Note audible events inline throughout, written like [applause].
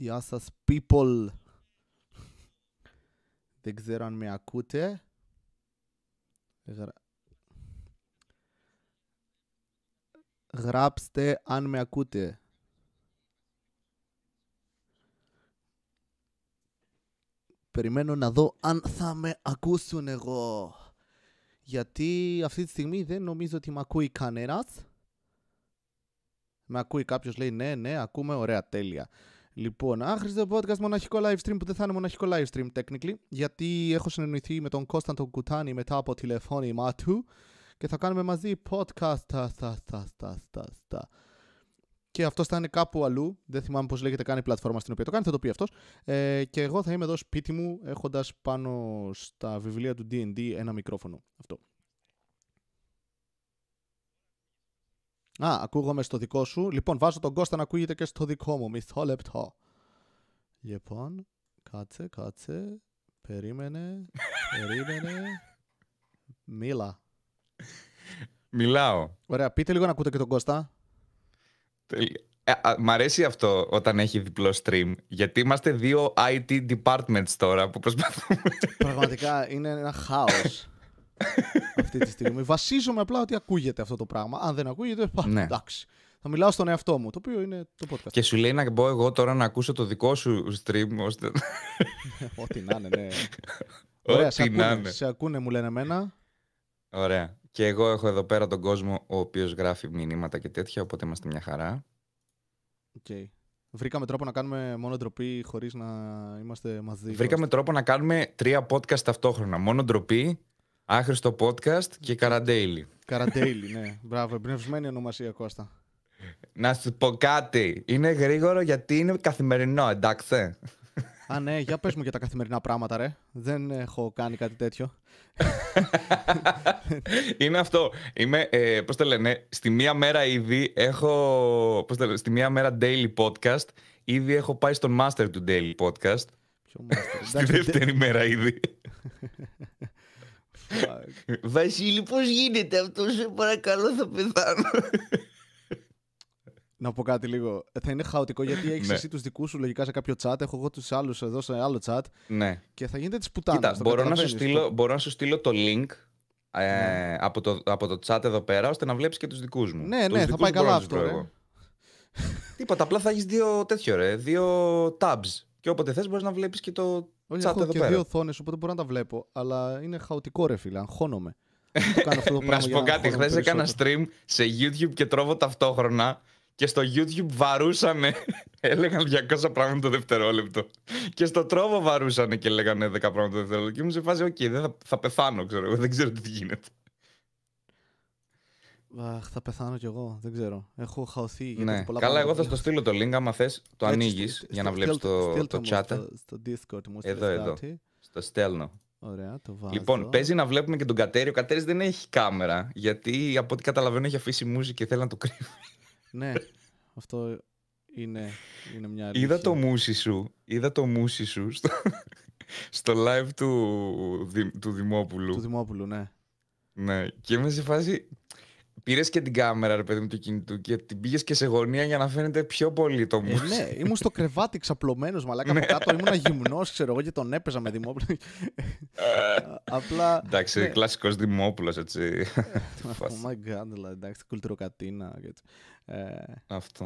Γεια σας people. Δεν ξέρω αν με ακούτε. Γρα... Γράψτε αν με ακούτε. Περιμένω να δω αν θα με ακούσουν εγώ. Γιατί αυτή τη στιγμή δεν νομίζω ότι με ακούει κανένας. Με ακούει κάποιος λέει ναι, ναι, ακούμε, ωραία, τέλεια. Λοιπόν, άχρηστο podcast μοναχικό live stream που δεν θα είναι μοναχικό live stream technically, γιατί έχω συνεννοηθεί με τον Κώσταντο Κουτάνη μετά από τηλεφώνημά του και θα κάνουμε μαζί podcast. Τα, τα, τα, τα, τα, τα. Και αυτό θα είναι κάπου αλλού. Δεν θυμάμαι πώς λέγεται καν η πλατφόρμα στην οποία το κάνει, θα το πει αυτός. Ε, και εγώ θα είμαι εδώ σπίτι μου έχοντας πάνω στα βιβλία του DD ένα μικρόφωνο. Αυτό. Α, ακούγομαι στο δικό σου. Λοιπόν, βάζω τον Κώστα να ακούγεται και στο δικό μου. Μισό λεπτό. Λοιπόν, κάτσε, κάτσε. Περίμενε, περίμενε. Μίλα. Μιλάω. Ωραία, πείτε λίγο να ακούτε και τον Κώστα. Τέλεια. Ε, α, μ' αρέσει αυτό όταν έχει διπλό stream, γιατί είμαστε δύο IT departments τώρα που προσπαθούμε. Πραγματικά είναι ένα χάος αυτή τη στιγμή. Βασίζομαι απλά ότι ακούγεται αυτό το πράγμα. Αν δεν ακούγεται, πα, Ναι. εντάξει. Θα μιλάω στον εαυτό μου, το οποίο είναι το podcast. Και σου λέει να μπω εγώ τώρα να ακούσω το δικό σου stream, ώστε... [laughs] Ό,τι να είναι, ναι. [laughs] Ωραία, σε Ό,τι να ακούνε, είναι. σε ακούνε, μου λένε εμένα. Ωραία. Και εγώ έχω εδώ πέρα τον κόσμο ο οποίος γράφει μηνύματα και τέτοια, οπότε είμαστε μια χαρά. Οκ. Βρήκαμε τρόπο να κάνουμε μόνο ντροπή χωρίς να είμαστε μαζί. Βρήκαμε τρόπο να κάνουμε τρία podcast ταυτόχρονα. Μόνο ντροπή, άχρηστο podcast και καραντέιλι. Καραντέιλι, ναι. Μπράβο, εμπνευσμένη ονομασία Κώστα. Να σου πω κάτι. Είναι γρήγορο γιατί είναι καθημερινό, εντάξει. Α, ναι, για πες μου για τα καθημερινά πράγματα, ρε. Δεν έχω κάνει κάτι τέτοιο. είναι αυτό. Είμαι, ε, πώς το λένε, στη μία μέρα ήδη έχω, πώς το λένε, στη μία μέρα daily podcast, ήδη έχω πάει στον master του daily podcast. Ποιο master; Στη Εντάξει, δεύτερη μέρα ήδη. Fuck. Βασίλη, πώς γίνεται αυτό, σε παρακαλώ, θα πεθάνω. Να πω κάτι λίγο. Ε, Θα είναι χαοτικό γιατί έχεις Ναι. εσύ τους δικούς σου λογικά σε κάποιο chat. Έχω εγώ τους άλλους εδώ σε άλλο chat. ναι. Και θα γίνεται τη πουτάνα. Κοίτα, μπορώ να, σου στείλω, μπορώ να σου στείλω το link ε, Ναι. από, το, από το chat εδώ πέρα, ώστε να βλέπεις και τους δικούς μου. Ναι, Τους ναι, θα δικούς πάει μπορώ καλά να τους αυτό, βρω ρε. εγώ. Τίποτα, απλά θα έχεις δύο τέτοιο ρε, δύο tabs. Και όποτε θες μπορείς να βλέπεις και το Όχι, chat έχω εδώ και πέρα. δύο οθόνες, οπότε μπορώ να τα βλέπω. Αλλά είναι χαοτικό, ρε φίλε. Αγχώνομαι. Δεν το κάνω αυτό το πράγμα. Να σου για πω κάτι, αγχώνομαι χθες έκανα περισσότερο. stream σε YouTube και Trovo ταυτόχρονα και στο YouTube βαρούσανε, [laughs] έλεγαν 200 πράγματα το δευτερόλεπτο. Και στο Trovo βαρούσανε και λέγανε 10 πράγματα το δευτερόλεπτο. Και ήμουν σε φάση, οκ, δεν θα, θα πεθάνω, ξέρω εγώ, δεν ξέρω τι γίνεται. Αχ, θα πεθάνω κι εγώ. Δεν ξέρω. Έχω χαωθεί. γιατί Ναι. πολλά Καλά, εγώ πράγματα θα στο στείλω το link. Άμα θες, το Έτσι, ανοίγεις στείλ- για να στείλ- βλέπεις στείλ- το, στείλ το μου chat. Στο, στο Discord μου. Εδώ, στείλες εδώ. κάτι. Στο στέλνω. Ωραία, το βάζω. Λοιπόν, παίζει να βλέπουμε και τον Κατέρι. Ο Κατέρι δεν έχει κάμερα. Γιατί από ό,τι καταλαβαίνω έχει αφήσει μουσική και θέλει να το κρύβει. Ναι, αυτό είναι, είναι μια αλήθεια. [laughs] Είδα το μουσι σου. Είδα το μουσι σου στο, [laughs] στο live του, Δη- του Δημόπουλου. Του Δημόπουλου, ναι. Ναι. Και είμαι σε φάση. Πήρες και την κάμερα, ρε παιδί μου, του κινητού και την πήγες και σε γωνία για να φαίνεται πιο πολύ το Ε, μουσι. ναι, ήμουν στο κρεβάτι ξαπλωμένος μαλάκα Ναι. από κάτω. Ήμουν γυμνό, ξέρω εγώ, και τον έπαιζα με Δημόπουλο. Απλά. Εντάξει, ναι. κλασικός Δημόπουλος, έτσι. [laughs] Oh my god, δηλαδή, εντάξει, κουλτουροκατίνα. και έτσι. Ε, Αυτό.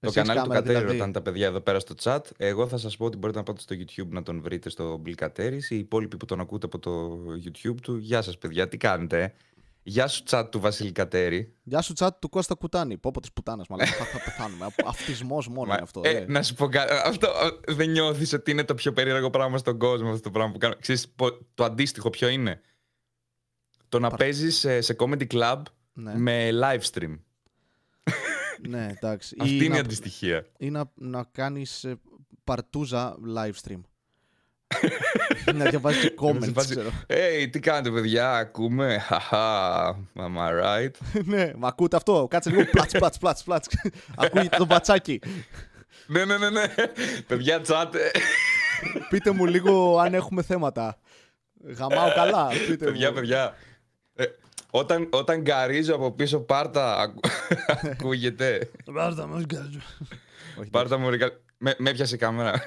Εσύ Το έχεις κανάλι του κάμερα, Κατέρι δηλαδή; ρωτάνε τα παιδιά εδώ πέρα στο chat. Εγώ θα σας πω ότι μπορείτε να πάτε στο YouTube να τον βρείτε στο Bill Κατέρης. Οι υπόλοιποι που τον ακούτε από το YouTube του, γεια σας παιδιά, τι κάνετε. Ε; Γεια σου chat του Βασίλη Κατέρη. Γεια σου, τσάτ του Κώστα Κουτάνη. Πω πω της πουτάνας, μαλάκα. θα, θα πεθάνουμε. Αυτισμός μόνο Μα- είναι αυτό. ε, ε. να σου πω κάτι. Αυτό ε, δεν νιώθεις ότι είναι το πιο περίεργο πράγμα στον κόσμο αυτό το πράγμα που κάνω. Ξέρεις, πο- το αντίστοιχο ποιο είναι; Το να Παρ- παίζεις σε, σε comedy club Ναι, με live stream. [laughs] ναι, εντάξει. Αυτή Ή είναι η να- αντιστοιχεία. Ή να, να κάνεις παρτούζα live stream. [laughs] να διαβάζει και Είναι σε comments, φάση, ξέρω. Hey, τι κάνετε παιδιά, ακούμε, χαχα, am I right? [laughs] ναι, μα ακούτε αυτό; Κάτσε λίγο πλάτς, πλάτς, πλάτς, πλάτς. Ακούγεται το μπατσάκι. ναι, ναι, ναι, ναι. Παιδιά, chat, ε, Πείτε μου λίγο αν έχουμε θέματα. Γαμάω καλά. Πείτε παιδιά, μου. παιδιά. Ε, Όταν, όταν γκαρίζω από πίσω πάρτα, ακου- [laughs] ακούγεται. Πάρτα μας γκάζω. Όχι, Πάρτα μου, ρε, κα- με, με έπιασε η κάμερα.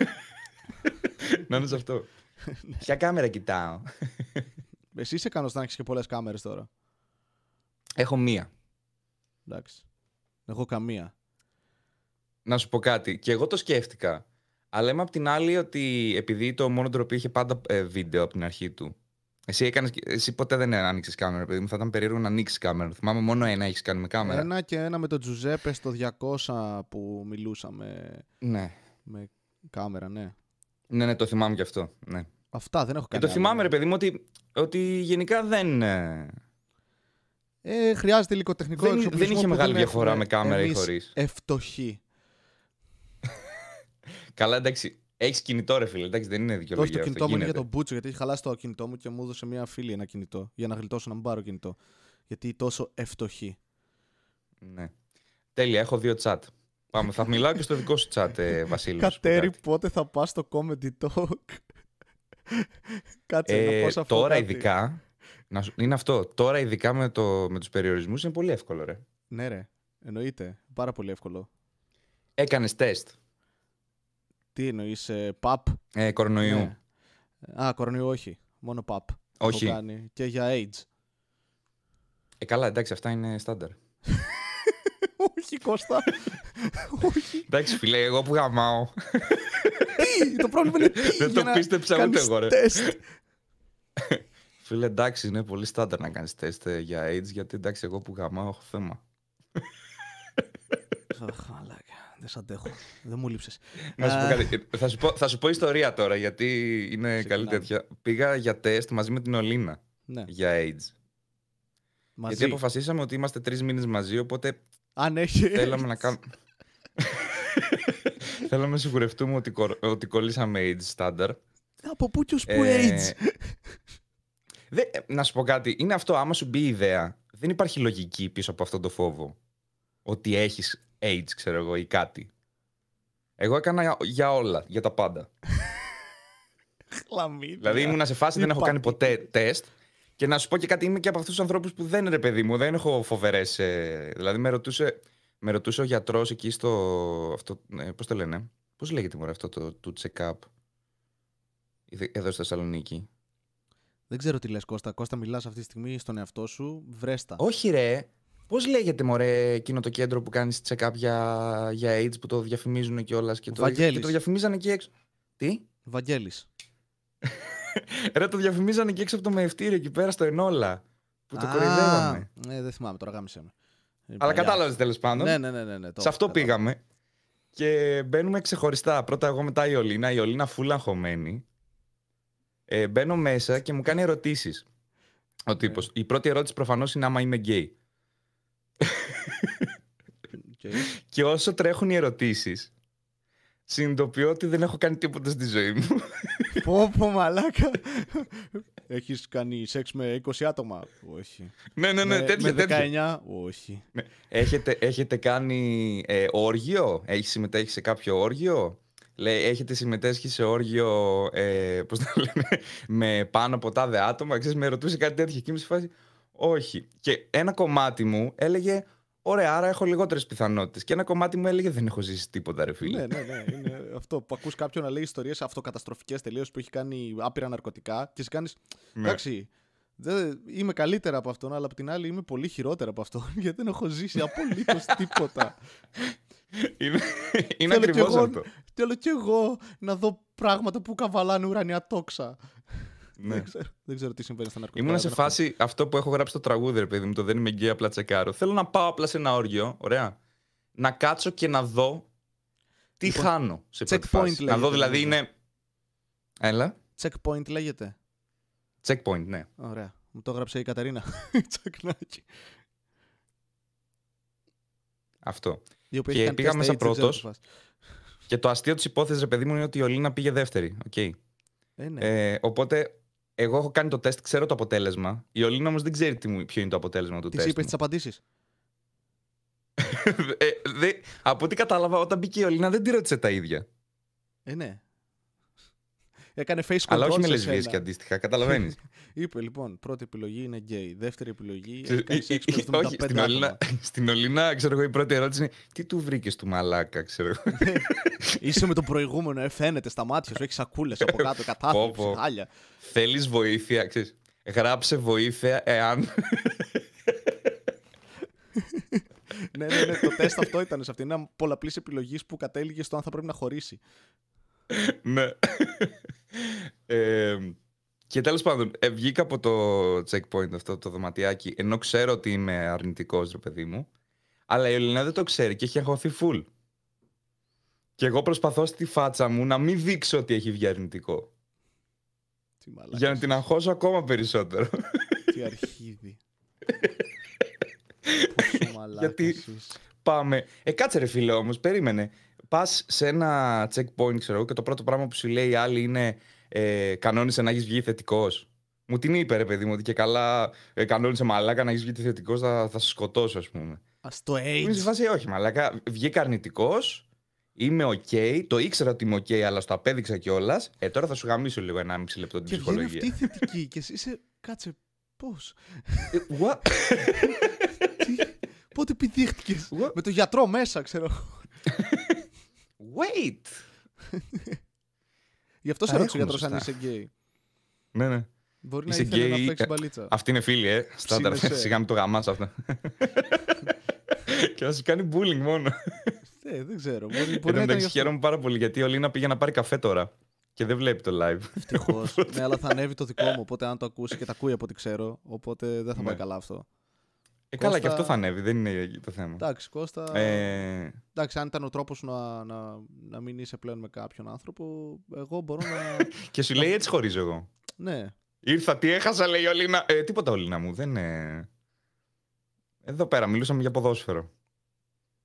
Να είναι σε αυτό. Ποια κάμερα κοιτάω; Εσύ είσαι ικανός να έχεις και πολλές κάμερες τώρα; Έχω μία. Εντάξει. Εγώ καμία. Να σου πω κάτι. Και εγώ το σκέφτηκα. Αλλά είμαι απ' την άλλη ότι επειδή το μόνο ντροπή είχε πάντα ε, βίντεο από την αρχή του. Εσύ, έκανες, εσύ ποτέ δεν άνοιξες κάμερα, παιδί μου. Θα ήταν περίεργο να ανοίξεις κάμερα. Θυμάμαι μόνο ένα έχεις κάνει με κάμερα. Ένα και ένα με τον Τζουζέπε στο 200 που μιλούσαμε Ναι. με κάμερα, ναι. Ναι, ναι, το θυμάμαι κι αυτό. Ναι. Αυτά δεν έχω Και κάνει. το άλλο. θυμάμαι, ρε παιδί μου, ότι, ότι γενικά δεν. ε, Ε, χρειάζεται υλικοτεχνικό Δεν, εξοπλισμό δεν είχε που μεγάλη δεν διαφορά έχουμε με κάμερα ή εμείς χωρίς. Ευτοχοί. Καλά, εντάξει. Έχεις κινητό, ρε φίλε. Εντάξει, δεν είναι Όχι, δικαιολογία. το αυτό, κινητό μου είναι για γίνεται. τον Μπούτσο, γιατί έχει χαλάσει το κινητό μου και μου έδωσε μια φίλη ένα κινητό. Για να γλιτώσω να μην πάρω κινητό. Γιατί τόσο ευτοχή. Ναι. Τέλεια, έχω δύο chat. Πάμε, θα μιλάω και στο δικό σου chat, ε, Βασίλης. να σου πω Κατέρι, κάτι. πότε θα πας στο comedy talk; Κάτσε να Ε, πω σε αυτό τώρα κάτι. ειδικά. Να σου, είναι αυτό. Τώρα ειδικά με, το, με τους περιορισμούς είναι πολύ εύκολο, ρε. Ναι, ρε. Εννοείται. Πάρα πολύ εύκολο. Έκανες τεστ Τι εννοείς, ε, παπ; ε, κορονοϊού. Ναι. Α, κορονοϊού όχι. Μόνο παπ. Όχι. Έχω κάνει. Και για AIDS. Ε, καλά, εντάξει, αυτά είναι στάνταρ. [laughs] όχι, Κώστα. όχι. εντάξει, φίλε, εγώ που γαμάω. Τι, το πρόβλημα είναι τι. Δεν για το να πίστεψα ούτε κάνεις εγώ, ρε. τεστ. φίλε, εντάξει, είναι πολύ στάνταρ να κάνεις τεστ ε, για AIDS, γιατί εντάξει, εγώ που γαμάω έχω θέμα. Αχ, μαλάκα. Δεν σ' αντέχω. Δεν μου λείψες. Να σου πω Α, κάτι. Ε, Θα σου πω, θα σου πω ιστορία τώρα, γιατί είναι καλή Ξεκινάμε. τέτοια. Πήγα για τεστ μαζί με την Ολίνα Ναι, για AIDS. μαζί. Γιατί αποφασίσαμε ότι είμαστε τρεις μήνες μαζί, οπότε Αν έχει. θέλαμε να κάνουμε. [laughs] θέλαμε να σιγουρευτούμε ότι, κορ- ότι κολλήσαμε AIDS στάνταρ. Από πού και ως που Ε, AIDS; δε- ε, να σου πω κάτι. Είναι αυτό, άμα σου μπει η ιδέα, δεν υπάρχει λογική πίσω από αυτόν τον φόβο. Ότι έχεις AIDS, ξέρω εγώ, ή κάτι. Εγώ έκανα για- για όλα, για τα πάντα. [laughs] Χλαμίδια. Δηλαδή ήμουνα σε φάση, δεν έχω κάνει Υπάρχει. ποτέ τεστ. Και να σου πω και κάτι, είμαι και από αυτούς τους ανθρώπους που δεν είναι ρε παιδί μου, δεν έχω φοβερές. δηλαδή με ρωτούσε, με ρωτούσε ο γιατρός εκεί στο. Αυτό, ε, Πώς το λένε, Πώς λέγεται μωρέ αυτό το, το check-up. Ιδε- Εδώ στη Θεσσαλονίκη. Δεν ξέρω τι λες Κώστα. Κώστα μιλάς αυτή τη στιγμή στον εαυτό σου. Βρέστα. Όχι ρε. Πώς λέγεται μωρέ εκείνο το κέντρο που κάνεις check-up για, για AIDS που το διαφημίζουν κιόλας και το, Βαγγέλης. και το διαφημίζανε εκεί έξω. Τι; Βαγγέλης. [laughs] Ρε το διαφημίζανε εκεί έξω από το μευτήριο εκεί πέρα στο Ενόλα. Που το Α, κοροϊδεύαμε. Ναι, δεν θυμάμαι τώρα, γάμισε με. Είναι Αλλά παλιά. κατάλαβες τέλος πάντων. Ναι, ναι, ναι. ναι, ναι το Σε αυτό κατάλαβα. πήγαμε. Και μπαίνουμε ξεχωριστά. Πρώτα εγώ, μετά η Ολίνα. Η Ολίνα φούλα αγχωμένη. Ε, μπαίνω μέσα και μου κάνει ερωτήσεις. Ο τύπος. Η πρώτη ερώτηση προφανώς είναι άμα είμαι γκέι. [laughs] Οκ. Και όσο τρέχουν οι ερωτήσεις, συνειδητοποιώ ότι δεν έχω κάνει τίποτα στη ζωή μου. Πω, πω, μαλάκα. Έχεις κάνει σεξ με 20 άτομα; Όχι. ναι, ναι, ναι, με, τέτοια, με τέτοια. 19. Όχι. Ναι. Έχετε, έχετε κάνει ε, όργιο, έχεις συμμετέχει σε κάποιο όργιο; Λέει, έχετε συμμετέσχει σε όργιο, ε, πώς το λένε, με πάνω από τάδε άτομα; Ξέρεις, με ρωτούσε κάτι τέτοιο και είμαι σε φάση, όχι. Και ένα κομμάτι μου έλεγε, ωραία, άρα έχω λιγότερες πιθανότητες. Και ένα κομμάτι μου έλεγε, δεν έχω ζήσει τίποτα ρε φίλε. ναι, ναι, ναι. Είναι αυτό που ακούς κάποιον να λέει ιστορίες αυτοκαταστροφικές τελείως που έχει κάνει άπειρα ναρκωτικά και εσύ κάνεις, Ναι. εντάξει, δεν, είμαι καλύτερα από αυτόν, αλλά απ' την άλλη είμαι πολύ χειρότερα από αυτόν, [laughs] γιατί δεν έχω ζήσει απολύτως [laughs] τίποτα. είναι είναι Θέλω κι ακριβώς εγώ- αυτό. Θέλω κι εγώ να δω πράγματα που καβαλάνε ουρανιά τόξα. Ναι. Δεν, ξέρω, δεν ξέρω τι συμβαίνει στα ναρκωτικά. Ήμουν σε δεν έχω- φάση αυτό που έχω γράψει στο τραγούδι, ρε παιδί μου, το δεν είμαι γκέι, απλά τσεκάρω. Θέλω να πάω απλά σε ένα όργιο, ωραία. Να κάτσω και να δω τι Λοιπόν, χάνω σε πρώτη checkpoint φάση. Να δω λέγεται, δηλαδή νομίζω. είναι. Έλα. Checkpoint λέγεται. Checkpoint, ναι. Ωραία. Μου το έγραψε η Καταρίνα. [laughs] Τσακνάκι. Αυτό. Η οποία Και έχει κάνει πήγα τεστ μέσα AIDS, δεν ξέρω πρώτος. τι φάση. Και το αστείο της υπόθεσης, ρε παιδί μου, είναι ότι η Ολίνα πήγε δεύτερη. Οκ. Ε, ναι. Ε, οπότε, εγώ έχω κάνει το τεστ, ξέρω το αποτέλεσμα. Η Ολίνα όμως δεν ξέρει τι μου, ποιο είναι το αποτέλεσμα του Τη τεστ. είπες μου. τις απαντήσεις; ε, δε- από ό,τι κατάλαβα, όταν μπήκε η Ολίνα δεν τη ρώτησε τα ίδια. Ε, ναι. Έκανε face control. Αλλά όχι με σε λεσβίες σένα. και αντίστοιχα, καταλαβαίνεις. [laughs] Είπε λοιπόν, πρώτη επιλογή είναι γκέι. Δεύτερη επιλογή. Ξέρεις, έχει κάνει σεξ με ε, όχι, 75 στην Ολίνα, άτομα. στην Ολίνα, ξέρω εγώ, η πρώτη ερώτηση είναι τι του βρήκες του μαλάκα, ξέρω εγώ. [laughs] Είσαι με τον προηγούμενο, ε, φαίνεται στα μάτια σου. Έχεις σακούλες από κάτω, Πω, κατάθλιψη, πω. χάλια. Θέλεις βοήθεια, ξέρεις. Γράψε βοήθεια εάν. ναι, ναι, ναι, το τεστ αυτό ήταν σε αυτήν. Ένα πολλαπλής επιλογής που κατέληγε στο αν θα πρέπει να χωρίσει. ναι. Ε, και τέλος πάντων, ε, βγήκα από το checkpoint αυτό το δωματιάκι, ενώ ξέρω ότι είμαι αρνητικός, ρε παιδί μου. Αλλά η Ελληνά δεν το ξέρει και έχει αγχωθεί full. Και εγώ προσπαθώ στη φάτσα μου να μην δείξω ότι έχει βγει αρνητικό. Τι μαλάκα. Για να την αγχώσω ακόμα περισσότερο. Τι αρχίδι. [laughs] Πόσο μαλάκα Γιατί- είσαι. Πάμε. Ε, κάτσε ρε φίλε όμως, περίμενε. Πας σε ένα checkpoint, ξέρω εγώ, και το πρώτο πράγμα που σου λέει η άλλη είναι ε, κανόνισε να έχεις βγει θετικός. Μου την είπε, ρε παιδί μου, ότι και καλά ε, κανόνισε μαλάκα να έχεις βγει θετικός, θα, θα σε σκοτώσω, ας πούμε. Α το Είμαι σε AIDS. φάση, όχι, μαλάκα. Βγήκα αρνητικός, είμαι οκ, το ήξερα ότι είμαι οκ, αλλά στο απέδειξα κιόλας. Ε, τώρα θα σου γαμίσω λίγο 1,5 λεπτό την Και βγαίνει ψυχολογία. αυτή θετική και εσύ είσαι. Κάτσε. Πώς; Ε, what? Πότε επιδείχτηκε. What? Με το γιατρό μέσα, ξέρω. Wait! [laughs] Γι' αυτό σε Τα ρώτησε ο έχουμε γιατρό αν σωστά. είσαι γκέι. Ναι, ναι. Μπορεί Είσαι να ήθελε να γκέι, παίξει ε, μπαλίτσα. Αυτή είναι φίλη, ε. Στάνταρ. Ψήνεσαι. [laughs] Σιγά μην το γαμάς αυτό. [laughs] και να σου κάνει bullying μόνο. Ε, δεν ξέρω. Μπορεί, Εν μπορεί τω να ήταν γι' μεταξύ αυτό. χαίρομαι πάρα πολύ γιατί ο Λίνα πήγε να πάρει καφέ τώρα. Και δεν βλέπει το live. Ευτυχώς. ναι, αλλά θα ανέβει το δικό μου. Οπότε αν το ακούσει και τα ακούει από ό,τι ξέρω. Οπότε δεν θα πάει Ναι. καλά αυτό. Ε, καλά, και Κώστα- αυτό θα ανέβει, δεν είναι το θέμα. Εντάξει, Κώστα. Ε, Εντάξει, αν ήταν ο τρόπος να, να, να μην είσαι πλέον με κάποιον άνθρωπο, εγώ μπορώ να. [laughs] και σου λέει έτσι χωρίζω εγώ. ναι. Ήρθα, τι έχασα, λέει ο Λίνα. Ε, τίποτα ο Λίνα μου, δεν είναι. Εδώ πέρα, μιλούσαμε για ποδόσφαιρο.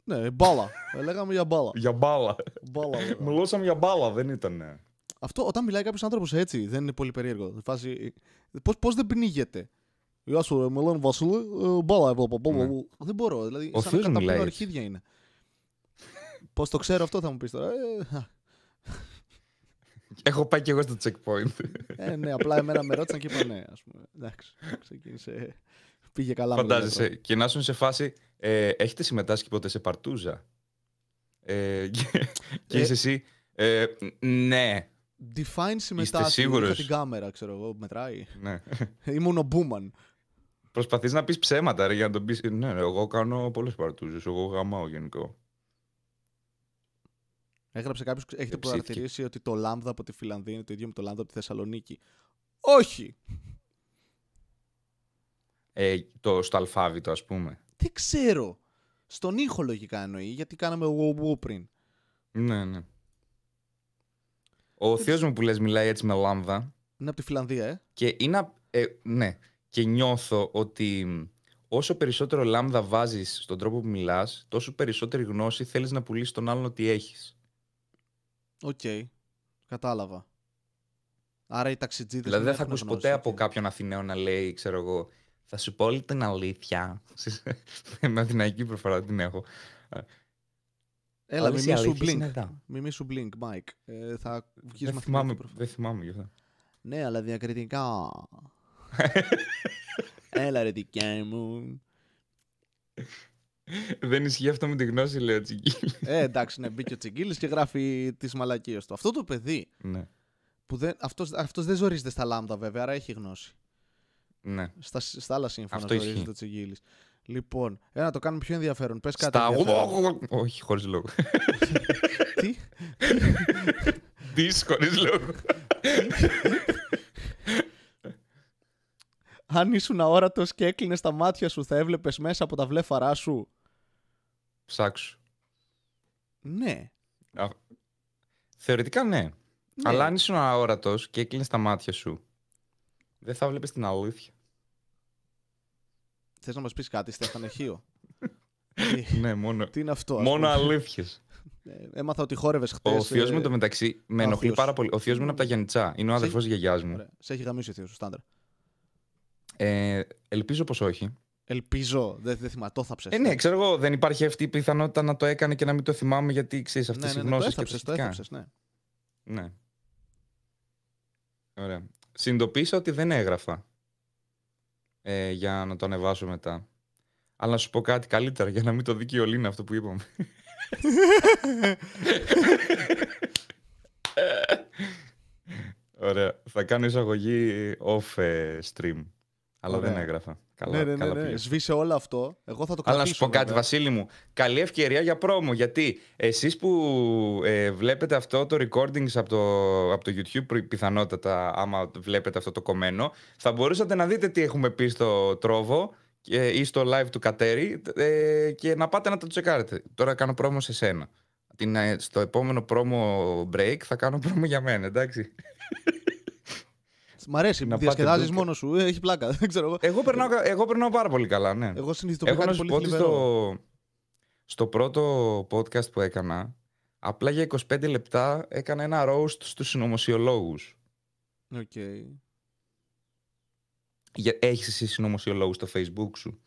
Ναι, μπάλα. Ε, Λέγαμε για μπάλα. Για μπάλα. μπάλα λέγαμε. Μιλούσαμε για μπάλα, δεν ήταν. Αυτό όταν μιλάει κάποιος άνθρωπος έτσι δεν είναι πολύ περίεργο. Φάση. Πώς πώς δεν πνίγεται; Γεια σου, ρε, με λένε Βασίλη, ε, μπάλα έβλεπα. μπάλα, Ναι. μπάλα. Δεν μπορώ. Δηλαδή, Ο σαν θείος να καταπίνω μιλάει αρχίδια είναι. Πώς το ξέρω αυτό θα μου πεις τώρα. Ε, α, [laughs] Έχω πάει κι εγώ στο checkpoint. Ε, ναι, απλά εμένα με ρώτησαν και είπα ναι, ας πούμε. Εντάξει, ξεκίνησε. Πήγε καλά με το Φαντάζεσαι. γιατρό. Και να ήσουν σε φάση. Ε, έχετε συμμετάσχει ποτέ σε παρτούζα; Ε, και, και Ε. είσαι εσύ. Ε, ναι. Define συμμετάσχει. σίγουρος; Είχα την κάμερα, ξέρω εγώ, μετράει. ναι. Ήμουν ο Μπούμαν. Προσπαθείς να πεις ψέματα ρε, για να τον πεις. Ναι, ρε, εγώ κάνω πολλές παρτούζες. Εγώ γαμάω γενικό. Έγραψε κάποιος, έχετε ψήθηκε. παρατηρήσει ότι το λάμδα από τη Φιλανδία είναι το ίδιο με το λάμδα από τη Θεσσαλονίκη; Όχι! Ε, το, στο αλφάβητο, ας πούμε. Δεν ξέρω. Στον ήχο λογικά εννοεί, γιατί κάναμε wo πριν. Ναι, ναι. Ο θείος μου που λες μιλάει έτσι με λάμδα Είναι από τη Φιλανδία, ε. και είναι. απ- Ε, ναι. Και νιώθω ότι όσο περισσότερο λάμδα βάζεις στον τρόπο που μιλάς, τόσο περισσότερη γνώση θέλεις να πουλήσει τον άλλον ότι έχεις. Οκ. Κατάλαβα. Άρα οι ταξιτζίδες Δηλαδή δεν θα έχουν ακούς γνώση, ποτέ από οκ. κάποιον Αθηναίο να λέει, ξέρω εγώ, θα σου πω όλη την αλήθεια. [laughs] με αθηναϊκή προφορά την έχω. Έλα, Όλες οι μη σου αλήθειες είναι blink. εδώ. Μη σου blink, Mike. Ε, θα βγεις Δεν με θυμάμαι, αθηναϊκή προφορά. δεν θυμάμαι γι' αυτό. Ναι, αλλά διακριτικά. Έλα ρε δικιά μου. δεν ισχύει αυτό με τη γνώση, λέει ο Τσιγκίλης. ε, εντάξει, ναι, μπήκε ο Τσιγκίλης και γράφει τις μαλακίες του. Αυτό το παιδί, ναι, που δεν, αυτός, αυτός δεν ζορίζεται στα λάμδα βέβαια, άρα έχει γνώση. ναι. Στα, στα άλλα σύμφωνα Αυτό ζορίζεται ισχύει. ο Τσιγκίλης. Λοιπόν, ένα το κάνουμε πιο ενδιαφέρον. Πες κάτι Στα... ενδιαφέρον. Όχι, χωρίς λόγο. Τι; Δις χωρίς λόγο. Αν ήσουν αόρατος και έκλεινες τα μάτια σου, θα έβλεπες μέσα από τα βλέφαρά σου. Ψάξου. Ναι. Α, Θεωρητικά ναι. ναι. Αλλά αν ήσουν αόρατος και έκλεινες τα μάτια σου, δεν θα βλέπεις την αλήθεια. Θες να μας πεις κάτι, Στεφανεχείο. Τι- [laughs] ναι, μόνο, Τι είναι αυτό, ας μόνο πούμε; αλήθειες. [laughs] Ε, Έμαθα ότι χόρευες χτες. Ο θείος μου ε, το μεταξύ με ο ενοχλεί θείος. πάρα πολύ. Ο θείος μου είναι από τα Γιαννιτσά. Είναι ο Σε- αδερφός της γιαγιάς μου. Ωραία. Σε έχει γαμίσει ο θείος σου, στάνταρ. Ε, ελπίζω πως όχι. Ελπίζω. Δεν, δεν θυμάμαι. Το θάψες. Ε, ναι, ξέρω εγώ, δεν υπάρχει αυτή η πιθανότητα να το έκανε και να μην το θυμάμαι γιατί ξέρεις αυτές ναι, οι ναι, ναι, το γνώσει και τα έθαψες, το σχετικά. έθαψες, ναι. Ναι. Ωραία. Συνειδητοποίησα ότι δεν έγραφα ε, για να το ανεβάσω μετά. Αλλά να σου πω κάτι καλύτερα για να μην το δει και η Ολίνα αυτό που είπαμε. [laughs] Ωραία. Θα κάνω εισαγωγή off ε, stream. Αλλά Ωραία. δεν έγραφα. Καλά, ναι, ναι, ναι, καλά ναι. πήγες. Σβήσε όλο αυτό. Εγώ θα το Αλλά κρατήσω. να σου πω κάτι, βέβαια. Βασίλη μου. Καλή ευκαιρία για πρόμο. Γιατί εσείς που ε, βλέπετε αυτό το recordings από το, από το YouTube, προ- πιθανότατα, άμα βλέπετε αυτό το κομμένο, θα μπορούσατε να δείτε τι έχουμε πει στο Τρόβο και, ή στο live του Κατέρι ε, και να πάτε να το τσεκάρετε. Τώρα κάνω πρόμο σε σένα. Την, ε, στο επόμενο promo break θα κάνω promo για μένα, εντάξει. Μ' αρέσει. Να πάτε Διασκεδάζεις μπουκ. μόνος σου. Ε, Έχει πλάκα. Δεν ξέρω εγώ. Εγώ περνάω, κα- εγώ περνάω πάρα πολύ καλά, ναι. Εγώ συνειδητοποιώ Έχω να κάτι σου πολύ πω ότι θλιβερό. στο, στο πρώτο podcast που έκανα, απλά για 25 λεπτά έκανα ένα roast στους συνωμοσιολόγους. Οκ. Για- Έχεις εσύ συνωμοσιολόγους στο facebook σου;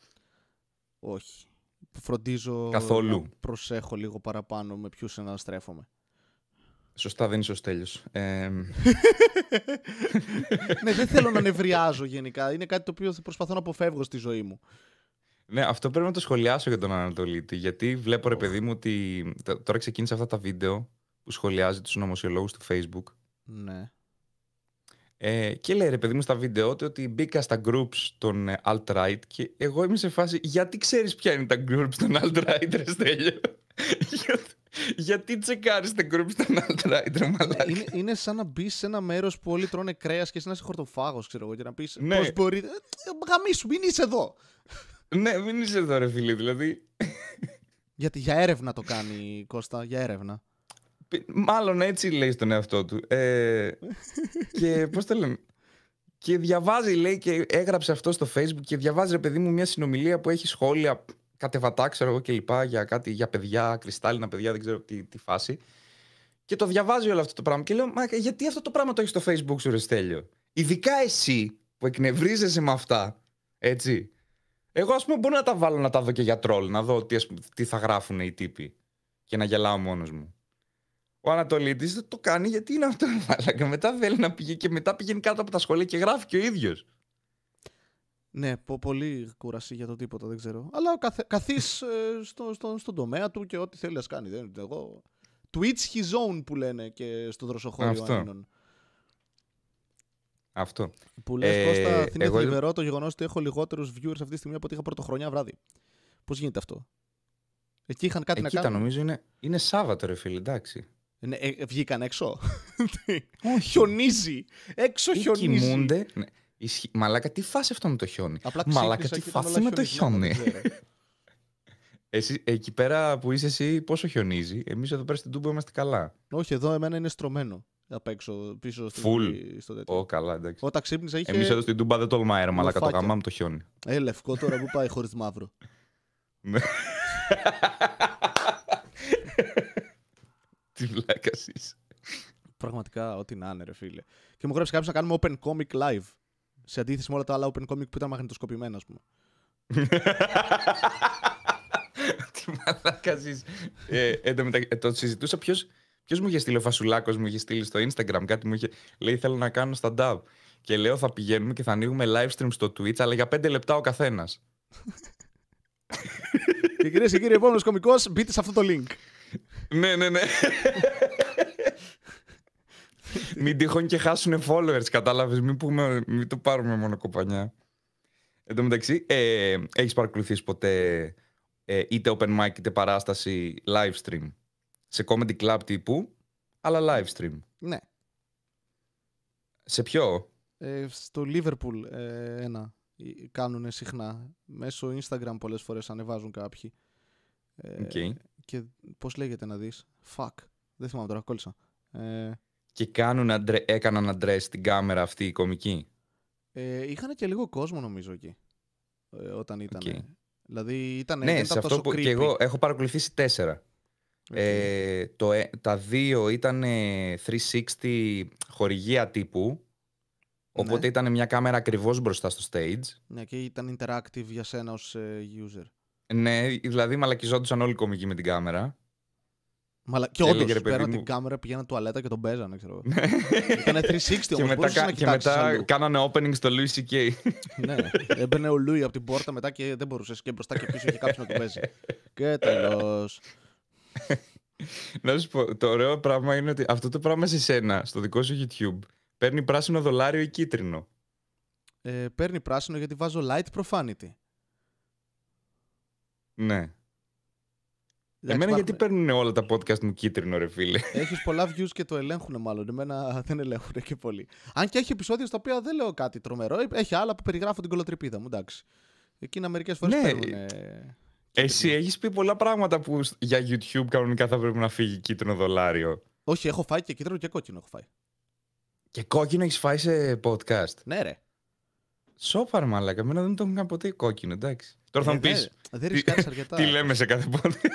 Όχι. Φροντίζω Καθόλου. να προσέχω λίγο παραπάνω με ποιους αναστρέφομαι. Σωστά, δεν είσαι ο Στέλιος. Ε, [laughs] ναι, δεν θέλω να νευριάζω γενικά. Είναι κάτι το οποίο θα προσπαθώ να αποφεύγω στη ζωή μου. ναι, αυτό πρέπει να το σχολιάσω για τον Ανατολίτη. Γιατί βλέπω, ρε παιδί μου, ότι τ- τώρα ξεκίνησε αυτά τα βίντεο που σχολιάζει τους συνωμοσιολόγους του facebook. Ναι. Ε, και λέει ρε παιδί μου στα βίντεο του ότι μπήκα στα groups των ε, alt-right και εγώ είμαι σε φάση γιατί ξέρεις ποια είναι τα groups των alt-right ρε Στέλιο; Γιατί, γιατί τσεκάρεις τα groups των alt-right ρε μαλάκα; είναι, είναι σαν να μπεις σε ένα μέρος που όλοι τρώνε κρέας και εσύ να είσαι χορτοφάγος, ξέρω εγώ, και να πεις Ναι. Πώς μπορείτε. Ε, Γαμίσου, μην είσαι εδώ. ναι μην είσαι εδώ ρε φίλε δηλαδή. Γιατί για έρευνα το κάνει Κώστα, για έρευνα. Πι- Μάλλον έτσι λέει στον εαυτό του. Ε, και πώς το λένε; Και διαβάζει, λέει, και έγραψε αυτό στο facebook και διαβάζει, ρε παιδί μου, μια συνομιλία που έχει σχόλια κατεβατά, ξέρω εγώ και λοιπά, για κάτι, για παιδιά, κρυστάλλινα παιδιά, δεν ξέρω τι, τι φάση. Και το διαβάζει όλο αυτό το πράγμα. Και λέω, Μα γιατί αυτό το πράγμα το έχεις στο facebook σου, ρε Στέλιο. Ειδικά εσύ που εκνευρίζεσαι με αυτά. Έτσι. Εγώ, ας πούμε, μπορώ να τα βάλω να τα δω και για τρόλ, να δω τι, ας πούμε, τι θα γράφουν οι τύποι. Και να γελάω μόνος μου. Ο Ανατολίτης δεν το κάνει γιατί είναι αυτό. [laughs] Αλλά μετά θέλει να πηγαίνει και μετά πηγαίνει κάτω από τα σχόλια και γράφει και ο ίδιος. Ναι, πο- πολύ κούραση για το τίποτα, δεν ξέρω. Αλλά καθ, καθής ε, στο, στο, στον τομέα του και ό,τι θέλεις να κάνει. Δεν, εγώ... To each his own που λένε και στο δροσοχώριο Αυτό. Ανίνων. Αυτό. Που λες Ε, Κώστα, είναι εγώ- θλιβερό το γεγονός ότι έχω λιγότερους viewers αυτή τη στιγμή από ότι είχα πρωτοχρονιά βράδυ. Πώς γίνεται αυτό; Εκεί είχαν κάτι Εκεί να τα κάνουν; νομίζω είναι, είναι Σάββατο, ρε φίλε, εντάξει. Ναι, ε, ε, βγήκαν έξω. Όχι. χιονίζει. Έξω Ή χιονίζει. κοιμούνται. Ναι. Ισχύ- Μαλάκα, τι φάση αυτό με το χιόνι; Απλά Μαλάκα, ξύπνησα τι και ήταν φάση όλα με το χιονισμένα, χιόνι; δεν ξέρω. [laughs] Εσύ, εκεί πέρα που είσαι εσύ, πόσο χιονίζει; Εμείς εδώ πέρα στην Τούμπα είμαστε καλά. Όχι, εδώ εμένα είναι στρωμένο. Απ' έξω, πίσω στο, Full. στο τέτοιο. Ω, καλά, εντάξει. Όταν ξύπνησα είχε. Εμείς εδώ στην Τούμπα δεν τολμάει, ρε Μαλάκα, το Λοφάκια. γαμάμε το χιόνι. Ε, λευκό τώρα που πάει χωρίς μαύρο. Ναι. [laughs] Τι βλάκας είσαι. Πραγματικά, ό,τι να είναι, ρε φίλε. Και μου γράψει κάποιος να κάνουμε open comic live. Σε αντίθεση με όλα τα άλλα open comic που ήταν μαγνητοσκοπημένα, ας πούμε. [laughs] Τι μαλάκας είσαι. Ε, εν τω μεταξύ, ε, το συζητούσα ποιος, ποιος μου είχε στείλει ο Φασουλάκος, μου είχε στείλει στο Instagram κάτι μου είχε λέει θέλω να κάνω stand-up. Και λέω θα πηγαίνουμε και θα ανοίγουμε live stream στο Twitch αλλά για 5 λεπτά ο καθένας. και κυρίες και κύριοι, επόμενος κωμικός, μπείτε σε αυτό το link. ναι, ναι, ναι. [laughs] μην τυχόν και χάσουν followers, κατάλαβες, μην, πούμε, μην το πάρουμε μόνο κοπανιά. Εν τω μεταξύ, ε, έχεις παρακολουθήσει ποτέ ε, είτε open mic είτε παράσταση live stream; Σε comedy club τύπου, αλλά live stream; Ναι. Σε ποιο; Ε, στο Liverpool ε, ένα κάνουν συχνά. Μέσω Instagram πολλές φορές ανεβάζουν κάποιοι. Ε, Οκ. Και πώς λέγεται να δεις; Fuck. Δεν θυμάμαι τώρα, κόλλησα. Ε, Και κάνουν αντρε... έκαναν address την κάμερα αυτοί οι κωμικοί; ε, είχαν και λίγο κόσμο νομίζω εκεί. Ε, όταν ήταν. Οκ. Δηλαδή ήταν, ναι, δεν σε ήταν αυτό τόσο που creepy. και εγώ έχω παρακολουθήσει τέσσερα. Οκ. Ε, το, ε- τα δύο ήταν ε, 360 χορηγία τύπου. Οπότε Ναι. ήταν μια κάμερα ακριβώς μπροστά στο stage. Ναι, και ήταν interactive για σένα ως ε, user. Ναι, δηλαδή μαλακιζόντουσαν όλοι οι κομικοί με την κάμερα. Μαλα... Και Έλεγε, όντως, ρε παιδί πέραν μου. την κάμερα πήγαιναν τουαλέτα και τον παίζανε, ξέρω. εγώ. Έκανε 360 και όμως. μετά, κα- να και κοιτάξεις μετά αλλού. κάνανε opening στο Louis C.K. ναι, έμπαινε ο Λούι από την πόρτα μετά και δεν μπορούσες και μπροστά και πίσω είχε κάποιο να του παίζει. και τέλος. Να σου πω, το ωραίο πράγμα είναι ότι αυτό το πράγμα σε σένα, στο δικό σου YouTube, παίρνει πράσινο δολάριο ή κίτρινο; Ε, παίρνει πράσινο γιατί βάζω light profanity. Ναι. Εντάξει, Εμένα υπάρχουν- γιατί παίρνουν όλα τα podcast μου κίτρινο, ρε φίλε; Έχεις πολλά views και το ελέγχουν μάλλον. Εμένα δεν ελέγχουν και πολύ. Αν και έχει επεισόδια στα οποία δεν λέω κάτι τρομερό. Έχει άλλα που περιγράφω την κολοτρυπίδα μου, εντάξει. Εκείνα μερικές φορές Ναι. παίρνουν. Εσύ έχεις πει πολλά πράγματα που σ- για YouTube κανονικά θα πρέπει να φύγει κίτρινο δολάριο. Όχι, έχω φάει και κίτρινο και κόκκινο έχω φάει. Και κόκκινο έχεις φάει σε podcast; Ναι, ρε. Σόπαρ, μαλάκα. Εμένα δεν το έχουν κάνει ποτέ κόκκινο, εντάξει. Τώρα θα Ε, μου πεις. ναι, Δεν ρισκάρει [laughs] αρκετά. Τι λέμε σε κάθε podcast.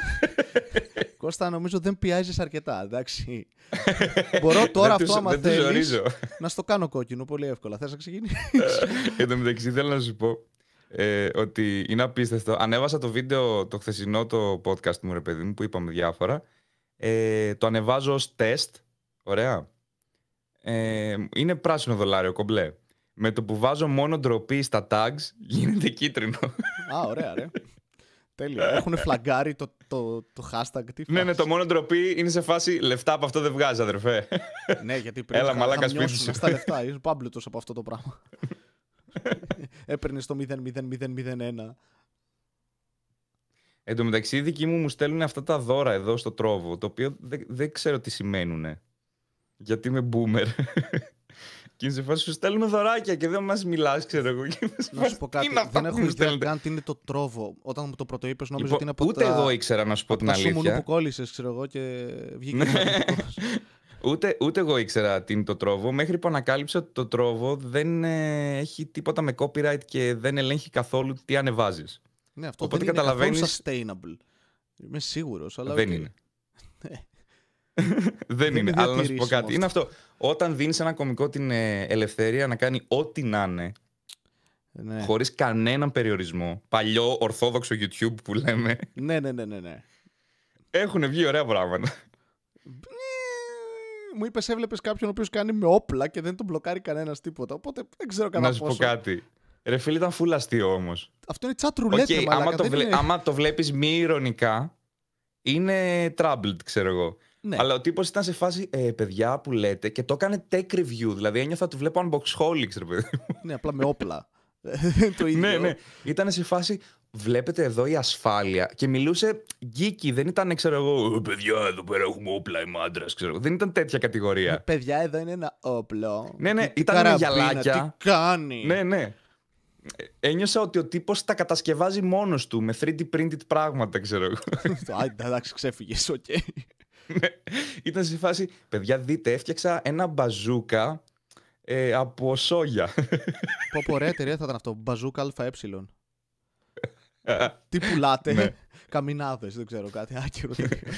Κώστα, νομίζω δεν πιάζει αρκετά. Εντάξει. [laughs] Μπορώ τώρα Δεν αυτό, τους- άμα Δεν τους θέλεις, ζορίζω. να στο κάνω κόκκινο πολύ εύκολα. Θες να ξεκινήσεις; [laughs] Εν τω μεταξύ θέλω να σου πω ε, ότι είναι απίστευτο. Ανέβασα το βίντεο το χθεσινό το podcast μου, ρε παιδί μου, που είπαμε διάφορα. Ε, το ανεβάζω ως τεστ. Ωραία. Ε, είναι πράσινο δολάριο, κομπλέ. Με το που βάζω μόνο ντροπή στα tags, γίνεται κίτρινο. Α, ωραία, ρε. Τέλεια. Έχουν φλαγκάρει το, το, το hashtag. Τι ναι, ναι, φάση. το μόνο ντροπή είναι σε φάση λεφτά από αυτό δεν βγάζει, αδερφέ. Ναι, γιατί πριν Έλα, θα- μαλάκα, θα σπίτι μειώσουν σου. στα λεφτά. Είσαι πάμπλουτος από αυτό το πράγμα. Έπαιρνες το 00001. Εν τω μεταξύ, οι δικοί μου μου στέλνουν αυτά τα δώρα εδώ στο τρόβο, το οποίο δεν, δεν ξέρω τι σημαίνουν. Γιατί είμαι boomer. Και είναι σε φάση σου στέλνουν δωράκια και δεν μας μιλάς, ξέρω εγώ. Και είμαι σε Να φάση, σου πω «Τι κάτι. είναι αυτά Δεν που έχω μου ιδέα στέλνετε;» καν τι είναι το τρόβο. Όταν μου το πρωτοείπε, νόμιζα Λοιπόν, ότι είναι από ούτε τα, εγώ ήξερα να σου πω από την τα σούμουνου που αλήθεια. κόλλησες, ξέρω εγώ, και βγήκε. Ναι. διαφορετικός. [laughs] Ούτε, ούτε εγώ ήξερα τι είναι το Trovo, μέχρι που ανακάλυψα ότι το Trovo δεν ε, έχει τίποτα με copyright και δεν ελέγχει καθόλου τι ανεβάζεις. ναι, αυτό Οπότε δεν είναι καθόλου καταλαβαίνεις- sustainable. Είμαι σίγουρος. Αλλά δεν οκ. είναι. [laughs] Ναι. δεν είναι. είναι Αλλά να σου πω διατηρήσιμο κάτι. Είναι αυτό. Όταν δίνεις ένα κωμικό την ε, ελευθερία να κάνει ό,τι να είναι, Ναι. χωρίς κανέναν περιορισμό, παλιό ορθόδοξο YouTube που λέμε, ναι, ναι, ναι, ναι, ναι. έχουν βγει ωραία πράγματα. Ε, Μου είπες, έβλεπες κάποιον ο οποίος κάνει με όπλα και δεν τον μπλοκάρει κανένας τίποτα. Οπότε δεν ξέρω κατά να σου πόσο. πω κάτι. Ρε φίλε, ήταν φουλ αστείο όμως. Αυτό είναι chat roulette, OK, μαλάκα, άμα, το δεν βλέ- είναι- άμα το βλέπεις μη ειρωνικά, είναι troubled, ξέρω εγώ. Ναι. Αλλά ο τύπος ήταν σε φάση, ε, παιδιά που λέτε, και το έκανε tech review. Δηλαδή ένιωθα του βλέπω Unboxholics, ρε παιδί. μου. ναι, απλά με όπλα. [laughs] το ίδιο. ναι, ναι. Ήταν σε φάση, βλέπετε εδώ η ασφάλεια. Και μιλούσε geeky, δεν ήταν, ξέρω εγώ, «Ε, παιδιά, εδώ πέρα έχουμε όπλα, είμαι άντρας, ξέρω εγώ. Δεν ήταν τέτοια κατηγορία. Παιδιά, εδώ είναι ένα όπλο. Ναι, ναι, Τι- τι ήταν με καραμπίνα, γυαλάκια. Τι κάνει; ναι, ναι. Ε, Ένιωσα ότι ο τύπος τα κατασκευάζει μόνος του με 3D printed πράγματα, ξέρω εγώ. [laughs] Άντε, εντάξει, ξέφυγες. Οκ. Ναι. Ήταν σε φάση, παιδιά, δείτε, έφτιαξα ένα μπαζούκα ε, από σόγια. Πω πω, ωραία εταιρεία θα ήταν αυτό. Μπαζούκα ΑΕ. [laughs] Τι πουλάτε. Ναι. Καμινάδες, δεν ξέρω κάτι άκυρο. τέτοιο.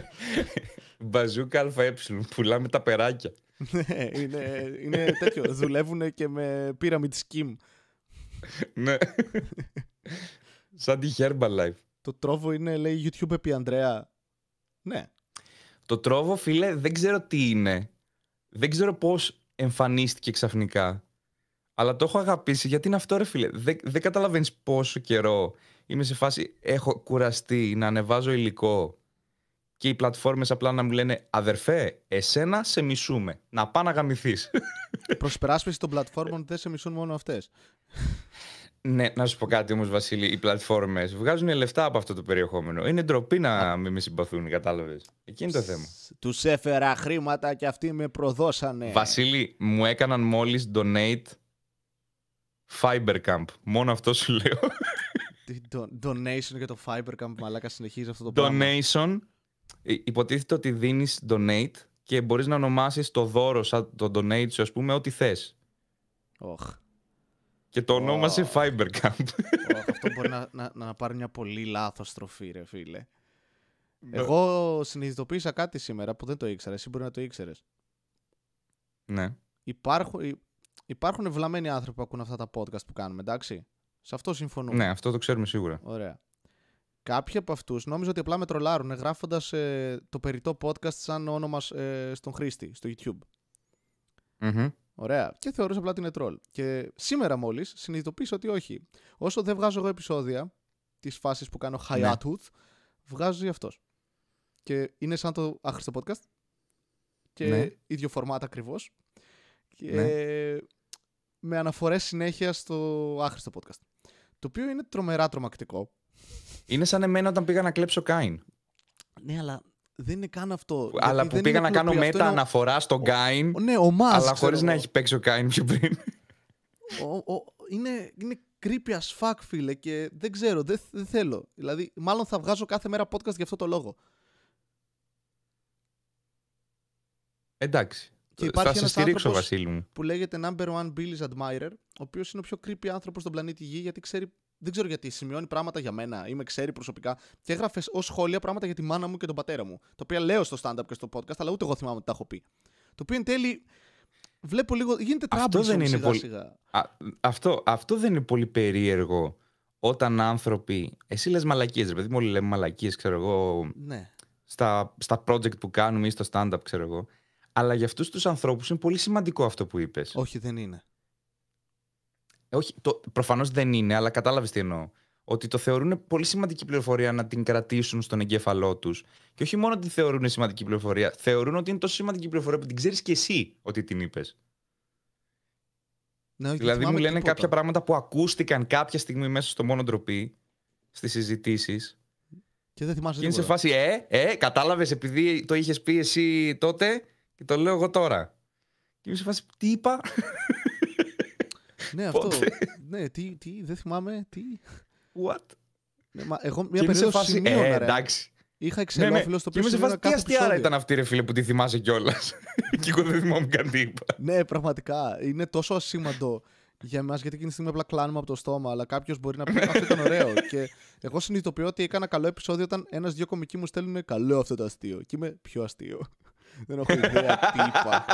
[laughs] μπαζούκα ΑΕ, πουλάμε τα περάκια. Ναι, είναι, είναι τέτοιο. Δουλεύουν και με pyramid scheme. ναι. [laughs] Σαν τη Herbalife. Το τρόβο είναι, λέει, YouTube επί Ανδρέα. Ναι. Το τρόβο, φίλε, δεν ξέρω τι είναι. Δεν ξέρω πώς εμφανίστηκε ξαφνικά. Αλλά το έχω αγαπήσει γιατί είναι αυτό, ρε φίλε. Δεν, δεν καταλαβαίνεις πόσο καιρό είμαι σε φάση. Έχω κουραστεί να ανεβάζω υλικό και οι πλατφόρμες απλά να μου λένε Αδερφέ, εσένα σε μισούμε. Να πά να γαμηθείς. Προς υπεράσπιση των πλατφόρμων δεν σε μισούν μόνο αυτές. Ναι, να σου πω κάτι όμως, Βασίλη. Οι πλατφόρμες βγάζουν λεφτά από αυτό το περιεχόμενο. Είναι ντροπή να μην με συμπαθούν, κατάλαβες. Εκεί είναι το θέμα. Τους έφερα χρήματα και αυτοί με προδώσανε. Βασίλη, μου έκαναν μόλις donate Fibercamp. Μόνο αυτό σου λέω. Τι do- donation για το Fibercamp, μαλάκα συνεχίζει αυτό το πράγμα. Donation. Ε, Υποτίθεται ότι δίνεις donate και μπορείς να ονομάσεις το δώρο σαν το donate σου, ας πούμε, ό,τι θες. Οχ. Και το ονόμασε Ω. Fibercamp. Οχ, αυτό μπορεί να, να, να πάρει μια πολύ λάθος στροφή, ρε φίλε. Εγώ συνειδητοποίησα κάτι σήμερα που δεν το ήξερα. Εσύ μπορεί να το ήξερες. ναι. Υπάρχουν, υ- υπάρχουν ευλαμμένοι άνθρωποι που ακούν αυτά τα podcast που κάνουμε, εντάξει. Σε αυτό συμφωνούμε. ναι, αυτό το ξέρουμε σίγουρα. Ωραία. κάποιοι από αυτούς νόμιζα ότι απλά με τρολάρουν γράφοντας το περιττό podcast σαν όνομα ε, στον χρήστη στο YouTube. Μμμ. Ωραία. Και θεωρούσα απλά ότι είναι τρόλ. Και σήμερα μόλις συνειδητοποίησα ότι όχι. Όσο δεν βγάζω εγώ επεισόδια της φάσης που κάνω Ναι. hiatus, βγάζει αυτός. Και είναι σαν το άχρηστο podcast. Και Ναι. ίδιο format ακριβώς. Και Ναι. με αναφορές συνέχεια στο άχρηστο podcast. Το οποίο είναι τρομερά τρομακτικό. Είναι σαν εμένα όταν πήγα να κλέψω Κάιν. Ναι, αλλά δεν είναι καν αυτό. Αλλά Γιατί που δεν πήγα είναι να κάνω κλοπή, αυτό μετα είναι ο- αναφορά στον Κάιν. ο- Ναι, ο Μάς, Αλλά ξέρω χωρίς να εγώ. έχει παίξει ο Κάιν πιο πριν. Ο- ο- είναι, είναι creepy as fuck, φίλε, και δεν ξέρω, δεν, δεν θέλω. Δηλαδή, μάλλον θα βγάζω κάθε μέρα podcast για αυτό το λόγο. Εντάξει. Και υπάρχει θα σε ένας στηρίξω, άνθρωπος- Βασίλη μου. Που λέγεται number one Billy's admirer, ο οποίος είναι ο πιο creepy άνθρωπος στον πλανήτη Γη, γιατί ξέρει. Δεν ξέρω γιατί σημειώνει πράγματα για μένα ή με ξέρει προσωπικά και έγραφες ως σχόλια πράγματα για τη μάνα μου και τον πατέρα μου. Τα οποία λέω στο stand-up και στο podcast, αλλά ούτε εγώ θυμάμαι ότι τα έχω πει. Το οποίο εν τέλει. Βλέπω λίγο. Γίνεται Αυτό troublesome δεν είναι σιγά πολύ- σιγά. Α, αυτό, αυτό δεν είναι πολύ περίεργο όταν άνθρωποι. Εσύ λες μαλακίες, ρε παιδί μου, όλοι λέμε μαλακίες, ξέρω εγώ, Ναι. στα, στα project που κάνουμε ή στο stand-up, ξέρω εγώ. Αλλά για αυτούς τους ανθρώπους είναι πολύ σημαντικό αυτό που είπες. Όχι, δεν είναι. Όχι, το, προφανώς δεν είναι, αλλά κατάλαβες τι εννοώ. Ότι το θεωρούν πολύ σημαντική πληροφορία να την κρατήσουν στον εγκέφαλό τους. Και όχι μόνο ότι την θεωρούν σημαντική πληροφορία, θεωρούν ότι είναι τόσο σημαντική πληροφορία που την ξέρεις και εσύ ότι την είπες. Ναι, όχι, δεν Δηλαδή μου θυμάμαι λένε τίποτα. κάποια πράγματα που ακούστηκαν κάποια στιγμή μέσα στο μόνο ντροπή, στις συζητήσεις. Και δεν θυμάσαι Και είναι σε τίποτα. φάση, ε, ε, κατάλαβες επειδή το είχες πει εσύ τότε και το λέω εγώ τώρα. Και είμαι σε φάση, τι είπα; Ναι, αυτό. Πότε; ναι, τι, τι, δεν θυμάμαι, τι. What; Ναι, μα εγώ Και μια είμαι σε περίοδο φάση, σημείωνα, ε, ρε. εντάξει. Είχα Ναι, ναι. εξελόφιλο στο Και οποίο είμαι σε φάση, σημείωνα τι κάθε αστιάρα επεισόδιο. ήταν αυτή ρε φίλε που τη θυμάσαι κιόλας. [laughs] και εγώ δεν θυμάμαι καν τι είπα. Ναι, πραγματικά. Είναι τόσο ασήμαντο για εμάς γιατί εκείνη τη στιγμή απλά κλάνουμε από το στόμα. Αλλά κάποιος μπορεί να πει Αυτό ήταν ωραίο. [laughs] και εγώ συνειδητοποιώ ότι έκανα καλό επεισόδιο όταν ένα-δυο κομικοί μου στέλνουν Καλό αυτό το αστείο. Και είμαι πιο αστείο. [laughs] Δεν έχω ιδέα τι είπα.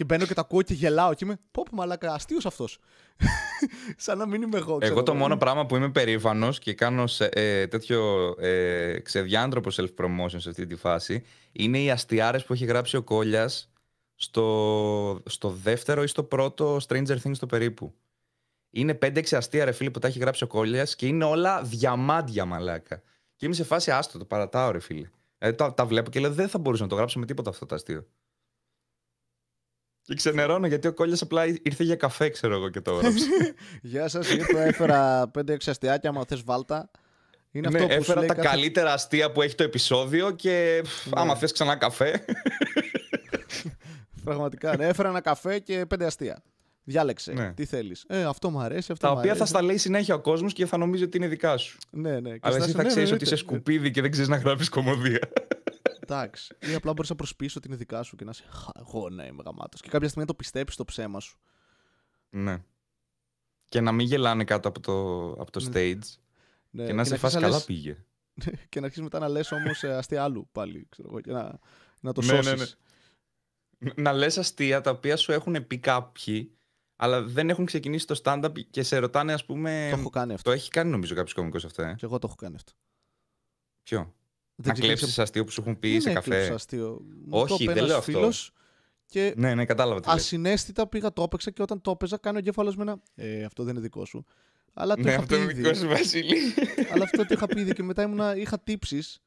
Και μπαίνω και τα ακούω και γελάω. Και είμαι Πω, πω μαλάκα, αστείος αυτός. [laughs] Σαν να μην είμαι εγώ. ξέρω Εγώ το εγώ. μόνο πράγμα που είμαι περήφανος και κάνω σε, ε, τέτοιο ε, ξεδιάντροπο self-promotion σε αυτή τη φάση είναι οι αστιάρες που έχει γράψει ο Κόλιας στο, στο δεύτερο ή στο πρώτο Stranger Things το περίπου. Είναι 5-6 αστεία ρε φίλε που τα έχει γράψει ο Κόλιας και είναι όλα διαμάντια μαλάκα. Και είμαι σε φάση άστο, το παρατάω ρε φίλε. Ε, τα, τα βλέπω και λέω δεν θα μπορούσα να το γράψω με τίποτα αυτό το αστείο. Και ξενερώνω γιατί ο Κόλια απλά ήρθε για καφέ, ξέρω εγώ και το έγραψε. [laughs] Γεια σας, ήρθα, έφερα 5-6 αστιάκια. Μα θες βάλτα. Είναι ναι, αυτό που σου έφερα λέει τα κάθε- καλύτερα αστεία που έχει το επεισόδιο και πφ, Ναι. άμα θες ξανά καφέ. [laughs] Πραγματικά. Ναι, έφερα ένα καφέ και πέντε αστεία. Διάλεξε. Ναι. Τι θέλεις. Ε, αυτό μου αρέσει. Αυτό τα μ' οποία θα αρέσει. στα λέει συνέχεια ο κόσμος και θα νομίζει ότι είναι δικά σου. Ναι, ναι. Και Αλλά στα- εσύ θα ναι, ξέρεις ναι, ότι ναι, είσαι ναι. σκουπίδι και δεν ξέρεις να γράφεις κομμωδία. Εντάξει. Ή απλά μπορείς να προσποιήσει ότι είναι δικά σου και να είσαι. «Χα, Εγώ ναι, είμαι γαμάτος. Και κάποια στιγμή να το πιστέψεις το ψέμα σου. ναι. Και να μην γελάνε κάτω από το, από το Ναι. stage. Ναι, και να σε αρχίσεις φας να καλά λες- πήγε. [laughs] και να αρχίσεις μετά να λες όμως αστεία άλλου πάλι. Ξέρω εγώ, και να, να το Ναι, ναι, σώσεις. ναι. Να λες αστεία τα οποία σου έχουν πει κάποιοι, αλλά δεν έχουν ξεκινήσει το stand-up και σε ρωτάνε, ας πούμε. Το έχω κάνει αυτό. Το έχει κάνει νομίζω κάποιος κωμικός αυτό, ε; Και εγώ το έχω κάνει αυτό. Ποιο; Δεν να ξεκίνησε- κλέψεις αστείο που σου έχουν πει Δεν σε έκλεψα καφέ. αστείο. Μου Όχι, το είπε δεν ένας λέω αυτό. φίλος Και Ναι, ναι, κατάλαβα τι λες. ασυναίσθητα πήγα, το έπαιξα και όταν το έπαιζα, κάνει ο εγκέφαλο με ένα. Ε, αυτό δεν είναι δικό σου. Αλλά το Ναι, είχα αυτό πει είναι ήδη. δικό σου, Βασίλη. αλλά αυτό το είχα πει ήδη και μετά ήμουνα, είχα τύψεις.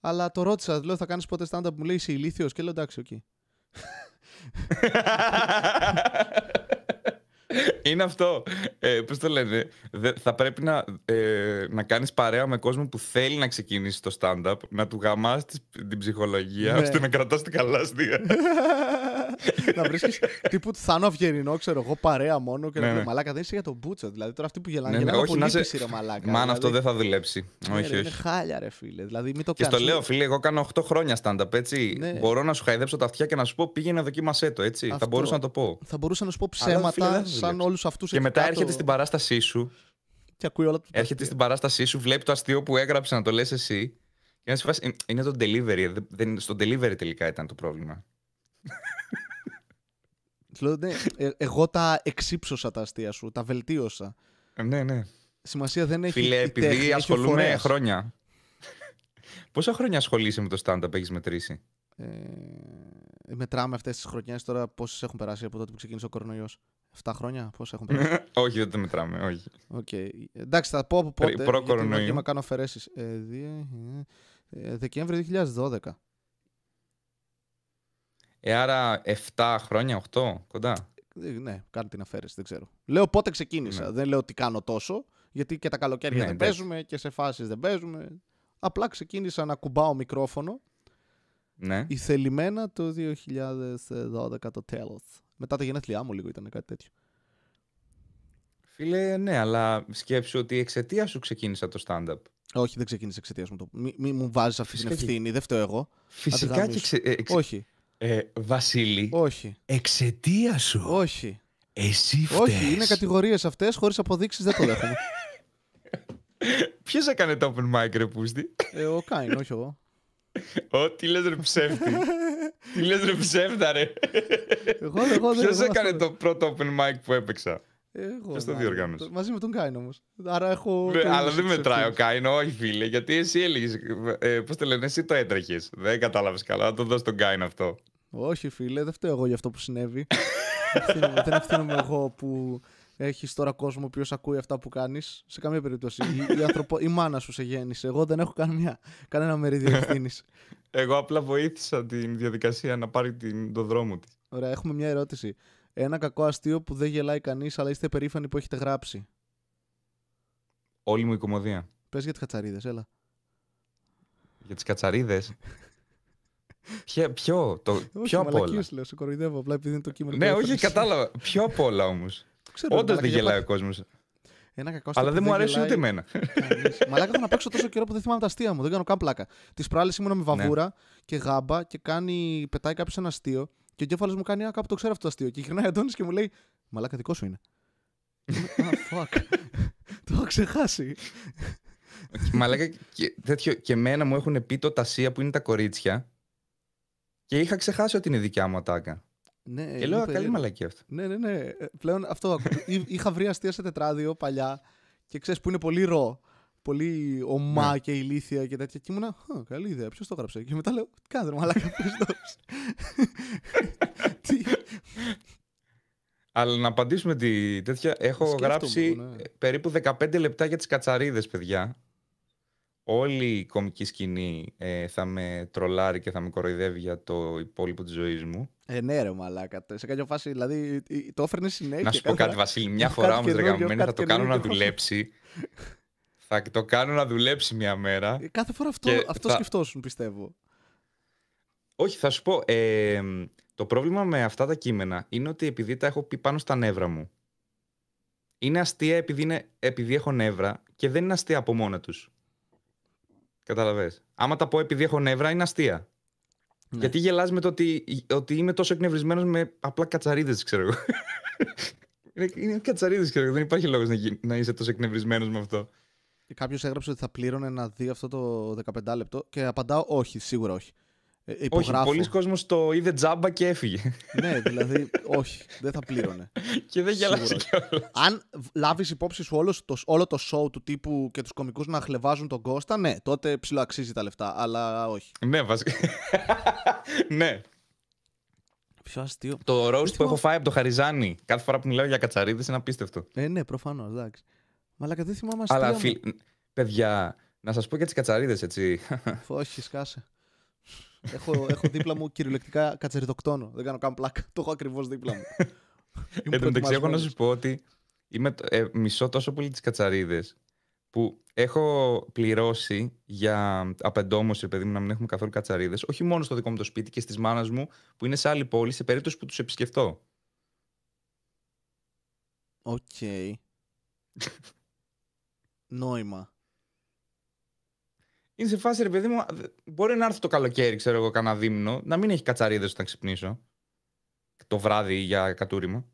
Αλλά το ρώτησα, λέω θα κάνεις πότε stand-up, μου λέει είσαι ηλίθιος; Και λέω εντάξει, οκ. [laughs] Είναι αυτό. Ε, Πώς το λένε. Δε- θα πρέπει να, ε, να κάνεις παρέα με κόσμο που θέλει να ξεκινήσει το stand-up, να του γαμάς τις- την ψυχολογία, Ναι. ώστε να κρατάς την καλά αστεία. [laughs] να βρίσκεις τύπου Θάνο Αυγερινό, ξέρω εγώ, παρέα μόνο και να Ναι, λέει ναι. Μαλάκα δεν είσαι για τον Μπούτσο. Δηλαδή τώρα αυτοί που γελάνε, Ναι, ναι, γελάνε όχι, από να σε- λύπηση, ρε Μαλάκα. Μαν, αυτό δηλαδή. δεν θα δουλέψει. Ναι, όχι, ρε, Είναι όχι. χάλια, ρε φίλε. Δηλαδή μην το Και στο κάνεις. λέω, φίλε, εγώ κάνω 8 χρόνια stand-up, έτσι. Ναι. Μπορώ να σου χαϊδέψω τα αυτιά και να σου πω πήγαινε δοκίμασέ το, έτσι. Αυτό. Θα μπορούσα να το πω. Θα μπορούσα να σου πω Αλλά, φίλε, ψέματα δεν θα σαν δουλέψει. όλους αυτούς Και μετά έρχεται στην παράστασή σου, Και ακούει όλα του. τα έρχεται αστεία. στην παράστασή σου, βλέπει το αστείο που έγραψε να το λες εσύ. Και να σε φας, «Ε, είναι το delivery. δεν- Δεν, στο delivery τελικά ήταν το πρόβλημα. Της λέω, ναι, ε, εγώ τα εξύψωσα τα αστεία σου, τα βελτίωσα. Ε, Ναι, ναι. Σημασία δεν έχει. Φίλε, η επειδή τέχνη, έχει ο ασχολούμαι φορέας. χρόνια. Πόσα χρόνια ασχολείσαι με το stand-up έχεις μετρήσει; Ε, μετράμε αυτές τις χρονιές τώρα πόσες έχουν περάσει από τότε που ξεκίνησε ο κορονοϊός. 7 χρόνια, πόσα έχουν περάσει; [laughs] όχι, δεν το μετράμε, όχι. Okay. Εντάξει, θα πω από πότε. Προ κορονοϊού. Γιατί κάνω αφαιρέσεις. Ε, ε, Δεκέμβρη 2012. Ε, άρα 7 χρόνια, 8, κοντά. Ε, ναι, κάνω την αφαίρεση, δεν ξέρω. Λέω πότε ξεκίνησα. Ναι. Δεν λέω ότι κάνω τόσο, γιατί και τα καλοκαίρια ναι, δεν παίζουμε και σε φάσεις δεν παίζουμε. Απλά ξεκίνησα να κουμπάω μικρόφωνο. Ναι. Ηθελημένα το 2012 το τέλος. Μετά τα γενέθλιά μου λίγο ήταν κάτι τέτοιο. Φίλε, ναι, αλλά σκέψου ότι εξαιτίας σου ξεκίνησα το stand-up. Όχι, δεν ξεκίνησε εξαιτίας μου. Το... Μη, μου βάζεις αυτή την ευθύνη, δεν φταίω εγώ. Φυσικά και εξε... Ε, Όχι. Ε, Βασίλη. Όχι. Εξαιτία σου. Όχι. Εσύ φταίς. Όχι, είναι κατηγορίες αυτές, χωρίς αποδείξεις δεν το δέχομαι. [laughs] Ποιος έκανε το open mic, ρε Πούστη; Ε, ο Κάιν, όχι εγώ. Ω, τι λες ρε ψεύτη. τι λες ρε ψεύτα ρε. Εγώ, εγώ δεν Ποιος έκανε το πρώτο open mic που έπαιξα; Εγώ. Ποιος το διοργάνωσε; Μαζί με τον Κάιν όμως. Άρα έχω... Ναι, αλλά δεν μετράει ο Κάιν, όχι φίλε. Γιατί εσύ έλεγες, ε, πώς το λένε, εσύ το έτρεχες. Δεν κατάλαβες καλά, να το δώσω τον Κάιν αυτό. Όχι φίλε, δεν φταίω εγώ για αυτό που συνέβη. δεν ευθύνομαι εγώ που έχεις τώρα κόσμο ο οποίος ακούει αυτά που κάνεις. Σε καμία περίπτωση. η, η, ανθρωπο... η μάνα σου σε γέννησε. Εγώ δεν έχω κανένα, κανένα μερίδιο ευθύνης. Εγώ απλά βοήθησα την διαδικασία να πάρει την, το δρόμο της. Ωραία, έχουμε μια ερώτηση. Ένα κακό αστείο που δεν γελάει κανείς, αλλά είστε περήφανοι που έχετε γράψει. Όλη μου η κομμωδία. Πες για τις κατσαρίδες, έλα. Για τις κατσαρίδες; Ποιο, ποιο, το, όχι, ποιο από όλα. λέω, σε κοροϊδεύω, απλά επειδή είναι το κείμενο. Ναι, όχι, κατάλαβα. Ποιο από όλα όμως. Όντως δεν γελάει ο κόσμος. Ένα κακό Αλλά δεν μου αρέσει ούτε εμένα. Μαλάκα έχω να παίξω τόσο καιρό που δεν θυμάμαι τα αστεία μου. Δεν κάνω καν πλάκα. Τη προάλλη ήμουν με βαβούρα ναι. και γάμπα και κάνει, πετάει κάποιος ένα αστείο και ο κέφαλο μου κάνει Α, κάπου το ξέρω αυτό το αστείο. Και γυρνάει Αντώνης και μου λέει Μαλάκα δικό σου είναι. Ah, fuck. [laughs] το έχω ξεχάσει. Μαλάκα και, τέτοιο, και εμένα μου έχουν πει το τασία που είναι τα κορίτσια και είχα ξεχάσει ότι είναι δικιά μου ατάκα. Ναι, και λέω, καλή μαλακή αυτό. Ναι, ναι, ναι. Πλέον αυτό. [laughs] είχα βρει αστεία σε τετράδιο παλιά και ξέρεις που είναι πολύ ρο. Πολύ ομά ναι. και ηλίθια και τέτοια. Και ήμουνα, καλή ιδέα. Ποιος το έγραψε. Και μετά λέω, τι κάνετε, μαλάκα, [laughs] Τι; Αλλά να απαντήσουμε τη τέτοια. Έχω γράψει ναι. περίπου 15 λεπτά για τις κατσαρίδες, παιδιά όλη η κομική σκηνή ε, θα με τρολάρει και θα με κοροϊδεύει για το υπόλοιπο της ζωής μου. Ε, ναι, ρε μαλάκα. Σε κάποια φάση, δηλαδή, το έφερνε συνέχεια. Να σου πω κάτι, Βασίλη. [laughs] Μια φορά όμως, ρεγαμμένη, θα το κάνω να δουλέψει. [laughs] θα το κάνω να δουλέψει μια μέρα. Ε, κάθε φορά αυτό, αυτό θα... σκεφτόσουν, πιστεύω. Όχι, θα σου πω. Ε, το πρόβλημα με αυτά τα κείμενα είναι ότι επειδή τα έχω πει πάνω στα νεύρα μου. Είναι αστεία επειδή, είναι, επειδή έχω νεύρα και δεν είναι αστεία από μόνα τους. Καταλαβέ. Άμα τα πω επειδή έχω νεύρα, είναι αστεία. Ναι. Γιατί γελάς με το ότι, ότι είμαι τόσο εκνευρισμένος με απλά κατσαρίδες, ξέρω εγώ. [laughs] είναι είναι κατσαρίδες, ξέρω εγώ. Δεν υπάρχει λόγος να, να είσαι τόσο εκνευρισμένος με αυτό. Κάποιος έγραψε ότι θα πλήρωνε να δει αυτό το 15 λεπτό και απαντάω όχι, σίγουρα όχι. Ε, όχι, πολλοί κόσμος το είδε τζάμπα και έφυγε. ναι, δηλαδή, όχι, δεν θα πλήρωνε. [laughs] και δεν γελάσει κιόλας. Αν λάβεις υπόψη σου όλο το, όλο το show του τύπου και τους κομικούς να χλεβάζουν τον Κώστα, ναι, τότε ψηλοαξίζει τα λεφτά, αλλά όχι. Ναι, βασικά. [laughs] ναι. Πιο αστείο. Το roast που έχω φάει από το Χαριζάνι κάθε φορά που μιλάω για κατσαρίδες είναι απίστευτο. Ε, ναι, προφανώς, εντάξει. Μα δεν θυμάμαι Αλλά, φιλ... παιδιά, να σας πω για τις κατσαρίδες, έτσι. Όχι, σκάσε έχω, έχω δίπλα μου κυριολεκτικά κατσαριδοκτόνο. Δεν κάνω καν πλάκα. Το έχω ακριβώς δίπλα μου. Εν τω μεταξύ, έχω να σα πω ότι είμαι, ε, μισώ τόσο πολύ τις κατσαρίδες που έχω πληρώσει για απεντόμωση, παιδί μου, να μην έχουμε καθόλου κατσαρίδες. Όχι μόνο στο δικό μου το σπίτι και στις μάνας μου που είναι σε άλλη πόλη, σε περίπτωση που τους επισκεφτώ. Οκ. [laughs] Νόημα είναι σε φάση, ρε παιδί μου, μπορεί να έρθει το καλοκαίρι, ξέρω εγώ, κανένα δίμηνο, να μην έχει κατσαρίδες όταν ξυπνήσω. Το βράδυ για κατούριμα.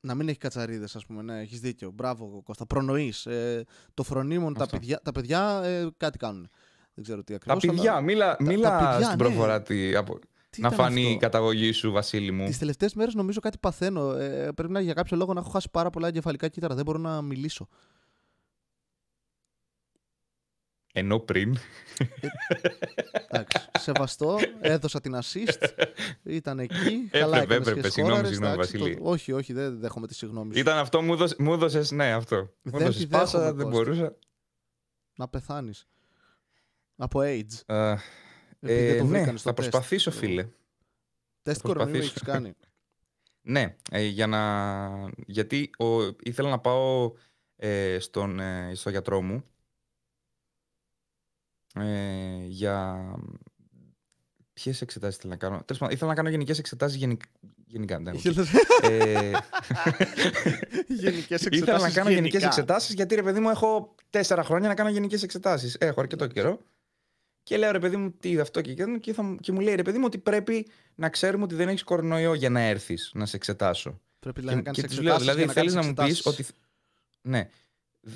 Να μην έχει κατσαρίδες, ας πούμε. Ναι, έχεις δίκιο. Μπράβο, Κώστα. Προνοείς. Ε, το φρονίμον, τα παιδιά, τα παιδιά ε, κάτι κάνουν. Δεν ξέρω τι ακριβώς. Τα παιδιά, μίλα, μίλα τα παιδιά, στην ναι. προφορά. Τι, από... Τι να φανεί αυτό; η καταγωγή σου, Βασίλη μου. Τις τελευταίες μέρες νομίζω κάτι παθαίνω. Ε, πρέπει να για κάποιο λόγο να έχω χάσει πάρα πολλά εγκεφαλικά κύτταρα. Δεν μπορώ να μιλήσω. Ενώ πριν. Εντάξει, σεβαστό, έδωσα την assist, ήταν εκεί, Έπρεπε, καλά έκανες έπρεπε, και συγγνώμη, σκόραρες, συγγνώμη, εντάξει, Βασίλη. το- Όχι, όχι, δεν δέχομαι τη συγγνώμη σου. Ήταν αυτό μου έδωσε, μου έδωσες, ναι, αυτό. Μου Δεν έδωσες τη πάσα, δέχομαι, δεν Κώστα. μπορούσα. Να πεθάνεις. Από AIDS. Α, Επειδή δεν ε, το ναι, βρήκανε στο θα τεστ. προσπαθήσω, φίλε. Τεστ θα κορονοϊού προσπαθήσω. έχεις κάνει. [laughs] Ναι, ε, για να... γιατί ο... ήθελα να πάω ε, στον, ε, στο γιατρό μου ε, για... Ποιες εξετάσεις ήθελα να κάνω. Τέλος πάντων, ήθελα να κάνω γενικές εξετάσεις γενικ... γενικά. δεν έχω. ε, [laughs] Γενικές εξετάσεις ήθελα να κάνω γενικές γενικά. εξετάσεις γιατί ρε παιδί μου έχω τέσσερα χρόνια να κάνω γενικές εξετάσεις. Έχω αρκετό καιρό. Και λέω ρε παιδί μου τι είναι αυτό και, εκείνο και, θα, μου- και μου λέει ρε παιδί μου ότι πρέπει να ξέρουμε ότι δεν έχεις κορονοϊό για να έρθεις να σε εξετάσω. Πρέπει δηλαδή να Και, κάνεις και τους λέω, εξετάσεις δηλαδή για θέλεις να κάνεις μου πεις εξετάσεις. ότι... Ναι.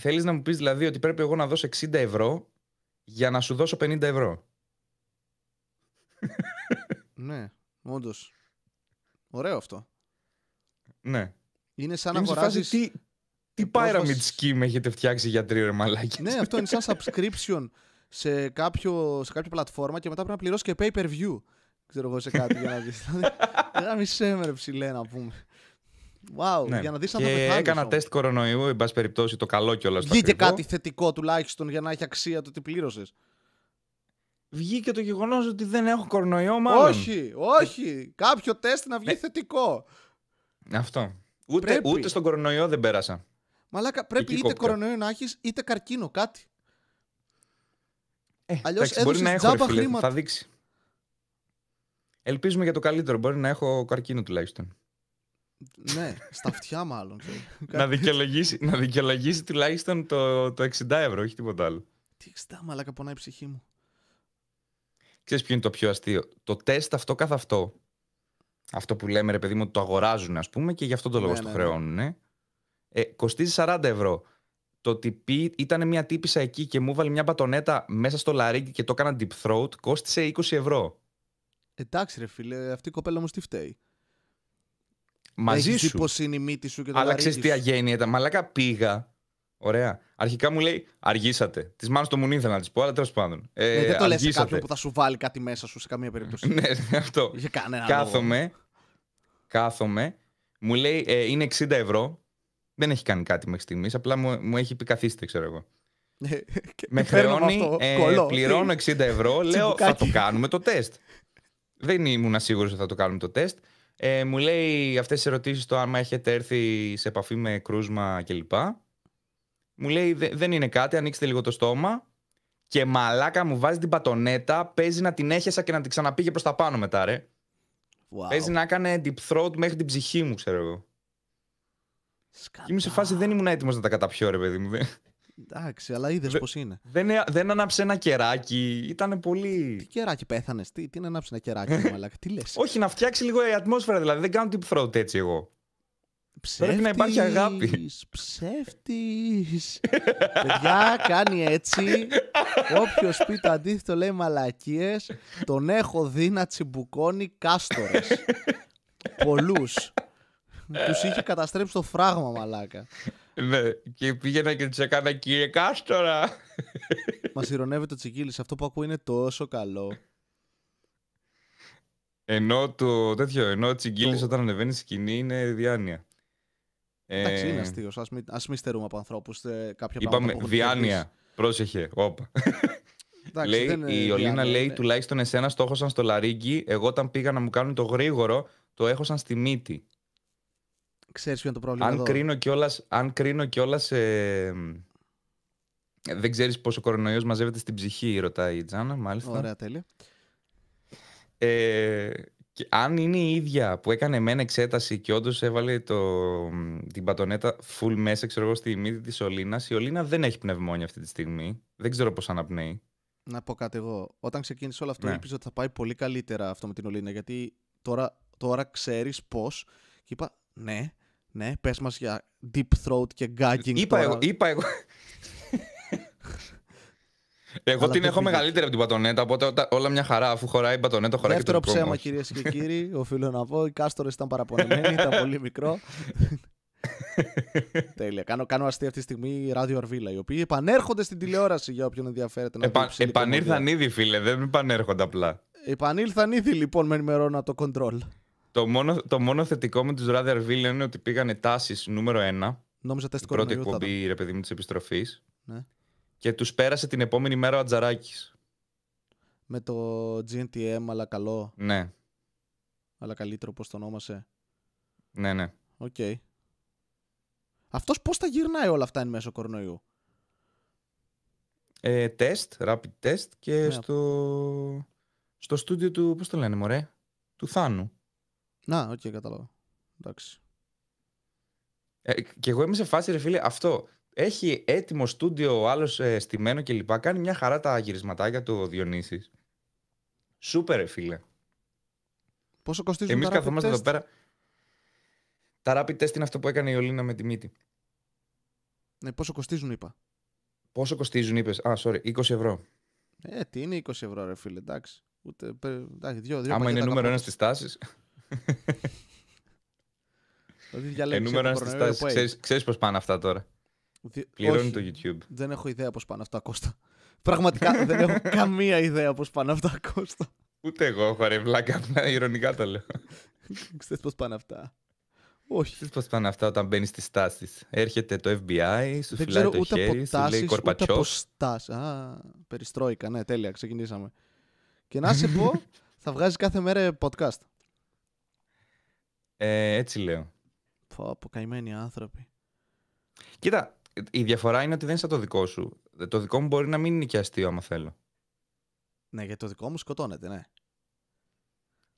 Θέλεις να μου πεις δηλαδή ότι πρέπει εγώ να δώσω 60 ευρώ για να σου δώσω 50 ευρώ. Ναι, όντως. Ωραίο αυτό. Ναι. Είναι σαν Και να είμαι σε φάση, αγοράζεις... τι, τι πρόσβαση- pyramid scheme έχετε φτιάξει γιατροί ρε μαλάκι. ναι, αυτό είναι σαν subscription σε, κάποιο, σε κάποια πλατφόρμα και μετά πρέπει να πληρώσεις και pay per view. Ξέρω εγώ σε κάτι για να δεις. [laughs] Δηλαδή, μισέ με ρε ψηλέ να πούμε. Wow, Ναι. για να δεις αν θα και πεθάνεις έκανα όμως. τεστ κορονοϊού, εν πάση περιπτώσει, το καλό κιόλας. Βγήκε κάτι θετικό τουλάχιστον για να έχει αξία το τι πλήρωσες. Βγήκε το γεγονός ότι δεν έχω κορονοϊό, μάλλον. Όχι, όχι. Κάποιο τεστ να βγει Ναι. θετικό. Αυτό. Ούτε, Πρέπει. ούτε στον κορονοϊό δεν πέρασα. Μαλάκα, πρέπει Εκεί είτε κόπηκα. κορονοϊό να έχεις είτε καρκίνο, κάτι. Ε, Αλλιώς εντάξει, μπορεί να έδωσες έχω, ρε τζάμπα φίλε, χρήματα. θα δείξει. Ελπίζουμε για το καλύτερο. Μπορεί να έχω καρκίνο τουλάχιστον. Ναι, στα αυτιά μάλλον. ξέρω. να, δικαιολογήσει, να δικαιολογήσει τουλάχιστον το, το 60 ευρώ, όχι τίποτα άλλο. Τι εξτά, μαλάκα, πονάει η ψυχή μου. Ξέρεις ποιο είναι το πιο αστείο; Το τεστ αυτό καθ' αυτό, αυτό που λέμε ρε παιδί μου ότι το αγοράζουν ας πούμε και γι' αυτό το λόγο Ναι, στο ναι, ναι. χρεώνουν. Ε, κοστίζει 40 ευρώ. Το ότι πει, ήταν μια τύπησα εκεί και μου έβαλε μια μπατονέτα μέσα στο λαρίκι και το έκανα deep throat, κόστισε 20 ευρώ. Εντάξει, ρε φίλε, αυτή η κοπέλα μου τι φταίει; Μαζί Έχεις δει σου. πώς είναι η μύτη σου και το Αλλά λαρίκι ξέρεις τι σου; αγένεια ήταν. Μαλάκα πήγα. Ωραία. Αρχικά μου λέει αργήσατε. Της μάλλον το μουνί ήθελα να της πω, αλλά τέλος πάντων. Ε, Ναι, δεν το λες σε αργήσατε. κάποιον που θα σου βάλει κάτι μέσα σου σε καμία περίπτωση. [laughs] ναι, αυτό. Για κανένα λόγο. Κάθομαι. Κάθομαι. Μου λέει ε, είναι 60 ευρώ. Δεν έχει κάνει κάτι μέχρι στιγμής. Απλά μου, μου έχει πει καθίστε, ξέρω εγώ. Ε, και Με παίρνω χρεώνει. αυτό, ε, κολλώ. πληρώνω 60 ευρώ. λέω θα Τσιμπουκάκι. το κάνουμε το τεστ. Δεν ήμουν σίγουρος ότι θα το κάνουμε το τεστ. Ε, μου λέει αυτές τις ερωτήσεις το άμα έχετε έρθει σε επαφή με κρούσμα κλπ. Μου λέει «Δε- δεν είναι κάτι, ανοίξτε λίγο το στόμα. Και μαλάκα μου βάζει την πατονέτα, παίζει να την έχεσα και να την ξαναπήγε προς τα πάνω μετά, ρε. Wow. Παίζει να έκανε deep throat μέχρι την ψυχή μου, ξέρω εγώ. Σκατά. Και είμαι σε φάση δεν ήμουν έτοιμος να τα καταπιώ, ρε παιδί μου. Δεν, Εντάξει, αλλά είδες Δε- πώς είναι. δεν, δεν άναψε ένα κεράκι. Ήταν Τι πολύ. κεράκι πέθανες, τι, τι να ανάψει ένα κεράκι, ρε [laughs] μαλάκα, τι λες; Όχι, να φτιάξει λίγο η ατμόσφαιρα, δηλαδή. Δεν κάνω deep throat έτσι εγώ. Πρέπει να υπάρχει αγάπη. Ψεύτης. Παιδιά, κάνει έτσι. Όποιο πει το αντίθετο λέει μαλακίες. Τον έχω δει να τσιμπουκώνει κάστορες. [laughs] Πολλούς. Τους είχε καταστρέψει το φράγμα, μαλάκα. Ναι, και πήγαινα και του έκανα κύριε Κάστορα. Μας ηρωνεύει το τσικίλι. Αυτό που ακούω είναι τόσο καλό. Ενώ το τέτοιο, ενώ ο Τσιγκίλης Το- όταν ανεβαίνει στη σκηνή είναι διάνοια. Εντάξει, είναι Ε, αστείος. Α μην, ας μην στερούμε από ανθρώπους κάποια Είπαμε πράγματα. που έχουν διάνοια. Πρόσεχε, όπα. κερδίσει. Εντάξει, λέει, δεν είναι η Ολίνα διάνοια, λέει είναι- τουλάχιστον εσένα το έχωσαν στο λαρίγκι. Εγώ όταν πήγα να μου κάνουν το γρήγορο, το έχωσαν στη μύτη. Ξέρεις ποιο είναι το πρόβλημα Αν εδώ; κρίνω κιόλας, αν κρίνω κιόλας ε, δεν ξέρεις πόσο κορονοϊός μαζεύεται στην ψυχή, ρωτάει η Τζάνα, μάλιστα. Ωραία, τέλεια. Ε, και αν είναι η ίδια που έκανε εμένα εξέταση και όντως έβαλε το, την πατονέτα full μέσα, ξέρω εγώ, στη μύτη της Ολίνας, η Ολίνα δεν έχει πνευμόνια αυτή τη στιγμή. Δεν ξέρω πώς αναπνέει. Να πω κάτι εγώ. Όταν ξεκίνησε όλο αυτό, Ναι. ήλπιζα ότι θα πάει πολύ καλύτερα αυτό με την Ολίνα. Γιατί τώρα, τώρα ξέρεις πώς. Και είπα, ναι, ναι, πες μας για deep throat και gagging. Είπα τώρα. εγώ, είπα εγώ. [laughs] Εγώ Αλλά την δεν έχω πήγε. μεγαλύτερη από την πατονέτα, οπότε όταν- όλα μια χαρά, αφού χωράει η πατονέτα, χωράει Δεύτερο και το δικό μου. ψέμα, κυρίες και [laughs] κύριοι. Οφείλω να πω, οι κάστορες ήταν παραπονεμένοι, ήταν πολύ μικρό. [laughs] Τέλεια. Κάνω, κάνω αστεία αυτή τη στιγμή ράδιο Αρβίλα, οι οποίοι επανέρχονται στην τηλεόραση για όποιον ενδιαφέρεται να Επα, δει ψηλή επανήρθαν κομμωδία. ήδη, φίλε, δεν επανέρχονται απλά. Επανήλθαν ήδη λοιπόν με ενημερώνα το control. Το μόνο, το μόνο θετικό με τους Rather Ville είναι ότι πήγανε τάσεις νούμερο 1. Νόμιζα τεστ Την πρώτη κορονοϊού θα ήταν. εκπομπή, ρε παιδί μου, της επιστροφής. Ναι. Και τους πέρασε την επόμενη μέρα ο Ατζαράκη. Με το GNTM, αλλά καλό, Ναι, αλλά καλύτερο πώς το ονόμασε. ναι, ναι. Οκ. Αυτός πώς τα γυρνάει όλα αυτά εν μέσω κορονοϊού; Ε, τεστ, rapid test και Ναι. στο, στο στούντιο του, πώς το λένε μωρέ, του Θάνου. Να, οκ, κατάλαβα. Εντάξει. Ε, και εγώ είμαι σε φάση, ρε φίλε, αυτό. Έχει έτοιμο στούντιο ο άλλος ε, στημένο κλπ. Κάνει μια χαρά τα γυρισματάκια του ο Διονύσης. Σούπερ, ρε φίλε. Πόσο κοστίζουν Εμείς τα rapid καθόμαστε test? εδώ πέρα. Τα rapid test είναι αυτό που έκανε η Ολίνα με τη μύτη. Ναι, πόσο κοστίζουν, είπα. Πόσο κοστίζουν, είπες. Α, sorry, 20 ευρώ. Ε, τι είναι 20 ευρώ, ρε φίλε, εντάξει. Ούτε, πε- εντάξει, δύο, δύο Άμα είναι πακέτα νούμερο ένας καπότες. στι τάσει. Δηλαδή Ε, διαλέγεις νούμερο από ένα στι κορονοϊό τάσει. που Ξέρεις, ξέρεις πώς πάνε αυτά τώρα. Δι- Πληρώνει Όχι, το YouTube. Δεν έχω ιδέα πώς πάνε αυτά, Κώστα. Πραγματικά [laughs] δεν έχω καμία ιδέα πώς πάνε αυτά, Κώστα. Ούτε εγώ έχω ρε βλάκα, απλά ηρωνικά το λέω. [laughs] Ξέρεις πώς πάνε αυτά. Όχι. Ξέρεις πώς πάνε αυτά όταν μπαίνεις στις τάσεις. Έρχεται το FBI, σου Δεν φυλάει ξέρω το ούτε από χέρι, σου λέει τάσεις, ούτε από Κορπατσόφ. στάσεις. Α, περιστρόικα, ναι, τέλεια, ξεκινήσαμε. Και να σε πω, [laughs] θα βγάζεις κάθε μέρα podcast. Ε, έτσι λέω. Πω, από καημένοι άνθρωποι. Κοίτα, η διαφορά είναι ότι δεν είναι σαν το δικό σου. Το δικό μου μπορεί να μην είναι και αστείο άμα θέλω. Ναι, γιατί το δικό μου σκοτώνεται, ναι.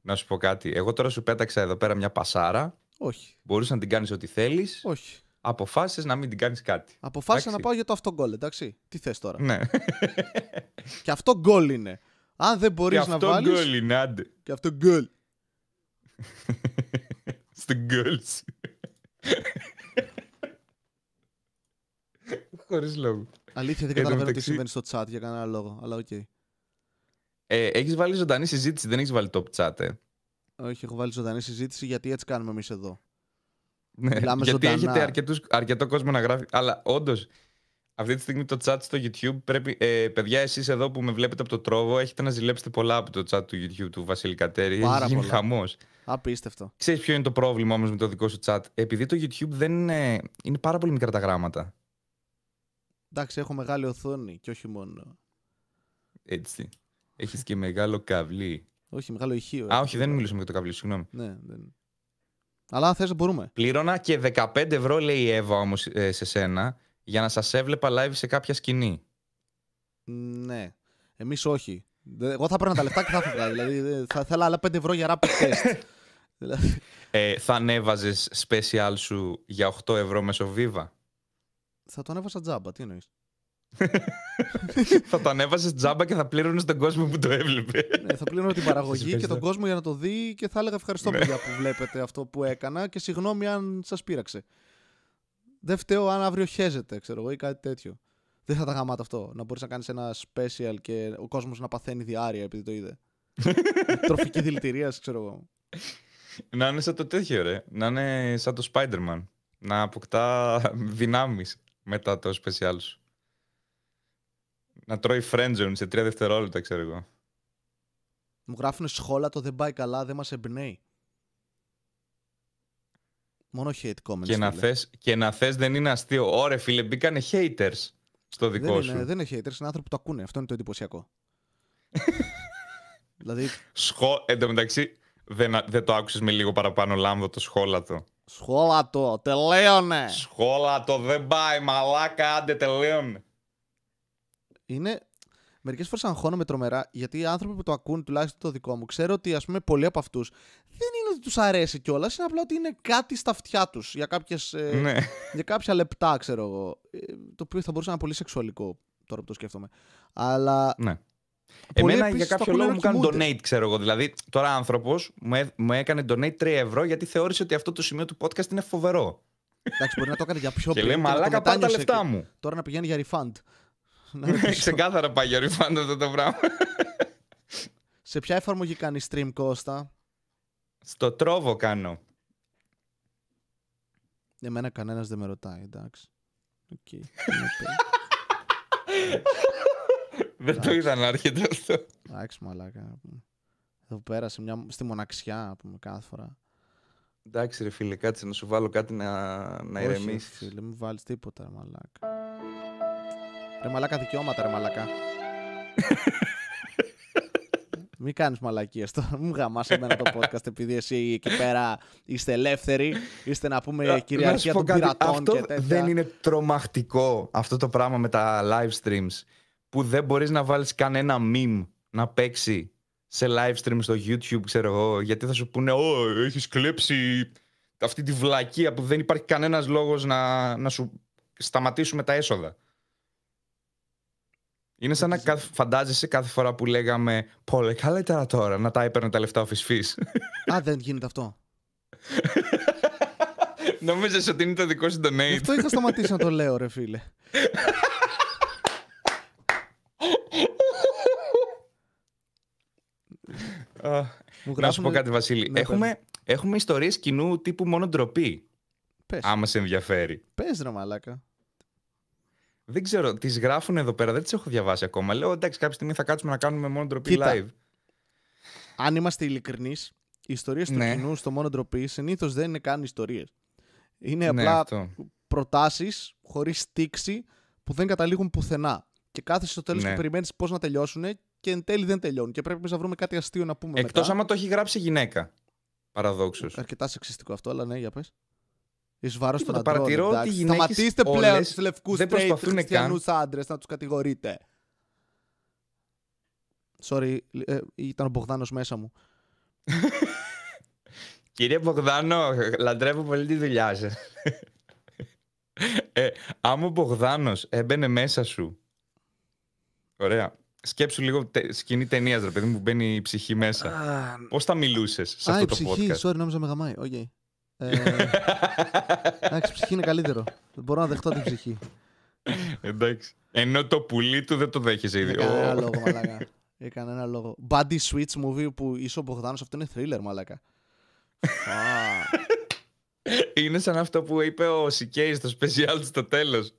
Να σου πω κάτι. Εγώ τώρα σου πέταξα εδώ πέρα μια πασάρα. Όχι, Μπορούσε να την κάνεις ό,τι θέλεις. όχι. Αποφάσισες να μην την κάνεις κάτι. Αποφάσισα να Εντάξει. πάω για το αυτό γκολ, εντάξει. Τι θες τώρα; Ναι. [laughs] Και αυτό γκολ είναι. Αν δεν Και μπορείς να αυτό βάλεις... γκολ είναι, άντε. Και αυτό γκολ. [laughs] Στο γκολ σου. Χωρίς λόγο. Αλήθεια δεν Εν τω καταλαβαίνω τι μεταξύ- συμβαίνει στο chat για κανένα λόγο, αλλά οκ. Ε, έχεις βάλει ζωντανή συζήτηση, δεν έχεις βάλει top chat, ε. Όχι, έχω βάλει ζωντανή συζήτηση γιατί έτσι κάνουμε εμείς εδώ. Ναι, Μιλάμε γιατί ζωντανά. έχετε αρκετούς, αρκετό κόσμο να γράφει. Αλλά όντως, αυτή τη στιγμή το chat στο YouTube πρέπει. Ε, παιδιά, εσείς εδώ που με βλέπετε από το τρόβο, έχετε να ζηλέψετε πολλά από το chat του YouTube του Βασίλη Κατέρη. Πάρα Έχει γίνει πολλά. χαμός. Απίστευτο. Ξέρεις ποιο είναι το πρόβλημα όμως με το δικό σου chat; Επειδή το YouTube δεν είναι. είναι πάρα πολύ μικρά τα γράμματα. Εντάξει, έχω μεγάλη οθόνη και όχι μόνο. Έτσι. Έχεις και μεγάλο καβλί. Όχι, μεγάλο ηχείο. Α, έχω. όχι, δεν μιλούσαμε για το καβλί, συγγνώμη. Ναι, δεν. Αλλά αν θες μπορούμε. Πλήρωνα και 15 ευρώ, λέει η Εύα όμως σε σένα, για να σας έβλεπα live σε κάποια σκηνή. Ναι. Εμείς όχι. Δε- Εγώ θα έπαιρνα τα λεφτά και θα έφευγα. δηλαδή δε- θα ήθελα άλλα 5 ευρώ για rapid test. δηλαδή, [laughs] Ε, θα ανέβαζες special σου για 8 ευρώ μέσω Viva; θα το ανέβασα τζάμπα, τι εννοείς; [laughs] θα το ανέβαζες τζάμπα και θα πλήρωνες τον κόσμο που το έβλεπε. ναι, θα πλήρω την παραγωγή και ευχαριστώ. τον κόσμο για να το δει και θα έλεγα ευχαριστώ Ναι. παιδιά που βλέπετε αυτό που έκανα και συγγνώμη αν σας πείραξε. Δεν φταίω αν αύριο χέζετε, ξέρω εγώ, ή κάτι τέτοιο. Δεν θα τα γαμάτα αυτό. Να μπορείς να κάνεις ένα special και ο κόσμος να παθαίνει διάρκεια επειδή το είδε. [laughs] Τροφική δηλητηρία, ξέρω εγώ. να είναι σαν το τέτοιο, ρε. Να είναι σαν το Spider-Man. Να αποκτά δυνάμεις μετά το special σου. Να τρώει friendzone σε 3 δευτερόλεπτα, ξέρω εγώ. Μου γράφουν σχόλα το δεν πάει καλά, δεν μας εμπνέει. Μόνο hate comments. Και να, φίλε. θες, και να θες δεν είναι αστείο. Ωρε φίλε, μπήκανε haters στο δικό δεν σου. είναι, δεν είναι haters, είναι άνθρωποι που το ακούνε. Αυτό είναι το εντυπωσιακό. [laughs] δηλαδή, Σχό... Εν τω μεταξύ, δεν, δεν το άκουσες με λίγο παραπάνω λάμδο το σχόλατο. σχόλα το, τελείωνε. Σχόλατο δεν πάει, μαλάκα, άντε τελείωνε. είναι. Μερικές φορές αγχώνομαι τρομερά γιατί οι άνθρωποι που το ακούν, τουλάχιστον το δικό μου, ξέρω ότι ας πούμε πολλοί από αυτούς δεν είναι ότι τους αρέσει κιόλας, είναι απλά ότι είναι κάτι στα αυτιά τους για, κάποιες, ε, ναι. για κάποια λεπτά, ξέρω εγώ. Ε, το οποίο θα μπορούσε να είναι πολύ σεξουαλικό τώρα που το σκέφτομαι. Αλλά ναι. Πολλοί Εμένα επίσης για το κάποιο ακούνε λόγο να μου κάνουν κοιμούνται. donate, ξέρω εγώ. Δηλαδή, τώρα άνθρωπος μου, έ- μου έκανε donate 3 ευρώ γιατί θεώρησε ότι αυτό το σημείο του podcast είναι φοβερό. εντάξει, μπορεί να το έκανε για πιο και πριν. λέει, να το μαλάκα, πάρε τα μετάνιωσε λεφτά και μου. Τώρα να πηγαίνει για refund. Να ρωτήσω, Ξεκάθαρα πάει για refund αυτό το πράγμα. Σε ποια εφαρμογή κάνει stream, Κώστα; Στο Trovo κάνω. Εμένα κανένας δεν με ρωτάει, εντάξει. Οκ. Είναι [laughs] τέλειο. Δεν το είδα να έρχεται αυτό. Εντάξει, μαλάκα. Εδώ πέρα σε μια, στη μοναξιά, να πούμε, κάθε φορά. Εντάξει ρε φίλε, κάτσε να σου βάλω κάτι να, να Όχι, ρε ηρεμήσεις. φίλε, μην βάλεις τίποτα, ρε μαλάκα. Ρε μαλάκα δικαιώματα, ρε μαλάκα. [laughs] Μην κάνεις μαλακίες τώρα. Μην γαμάς εμένα το podcast [laughs] επειδή εσύ εκεί πέρα είστε ελεύθεροι. Είστε να πούμε Να σου κυριαρχία πω των κάτι, πειρατών Αυτό και τέτοια. δεν είναι τρομακτικό αυτό το πράγμα με τα live streams που δεν μπορείς να βάλεις κανένα meme να παίξει σε live stream στο YouTube, ξέρω εγώ, γιατί θα σου πούνε «Ω, έχεις κλέψει αυτή τη βλακεία που δεν υπάρχει κανένας λόγος να, να σου σταματήσουμε τα έσοδα». Είναι σαν να καθ- φαντάζεσαι κάθε φορά που λέγαμε «Πολύ καλύτερα τώρα να τα έπαιρνε τα λεφτά ο Φυσφής». Α, δεν γίνεται αυτό. [laughs] Νομίζεις ότι είναι το δικό σου Γι' donate. αυτό είχα σταματήσει να το λέω, ρε φίλε. Α, Μου Να σου γράφουνε- πω κάτι, Βασίλη. Ναι, έχουμε, έχουμε ιστορίες κοινού τύπου μόνο ντροπή. Πες, Άμα σε ενδιαφέρει. πες ρε μαλάκα. Δεν ξέρω, τις γράφουν εδώ πέρα, δεν τις έχω διαβάσει ακόμα. Λέω εντάξει, κάποια στιγμή θα κάτσουμε να κάνουμε μόνο ντροπή Κοίτα. live. Αν είμαστε ειλικρινείς, οι ιστορίες του Ναι. κοινού στο μόνο ντροπή συνήθως δεν είναι καν ιστορίες. Είναι Ναι, απλά αυτό. προτάσεις χωρίς στίξη που δεν καταλήγουν πουθενά. Και κάθεσαι στο τέλος Ναι. και περιμένεις πώς να τελειώσουν και εν τέλει δεν τελειώνουν. Και πρέπει εμείς να βρούμε κάτι αστείο να πούμε Εκτός μετά. άμα το έχει γράψει γυναίκα. Παραδόξως. Αρκετά σεξιστικό αυτό, αλλά ναι, για πες. Εις βάρος των Τίποτα, αντρών. παρατηρώ ότι εντάξει. οι γυναίκες Σταματήστε πλέον όλες τους λευκούς δεν straight προσπαθούν χριστιανούς άντρες να τους κατηγορείτε. Sorry, ε, ήταν ο Μπογδάνος μέσα μου. [laughs] Κύριε Μπογδάνο, λατρεύω πολύ τη δουλειά σας. ε, άμα ο Μπογδάνος έμπαινε μέσα σου. Ωραία. Σκέψου λίγο τε, σκηνή ταινίας, ρε παιδί μου, που μπαίνει η ψυχή μέσα. Πώς θα μιλούσες σε Α, αυτό η το ψυχή, podcast; sorry, νόμιζα με γαμάει. Οκ. Ε, Εντάξει, η ψυχή είναι καλύτερο. Δεν μπορώ να δεχτώ την ψυχή. Εντάξει. Ενώ το πουλί του δεν το δέχεσαι ήδη. Για κανένα Ω. λόγο, μαλάκα. Για κανένα λόγο. Body Switch movie που είσαι ο Μπογδάνος, αυτό είναι thriller, μαλάκα. Fuck. Είναι σαν αυτό που είπε ο Σικέη στο special του στο τέλος.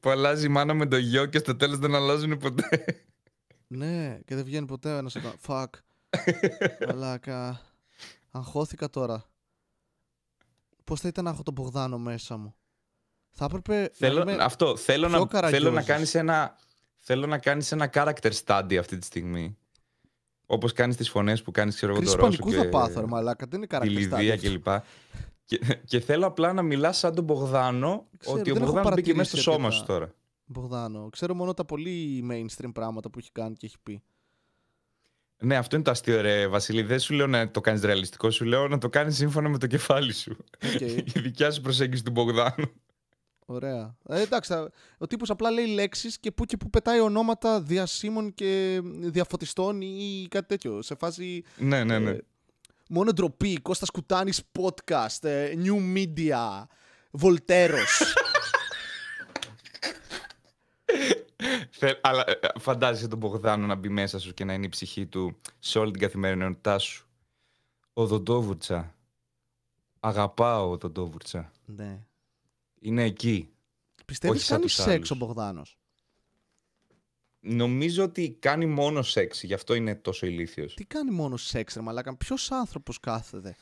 Που αλλάζει η μάνα με το γιο και στο τέλος δεν αλλάζουν ποτέ. ναι, και δεν βγαίνει ποτέ ένας από τα. Fuck. [laughs] Μαλάκα. Αγχώθηκα τώρα. Πώς θα ήταν να έχω τον Μπογδάνο μέσα μου. Θα έπρεπε. να θέλω, είμαι- αυτό, θέλω πιο να, θέλω να καραγκιόζης. κάνεις ένα Θέλω να κάνεις ένα character study αυτή τη στιγμή Όπως κάνεις τις φωνές που κάνεις ξέρω εγώ Κρίση το Ρώσο πανικού και θα πάθω, ρε μαλάκα. Δεν είναι τη καρακτηριστά. Λιδία κλπ και, και θέλω απλά να μιλάς σαν τον Μπογδάνο Ξέρω, Ότι ο δεν έχω Μπογδάνος μπήκε μέσα στο παρατηρήσει σώμα αρκετά. σου τώρα Μπογδάνο. Ξέρω μόνο τα πολύ mainstream πράγματα που έχει κάνει και έχει πει. Ναι αυτό είναι το αστείο ρε Βασίλη Δεν σου λέω να το κάνεις ρεαλιστικό Σου λέω να το κάνεις σύμφωνα με το κεφάλι σου Οκ. [laughs] Η δικιά σου προσέγγιση του Μπογδάνου Ωραία. Ε, εντάξει, θα- ο τύπος απλά λέει λέξεις και που και που πετάει ονόματα διασήμων και διαφωτιστών ή κάτι τέτοιο. Σε φάση Ναι ναι ναι ε, μόνο ντροπή, Κώστας Κουτάνης podcast, ε, new media, Βολταίρος. [laughs] Θε- Αλλά ε, ε, φαντάζεσαι τον Μπογδάνο να μπει μέσα σου και να είναι η ψυχή του σε όλη την καθημερινότητά σου. Ο Δοντόβουρτσα. Αγαπάω ο Δοντόβουρτσα. ναι. Είναι εκεί. Πιστεύεις Όχι σαν κάνει τους σεξ άλλους. ο Μπογδάνος; Νομίζω ότι κάνει μόνο σεξ, γι' αυτό είναι τόσο ηλίθιος. Τι κάνει μόνο σεξ ρε μαλάκα, ποιος άνθρωπος κάθεται;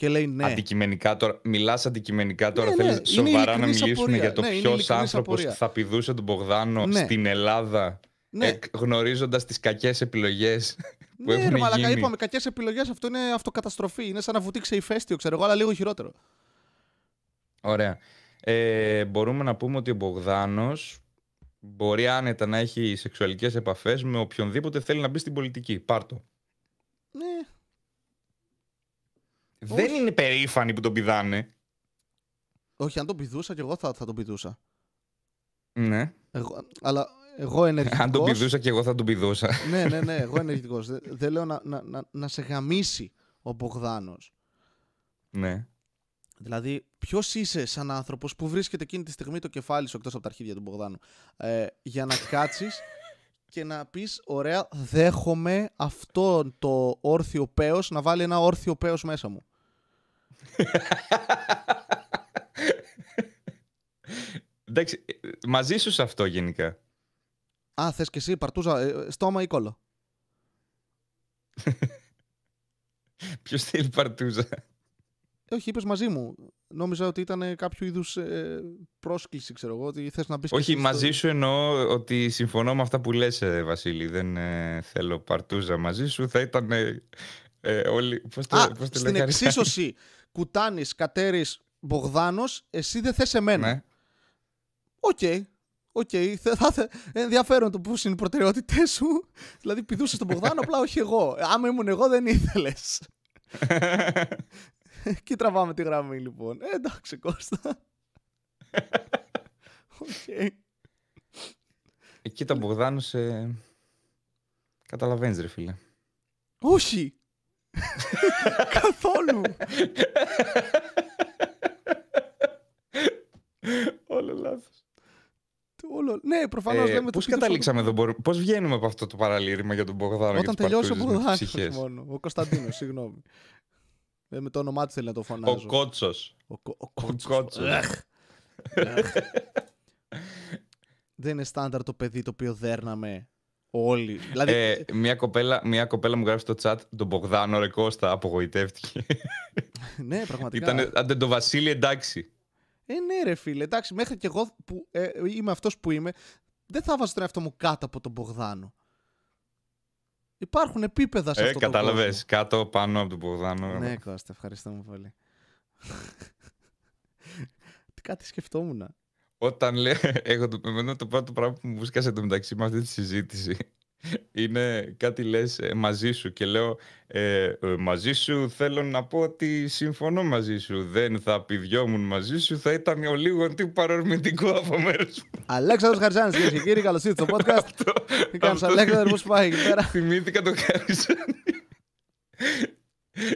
Και λέει ναι. Αντικειμενικά τώρα, μιλάς αντικειμενικά τώρα, Ναι, ναι, θέλεις είναι σοβαρά να ειλικρινής μιλήσουμε απορία. για το Ναι, είναι ποιος ειλικρινής άνθρωπος απορία. θα πηδούσε τον Μπογδάνο Ναι. στην Ελλάδα, Ναι. ε, γνωρίζοντας τις κακές επιλογές που Ναι, έχουν ρε μαλάκα, γίνει. είπαμε κακές επιλογές. Αυτό είναι αυτοκαταστροφή. Είναι σαν να βουτήξει ηφαίστειο, ξέρω εγώ, αλλά λίγο χειρότερο. Ωραία. Ε, μπορούμε να πούμε ότι ο Μπογδάνος μπορεί άνετα να έχει σεξουαλικές επαφές με οποιονδήποτε θέλει να μπει στην πολιτική. Πάρτο. Ναι, Δεν είναι περήφανοι που τον πηδάνε. όχι, αν τον πηδούσα και εγώ θα, θα τον πηδούσα. Ναι. Εγώ, αλλά εγώ ενεργητικός... Αν τον πηδούσα και εγώ θα τον πηδούσα. ναι, ναι, ναι, εγώ ενεργητικός. Δεν δεν λέω να, να, να, να σε γαμίσει ο Μπογδάνος. ναι. Δηλαδή, ποιος είσαι σαν άνθρωπος που βρίσκεται εκείνη τη στιγμή το κεφάλι σου εκτός από τα αρχίδια του Μπογδάνου, ε, για να κάτσεις και να πεις: Ωραία, δέχομαι αυτό το όρθιο πέος να βάλει ένα όρθιο πέος μέσα μου. Εντάξει, ε, μαζί σου σε αυτό γενικά. Α, θες και εσύ παρτούζα, ε, στόμα ή κόλλο; [laughs] Ποιος θέλει παρτούζα; Ε, όχι, είπες μαζί μου. Νόμιζα ότι ήταν κάποιο είδους ε, πρόσκληση, ξέρω εγώ, ότι θες να μπεις. Όχι, μαζί σου εννοώ ότι συμφωνώ με αυτά που λες, ε, Βασίλη. Δεν ε, θέλω παρτούζα μαζί σου. Θα ήταν ε, ε, όλοι. Πώς το, Α, πώς το στην λέει, εξίσωση [laughs] Κουτάνης, Κατέρης, Μπογδάνος, εσύ δεν θες εμένα. Ναι. OK. OK. Θα, θα, θα- ενδιαφέρον το πώ είναι οι προτεραιότητές σου. δηλαδή, πηδούσες τον Μπογδάνο, απλά όχι εγώ. Άμα ήμουν εγώ, δεν ήθελες. [laughs] και τραβάμε τη γραμμή, λοιπόν. Ε, εντάξει, Κώστα. Οκ. Εκεί τα Μπογδάνου σε... Καταλαβαίνεις ρε φίλε. Όχι. [laughs] Καθόλου. Όλο λάθος. Όλο... Ναι, προφανώς Ε, λέμε το πώς πείτε καταλήξαμε εδώ, μπορούμε- πώς βγαίνουμε από αυτό το παραλήρημα για τον Μπογδάνο Όταν και τις τελειώσει ο παρτούζες με τις Μπογδάνο ψυχές. μόνο. Ο Κωνσταντίνος, συγγνώμη. Ε, με το όνομά του θέλει να το Ο φωνάζω. Κότσος. Ο, κο- ο Ο Κότσος. Κότσος. Εχ. Εχ. [laughs] Δεν είναι στάνταρ το παιδί το οποίο δέρναμε όλοι. Δηλαδή, Ε, μια, κοπέλα, μια κοπέλα μου γράφει στο chat τον Μπογδάνο ρε Κώστα, απογοητεύτηκε. ναι, πραγματικά. Ήταν, άντε το Βασίλη εντάξει. Ε, ναι, ρε φίλε. Εντάξει, μέχρι και εγώ που ε, είμαι αυτός που είμαι, δεν θα βάζω τον εαυτό μου κάτω από τον Μπογδάνο. Υπάρχουν επίπεδα σε Ε, αυτό το κατάλαβες, κάτω πάνω από τον Μπογδάνο. κόσμο. Ναι, Κώστα, ευχαριστώ μου πολύ. [laughs] Τι κάτι σκεφτόμουν. Όταν λέει, [laughs] εγώ το, εμένα το πρώτο πράγμα που μου σκάσε το μεταξύ με αυτή τη συζήτηση [laughs] είναι κάτι λες ε, μαζί σου και λέω ε, ε, μαζί σου θέλω να πω ότι συμφωνώ μαζί σου. Δεν θα πηδιόμουν μαζί σου, θα ήταν ο λίγο τι παρορμητικό από μέρους μου. Αλέξανδρος Χαριζάνης, κυρίες και κύριοι, καλώς ήρθατε στο podcast. Τι κάνεις, αυτό Αλέξανδρο, πώ πάει εκεί πέρα. Θυμήθηκα το Καριζάνη.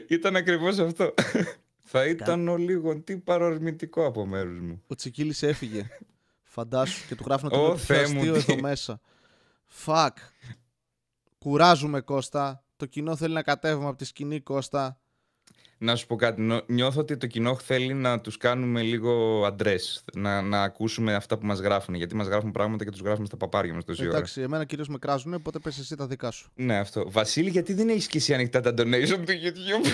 [laughs] Ήταν ακριβώς αυτό. Θα ήταν ο λίγο τι παρορμητικό από μέρους μου. Ο Τσικίλης έφυγε. Φαντάσου και του γράφουν ότι Ω, είναι Θεέ μου, αστείο τι. εδώ μέσα. Φακ. Κουράζουμε Κώστα. Το κοινό θέλει να κατέβουμε από τη σκηνή Κώστα. Να σου πω κάτι. νο- Νιώθω ότι το κοινό θέλει να τους κάνουμε λίγο αντρές. Να, να ακούσουμε αυτά που μας γράφουν. Γιατί μας γράφουν πράγματα και τους γράφουμε στα παπάρια μας τόση ώρα. Εντάξει, εμένα κυρίως με κράζουνε, οπότε πες εσύ τα δικά σου. Ναι, αυτό. Βασίλη, γιατί δεν έχεις και εσύ ανοιχτά τα donation του YouTube;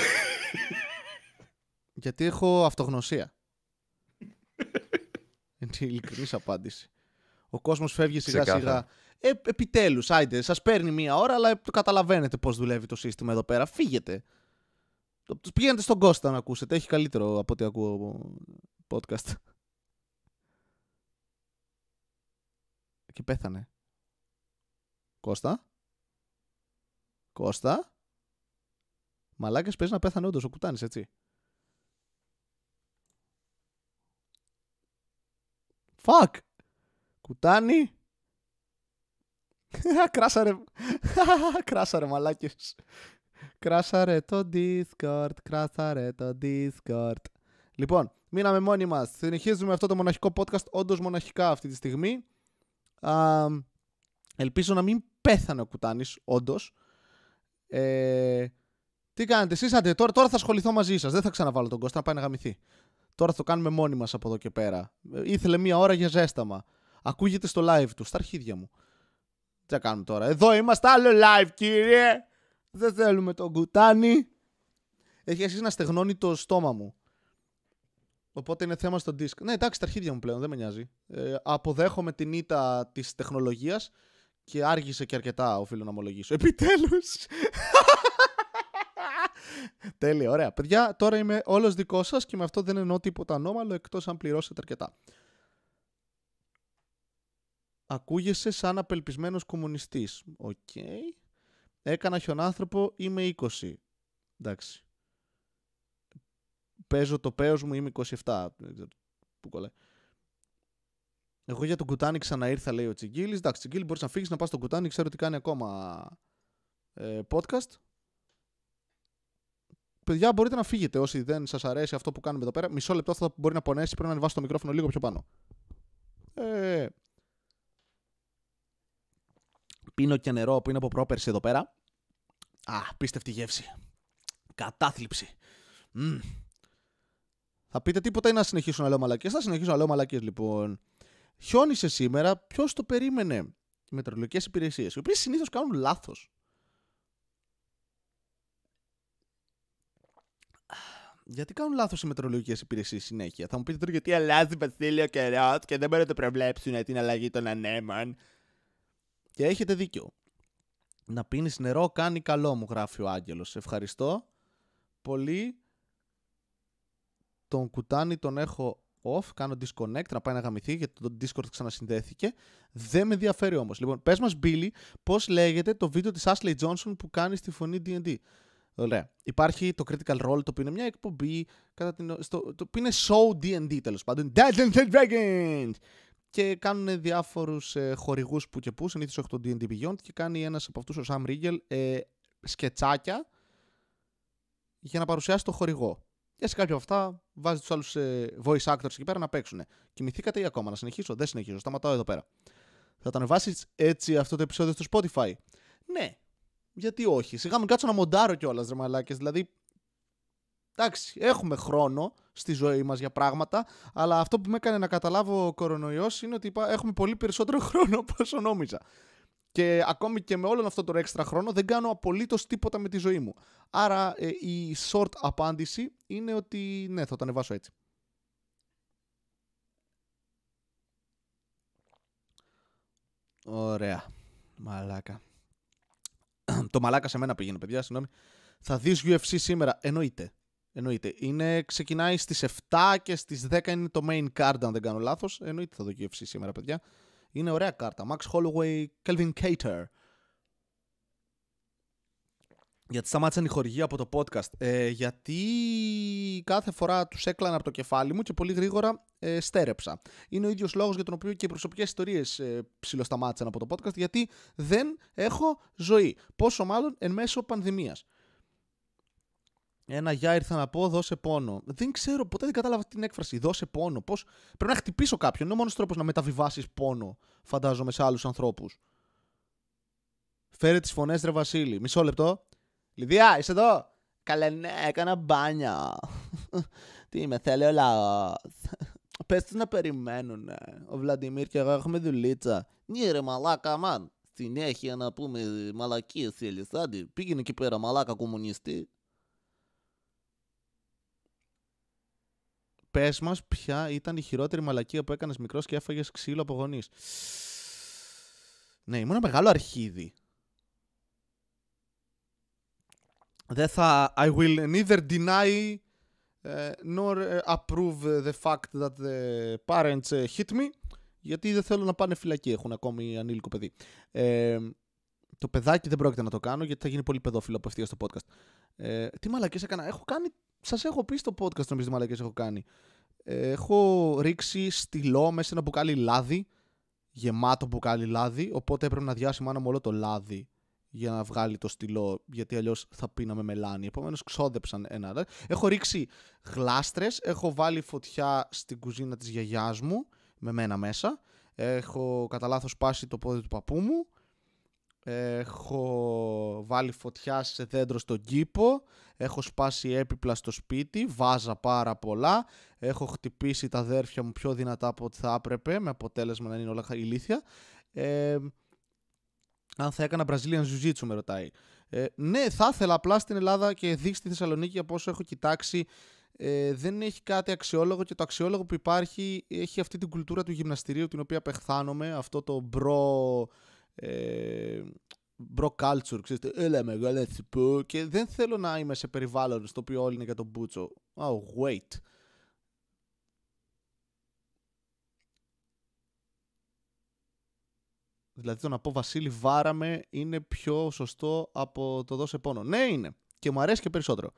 Γιατί έχω αυτογνωσία. [laughs] Είναι η ειλικρινής απάντηση. Ο κόσμος φεύγει σιγά σιγά. Ξεκάθαρα. Ε, επιτέλους, άιντε, σας παίρνει μία ώρα, αλλά το καταλαβαίνετε πώς δουλεύει το σύστημα εδώ πέρα. Φύγετε. Το- τους Πηγαίνετε στον Κώστα να ακούσετε. Έχει καλύτερο από ό,τι ακούω podcast. Και πέθανε. Κώστα. Κώστα. Μαλάκες παίζει να πέθανε όντως ο Κουτάνης, έτσι. Fuck. Κουτάνι. [laughs] κράσαρε. [laughs] κράσαρε μαλάκες. Κράσαρε το Discord. Κράσαρε το Discord. Λοιπόν, μείναμε μόνοι μας. Συνεχίζουμε αυτό το μοναχικό podcast. Όντως μοναχικά αυτή τη στιγμή. Α, ελπίζω να μην πέθανε ο Κουτάνης, όντως. Ε, τι κάνετε εσείς, άντε, τώρα, τώρα θα ασχοληθώ μαζί σας. Δεν θα ξαναβάλω τον Κώστα να πάει να γαμηθεί. Τώρα θα το κάνουμε μόνοι μας από εδώ και πέρα. Ε, Ήθελε μία ώρα για ζέσταμα. Ακούγεται στο live του, στα αρχίδια μου. Τι θα κάνουμε τώρα. Εδώ είμαστε άλλο live, κύριε. Δεν θέλουμε τον κουτάνι. Έχει αρχίσει να στεγνώνει το στόμα μου. Οπότε είναι θέμα στο disc. Ναι, εντάξει, τα αρχίδια μου πλέον, δεν με νοιάζει. Ε, αποδέχομαι την ήττα της τεχνολογίας και άργησε και αρκετά, οφείλω να ομολογήσω. Επιτέλους! [laughs] Τέλεια, ωραία. Παιδιά, τώρα είμαι όλος δικός σας και με αυτό δεν εννοώ τίποτα ανώμαλο εκτός αν πληρώσετε αρκετά. Ακούγεσαι σαν απελπισμένος κομμουνιστής. Οκ. Έκανα χιονάνθρωπο, είμαι 20. Εντάξει. Παίζω το πέος μου, είμαι 27. Δεν ξέρω Πού κολλάει. Εγώ για τον κουτάνι ξαναήρθα, λέει ο Τσιγκίλης. Εντάξει, Τσιγκίλη, μπορείς να φύγεις να πας στον κουτάνι. Ξέρω ότι κάνει ακόμα ε, podcast. Παιδιά, μπορείτε να φύγετε όσοι δεν σας αρέσει αυτό που κάνουμε εδώ πέρα. Μισό λεπτό θα μπορεί να πονέσει. Πρέπει να ανεβάσω το μικρόφωνο λίγο πιο πάνω. Ε, πίνω και νερό που είναι από πρόπερση εδώ πέρα. Α, πίστευτη γεύση. Κατάθλιψη. Μμμ. Θα πείτε τίποτα ή να συνεχίσω να λέω μαλακίες. Θα συνεχίσω να λέω μαλακίες λοιπόν. Χιόνισε σήμερα, ποιος το περίμενε; Οι μετρολογικές υπηρεσίες, οι οποίες συνήθως κάνουν λάθος. Γιατί κάνουν λάθος οι μετρολογικέ υπηρεσίες συνέχεια; Θα μου πείτε τώρα γιατί αλλάζει Βασίλειο καιρό και δεν μπορείτε να προβλέψουν την αλλαγή των ανέμων. Και έχετε δίκιο. Να πίνεις νερό κάνει καλό, μου γράφει ο Άγγελος. Ευχαριστώ πολύ. Τον κουτάνι τον έχω off, κάνω disconnect, να πάει να γαμηθεί γιατί το Discord ξανασυνδέθηκε. Δεν με ενδιαφέρει όμως. Λοιπόν, πες μας, Billy, πώς λέγεται το βίντεο της Ashley Johnson που κάνει στη φωνή DD. Ωραία. Υπάρχει το Critical Role, το οποίο είναι μια εκπομπή κατά την, στο, το οποίο είναι show D&D τέλος πάντων. Dungeons and Dragons! Και κάνουν διάφορους ε, χορηγούς που και που, συνήθως όχι το D&D Beyond, και κάνει ένας από αυτούς ο Sam Riegel ε, σκετσάκια για να παρουσιάσει το χορηγό. Και σε κάποια από αυτά βάζει τους άλλους ε, voice actors εκεί πέρα να παίξουν. Κοιμηθήκατε ή ακόμα, να συνεχίσω; Δεν συνεχίζω, σταματάω εδώ πέρα. Θα το ανεβάσεις έτσι αυτό το επεισόδιο στο Spotify; Ναι, γιατί όχι. Σιγά μην κάτσω να μοντάρω κιόλας, ρε μαλάκες. Δηλαδή, εντάξει, έχουμε χρόνο στη ζωή μας για πράγματα, αλλά αυτό που με έκανε να καταλάβω ο κορονοϊός είναι ότι έχουμε πολύ περισσότερο [laughs] χρόνο από όσο νόμιζα. Και ακόμη και με όλον αυτό το έξτρα χρόνο δεν κάνω απολύτως τίποτα με τη ζωή μου. Άρα ε, η short απάντηση είναι ότι ναι, θα το ανεβάσω έτσι. Ωραία. Μαλάκα το μαλάκα σε μένα πήγαινε, παιδιά, συγγνώμη. Θα δεις UFC σήμερα. Εννοείται. Εννοείται. Είναι, ξεκινάει στις 7 και στις 10 είναι το main card, αν δεν κάνω λάθος. Εννοείται θα δω UFC σήμερα, παιδιά. Είναι ωραία κάρτα. Max Holloway, Kelvin Cater. Γιατί σταμάτησαν οι χορηγοί από το podcast. Ε, γιατί κάθε φορά τους έκλανα από το κεφάλι μου και πολύ γρήγορα ε, στέρεψα. Είναι ο ίδιος λόγος για τον οποίο και οι προσωπικές ιστορίες ε, ψιλοσταμάτησαν από το podcast, γιατί δεν έχω ζωή. Πόσο μάλλον εν μέσω πανδημίας. Ένα γεια ήρθα να πω, δώσε πόνο. Δεν ξέρω, ποτέ δεν κατάλαβα την έκφραση. Δώσε πόνο. Πώς... Πρέπει να χτυπήσω κάποιον. Είναι ο μόνος τρόπος να μεταβιβάσεις πόνο, φαντάζομαι, σε άλλους ανθρώπους. Φέρε τις φωνές, ρε Βασίλη. Μισό λεπτό. Λιδία, είσαι εδώ; Καλέ, ναι, έκανα μπάνια. [laughs] Τι είμαι, θέλει ο λαό. Πες τους να περιμένουν. Ο Βλαντιμίρ και εγώ έχουμε δουλίτσα. Ναι ρε μαλάκα, μαν. Συνέχεια να πούμε μαλακίες θέλεις. Άντε, πήγαινε εκεί πέρα μαλάκα κομμουνιστή. Πες μας, ποια ήταν η χειρότερη μαλακία που έκανες μικρός και έφαγες ξύλο από γονείς. Ναι, ήμουν ένα μεγάλο αρχίδι. Δεν θα... I will neither deny uh, nor approve the fact that the parents hit me γιατί δεν θέλω να πάνε φυλακή, έχουν ακόμη ανήλικο παιδί. Ε, το παιδάκι δεν πρόκειται να το κάνω γιατί θα γίνει πολύ παιδόφιλο απευθείας στο podcast. Ε, τι μαλακές έκανα, έχω κάνει, σας έχω πει στο podcast νομίζω τι μαλακές έχω κάνει. Ε, έχω ρίξει στυλό μέσα σε ένα μπουκάλι λάδι, γεμάτο μπουκάλι λάδι, οπότε έπρεπε να διάσει μάνα μου όλο το λάδι για να βγάλει το στυλό, γιατί αλλιώς θα πίναμε μελάνι. Επομένως, ξόδεψαν ένα. Έχω ρίξει γλάστρες, έχω βάλει φωτιά στην κουζίνα της γιαγιάς μου, με μένα μέσα. Έχω κατά λάθος πάσει το πόδι του παππού μου. Έχω βάλει φωτιά σε δέντρο στον κήπο. Έχω σπάσει έπιπλα στο σπίτι. Βάζα πάρα πολλά. Έχω χτυπήσει τα αδέρφια μου πιο δυνατά από ό,τι θα έπρεπε, με αποτέλεσμα να είναι όλα ηλίθια. Ε, αν θα έκανα Brazilian Jiu-Jitsu, με ρωτάει. Ε, ναι, θα ήθελα απλά στην Ελλάδα και δη στη Θεσσαλονίκη από όσο έχω κοιτάξει. Ε, δεν έχει κάτι αξιόλογο και το αξιόλογο που υπάρχει έχει αυτή την κουλτούρα του γυμναστηρίου την οποία απεχθάνομαι, αυτό το bro, ε, bro culture, ξέρετε, έλα μεγάλα πω και δεν θέλω να είμαι σε περιβάλλον στο οποίο όλοι είναι για τον μπούτσο. Oh, wait. Δηλαδή το να πω Βασίλη βάραμε είναι πιο σωστό από το δώσε πόνο. Ναι είναι και μου αρέσει και περισσότερο.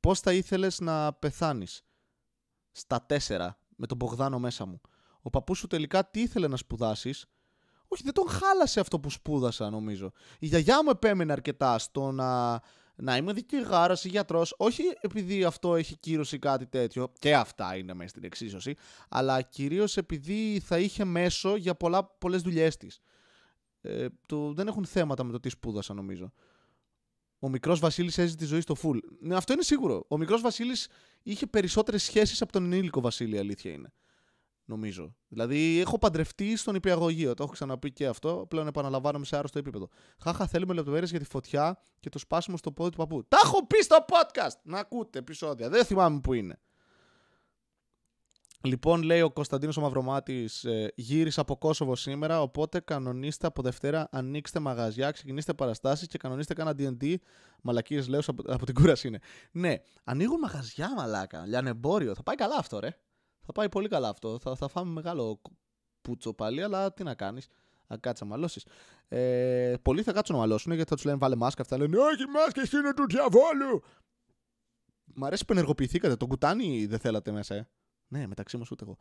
Πώς θα ήθελες να πεθάνεις στα τέσσερα με τον Μπογδάνο μέσα μου; Ο παππούς σου τελικά τι ήθελε να σπουδάσεις; Όχι δεν τον χάλασε αυτό που σπούδασα νομίζω. Η γιαγιά μου επέμενε αρκετά στο να να είμαι δικηγάρος ή γιατρός, όχι επειδή αυτό έχει κύρωση ή κάτι τέτοιο, και αυτά είναι μέσα στην εξίσωση, αλλά κυρίως επειδή θα είχε μέσο για πολλές δουλειές της. Ε, δεν έχουν θέματα με το τι σπούδασα, νομίζω. Ο μικρός Βασίλης έζησε τη ζωή στο full. Ναι, αυτό είναι σίγουρο. Ο μικρός Βασίλης είχε περισσότερες σχέσεις από τον ενήλικο Βασίλη, αλήθεια είναι. Νομίζω. Δηλαδή, έχω παντρευτεί στον υπηαγωγείο. Το έχω ξαναπεί και αυτό. Πλέον επαναλαμβάνομαι σε άρρωστο επίπεδο. Χάχα, θέλουμε λεπτομέρειες για τη φωτιά και το σπάσιμο στο πόδι του παππού. Τα έχω πει στο podcast! Να ακούτε επεισόδια. Δεν θυμάμαι που είναι. Λοιπόν, λέει ο Κωνσταντίνος ο Μαυρομάτης, ε, γύρισα από Κόσοβο σήμερα. Οπότε κανονίστε από Δευτέρα, ανοίξτε μαγαζιά, ξεκινήστε παραστάσεις και κανονίστε κάνα DD. Μαλακίες, λέω από, από την κούραση είναι. Ναι, ανοίγουν μαγαζιά, μαλάκα. Λιανεμπόριο. Θα πάει καλά αυτό, ρε. Θα πάει πολύ καλά αυτό. Θα, θα φάμε μεγάλο πούτσο πάλι, αλλά τι να κάνεις. Θα κάτσει να μαλώσεις. Ε, πολλοί θα κάτσουν να μαλώσουν γιατί θα τους λένε βάλε μάσκα. Αυτά λένε Όχι, μάσκα είναι του διαβόλου. Μ' αρέσει που ενεργοποιηθήκατε. Το κουτάνι δεν θέλατε μέσα, ε. Ναι, μεταξύ μας ούτε εγώ.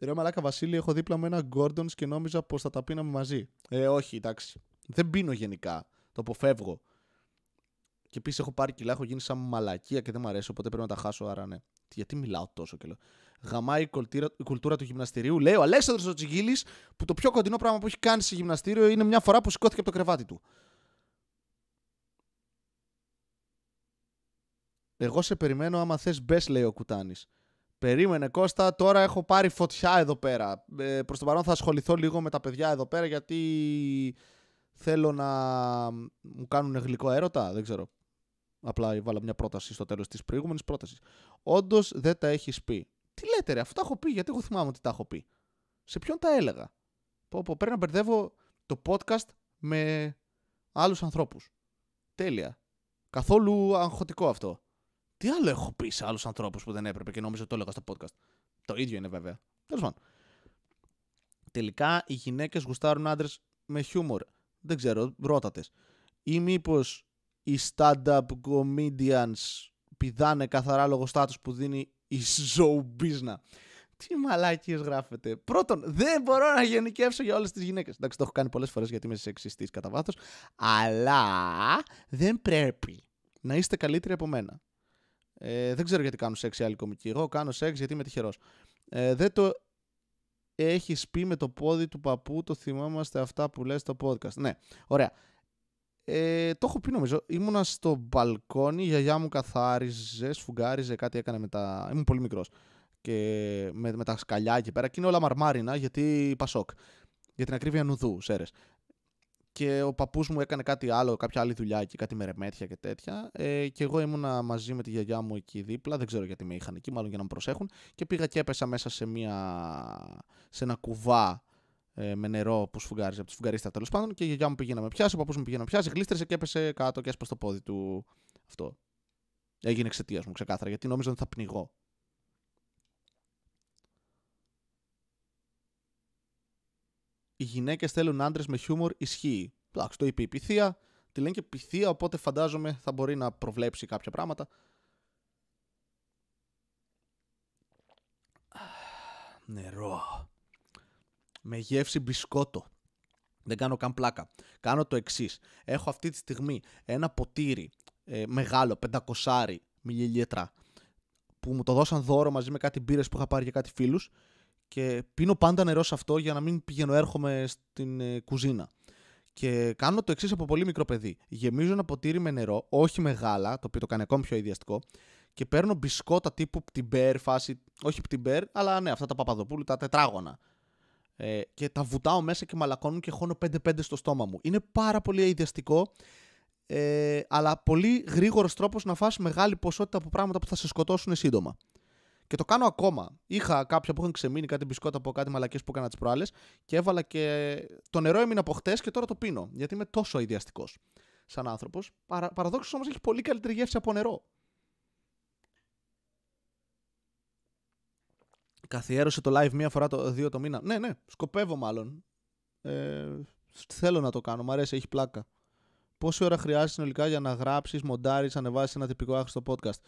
Ρε Μαλάκα Βασίλη, έχω δίπλα μου ένα Γκόρντον και νόμιζα πως θα τα πίναμε μαζί. Ε, όχι, εντάξει. Δεν πίνω γενικά. Το αποφεύγω. Και επίσης έχω πάρει κιλά, έχω γίνει σαν μαλακία και δεν μου αρέσει, οπότε πρέπει να τα χάσω. Άρα ναι. Γιατί μιλάω τόσο και λέω. Γαμάει η κουλτούρα, η κουλτούρα του γυμναστηρίου. Λέει ο Αλέξανδρος Τσιγίλη που το πιο κοντινό πράγμα που έχει κάνει σε γυμναστήριο είναι μια φορά που σηκώθηκε από το κρεβάτι του. Εγώ σε περιμένω άμα θες μπες λέει ο Κουτάνης. Περίμενε Κώστα, τώρα έχω πάρει φωτιά εδώ πέρα. Ε, προς το παρόν θα ασχοληθώ λίγο με τα παιδιά εδώ πέρα γιατί θέλω να μου κάνουν γλυκό έρωτα, δεν ξέρω. Απλά βάλα μια πρόταση στο τέλος της προηγούμενης πρότασης. Όντως δεν τα έχεις πει. Τι λέτε ρε, αφού τα έχω πει, γιατί εγώ θυμάμαι ότι τα έχω πει. Σε ποιον τα έλεγα; Πω, πω, πρέπει να μπερδεύω το podcast με άλλους ανθρώπους. Τέλεια. Καθόλου αγχωτικό αυτό. Τι άλλο έχω πει σε άλλους ανθρώπους που δεν έπρεπε και νόμιζα ότι το έλεγα στο podcast; Το ίδιο είναι βέβαια. Τέλος πάντων. Τελικά οι γυναίκες γουστάρουν άντρες με χιούμορ. Δεν ξέρω, ρώτατες. Ή μήπως οι stand-up comedians πηδάνε καθαρά λόγω στάτους που δίνει η Zoubizna. Τι μαλάκιες γράφετε. Πρώτον, δεν μπορώ να γενικεύσω για όλες τις γυναίκες. Εντάξει, το έχω κάνει πολλές φορές γιατί είμαι σεξιστής κατά βάθος. Αλλά δεν πρέπει να είστε καλύτεροι από μένα. Ε, δεν ξέρω γιατί κάνω σεξ οι άλλοι κομικοί. Εγώ κάνω σεξ γιατί είμαι τυχερός. Ε, δεν το έχεις πει με το πόδι του παππού, το θυμάμαστε αυτά που λες στο podcast. Ναι, ωραία. Ε, το έχω πει νομίζω. Ήμουνα στο μπαλκόνι, η γιαγιά μου καθάριζε, σφουγγάριζε, κάτι έκανε με τα. Ήμουν πολύ μικρός. Και με, με τα σκαλιά εκεί πέρα. Και είναι όλα μαρμάρινα γιατί πασόκ. Για την ακρίβεια νουδού, σέρες και ο παππούς μου έκανε κάτι άλλο, κάποια άλλη δουλειά εκεί, κάτι με ρεμέτια και τέτοια. Ε, και εγώ ήμουνα μαζί με τη γιαγιά μου εκεί δίπλα, δεν ξέρω γιατί με είχαν εκεί, μάλλον για να με προσέχουν. Και πήγα και έπεσα μέσα σε, μια, σε ένα κουβά ε, με νερό που σφουγγάριζε από τη σφουγγαρίστα τέλος πάντων. Και η γιαγιά μου πήγε να με πιάσει, ο παππούς μου πήγε να με πιάσει, γλίστρεσε και έπεσε κάτω και έσπασε το πόδι του. Αυτό. Έγινε εξαιτίας μου ξεκάθαρα, γιατί νόμιζα ότι θα πνιγώ. οι γυναίκες θέλουν άντρες με χιούμορ ισχύει. Εντάξει, το είπε η πυθία. Τη λένε και πυθία, οπότε φαντάζομαι θα μπορεί να προβλέψει κάποια πράγματα. [sighs] Νερό. Με γεύση μπισκότο. Δεν κάνω καν πλάκα. Κάνω το εξής. Έχω αυτή τη στιγμή ένα ποτήρι ε, μεγάλο, 500 μιλιλίτρα, που μου το δώσαν δώρο μαζί με κάτι μπύρες που είχα πάρει για κάτι φίλους και πίνω πάντα νερό σε αυτό για να μην πηγαίνω έρχομαι στην ε, κουζίνα. Και κάνω το εξής από πολύ μικρό παιδί. Γεμίζω ένα ποτήρι με νερό, όχι μεγάλα, το οποίο το κάνει ακόμη πιο ιδιαστικό, και παίρνω μπισκότα τύπου πτυμπέρ, φάση, όχι πτυμπέρ, αλλά ναι, αυτά τα παπαδοπούλου, τα τετράγωνα. Ε, και τα βουτάω μέσα και μαλακώνουν και χώνω 5-5 στο στόμα μου. Είναι πάρα πολύ ιδιαστικό, ε, αλλά πολύ γρήγορος τρόπος να φας μεγάλη ποσότητα από πράγματα που θα σε σκοτώσουν σύντομα. Και το κάνω ακόμα. Είχα κάποια που έχουν ξεμείνει, κάτι μπισκότα από κάτι μαλακές που έκανα τις προάλλες και έβαλα και. Το νερό έμεινε από χτες και τώρα το πίνω. Γιατί είμαι τόσο ιδιαστικό σαν άνθρωπος. Παρα... Παραδόξως όμως έχει πολύ καλύτερη γεύση από νερό. Καθιέρωσε το live μία φορά το δύο το μήνα. Ναι, ναι, σκοπεύω μάλλον. Ε, θέλω να το κάνω, μου αρέσει, έχει πλάκα. Πόση ώρα χρειάζεται συνολικά για να γράψεις, μοντάρεις, ανεβάσεις ένα τυπικό άχρηστο podcast;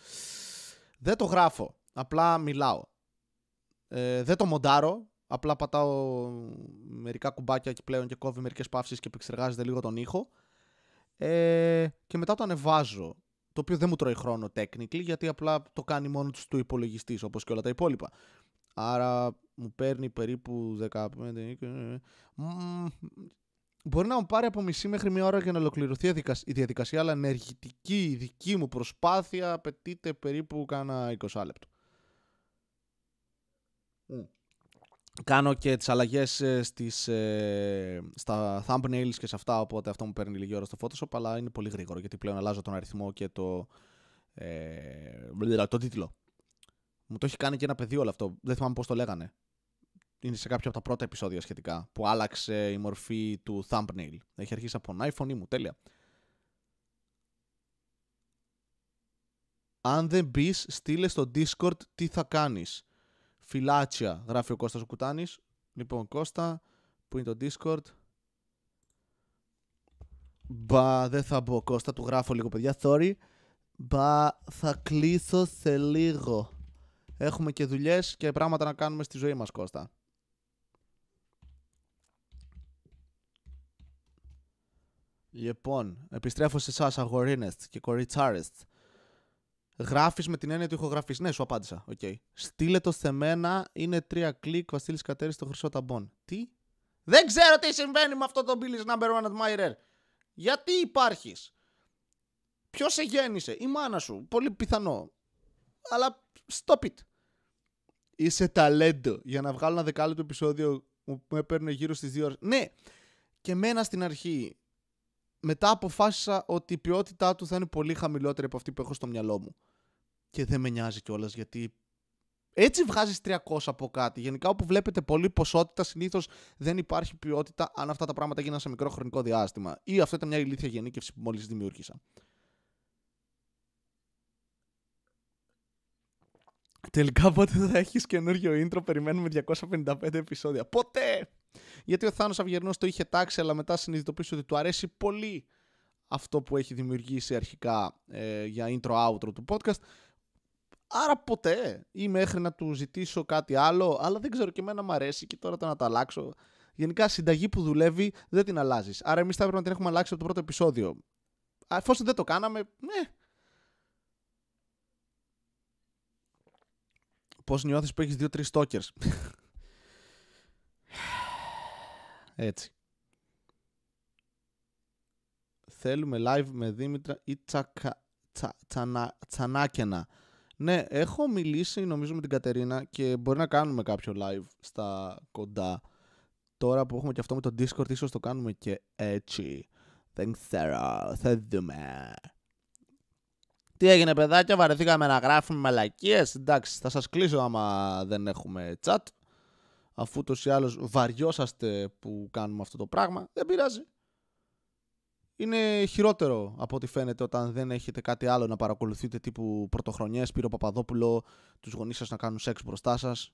Δεν το γράφω. Απλά μιλάω. Ε, δεν το μοντάρω. Απλά πατάω μερικά κουμπάκια εκεί πλέον και κόβει μερικές παύσεις και επεξεργάζεται λίγο τον ήχο. Ε, και μετά το ανεβάζω. Το οποίο δεν μου τρώει χρόνο technically γιατί απλά το κάνει μόνο του του υπολογιστής όπως και όλα τα υπόλοιπα. Άρα μου παίρνει περίπου 15. Μπορεί να μου πάρει από μισή μέχρι μία ώρα για να ολοκληρωθεί η διαδικασία, αλλά ενεργητική η δική μου προσπάθεια απαιτείται περίπου κάνα 20 λεπτό. κάνω και τις αλλαγές ε, στις, ε, στα thumbnails και σε αυτά, οπότε αυτό μου παίρνει λίγη ώρα στο Photoshop, αλλά είναι πολύ γρήγορο, γιατί πλέον αλλάζω τον αριθμό και το, ε, το τίτλο. Μου το έχει κάνει και ένα παιδί όλο αυτό, δεν θυμάμαι πώς το λέγανε. Είναι σε κάποιο από τα πρώτα επεισόδια σχετικά, που άλλαξε η μορφή του thumbnail. Έχει αρχίσει από ένα iPhone μου, τέλεια. Αν δεν μπεις, στείλε στο Discord τι θα κάνεις. Φιλάτσια, γράφει ο Κώστας ο Κουτάνης. Λοιπόν, Κώστα, που είναι το Discord. Μπα, δεν θα μπω, Κώστα, του γράφω λίγο, παιδιά, sorry. Μπα, θα κλείσω σε λίγο. Έχουμε και δουλειές και πράγματα να κάνουμε στη ζωή μας, Κώστα. Λοιπόν, επιστρέφω σε εσάς, αγορίνες και κοριτσάρες. Γράφεις με την έννοια του ηχογραφής. Ναι, σου απάντησα. Okay. Στείλε το σε μένα. Είναι τρία κλικ. Βασίλης Κατέρης στο χρυσό ταμπον. Τι; Δεν ξέρω τι συμβαίνει με αυτό το Billy's number one admirer. Γιατί υπάρχεις; Ποιος σε γέννησε, η μάνα σου. Πολύ πιθανό. Αλλά stop it. Είσαι ταλέντο. Για να βγάλω ένα δεκάλεπτο επεισόδιο μου έπαιρνε γύρω στις δύο ώρες. Ναι, και μένα στην αρχή. Μετά αποφάσισα ότι η ποιότητά του θα είναι πολύ χαμηλότερη από αυτή που έχω στο μυαλό μου και δεν με νοιάζει κιόλας γιατί έτσι βγάζεις 300 από κάτι. Γενικά, όπου βλέπετε πολλή ποσότητα, συνήθως δεν υπάρχει ποιότητα αν αυτά τα πράγματα γίνανε σε μικρό χρονικό διάστημα. Ή αυτό ήταν μια ηλίθια γενίκευση που μόλις δημιούργησα. Τελικά πότε θα έχεις καινούριο intro, περιμένουμε 255 επεισόδια. Ποτέ! Γιατί ο Θάνος Αυγερνός το είχε τάξει, αλλά μετά συνειδητοποίησε ότι του αρέσει πολύ αυτό που έχει δημιουργήσει αρχικά ε, για intro-outro του podcast Άρα ποτέ ή μέχρι να του ζητήσω κάτι άλλο, αλλά δεν ξέρω και εμένα μου αρέσει και τώρα το να το αλλάξω. Γενικά συνταγή που δουλεύει δεν την αλλάζεις. Άρα εμείς θα έπρεπε να την έχουμε αλλάξει από το πρώτο επεισόδιο. Εφόσον δεν το κάναμε, ναι. Πώς νιώθεις που έχεις δύο-τρεις στόκερ. Έτσι. Θέλουμε live με Δήμητρα ή τσακα, τσα, τσανα, τσανάκαινα. Ναι, έχω μιλήσει νομίζω με την Κατερίνα και μπορεί να κάνουμε κάποιο live στα κοντά. Τώρα που έχουμε και αυτό με το Discord, ίσως το κάνουμε και έτσι. Δεν ξέρω, θα δούμε. Τι έγινε παιδάκια, βαρεθήκαμε να γράφουμε μαλακίες. Εντάξει, θα σας κλείσω άμα δεν έχουμε chat. Αφού τόσο ή άλλως βαριόσαστε που κάνουμε αυτό το πράγμα, δεν πειράζει είναι χειρότερο από ό,τι φαίνεται όταν δεν έχετε κάτι άλλο να παρακολουθείτε τύπου πρωτοχρονιές, Σπύρο Παπαδόπουλο, τους γονείς σας να κάνουν σεξ μπροστά σας.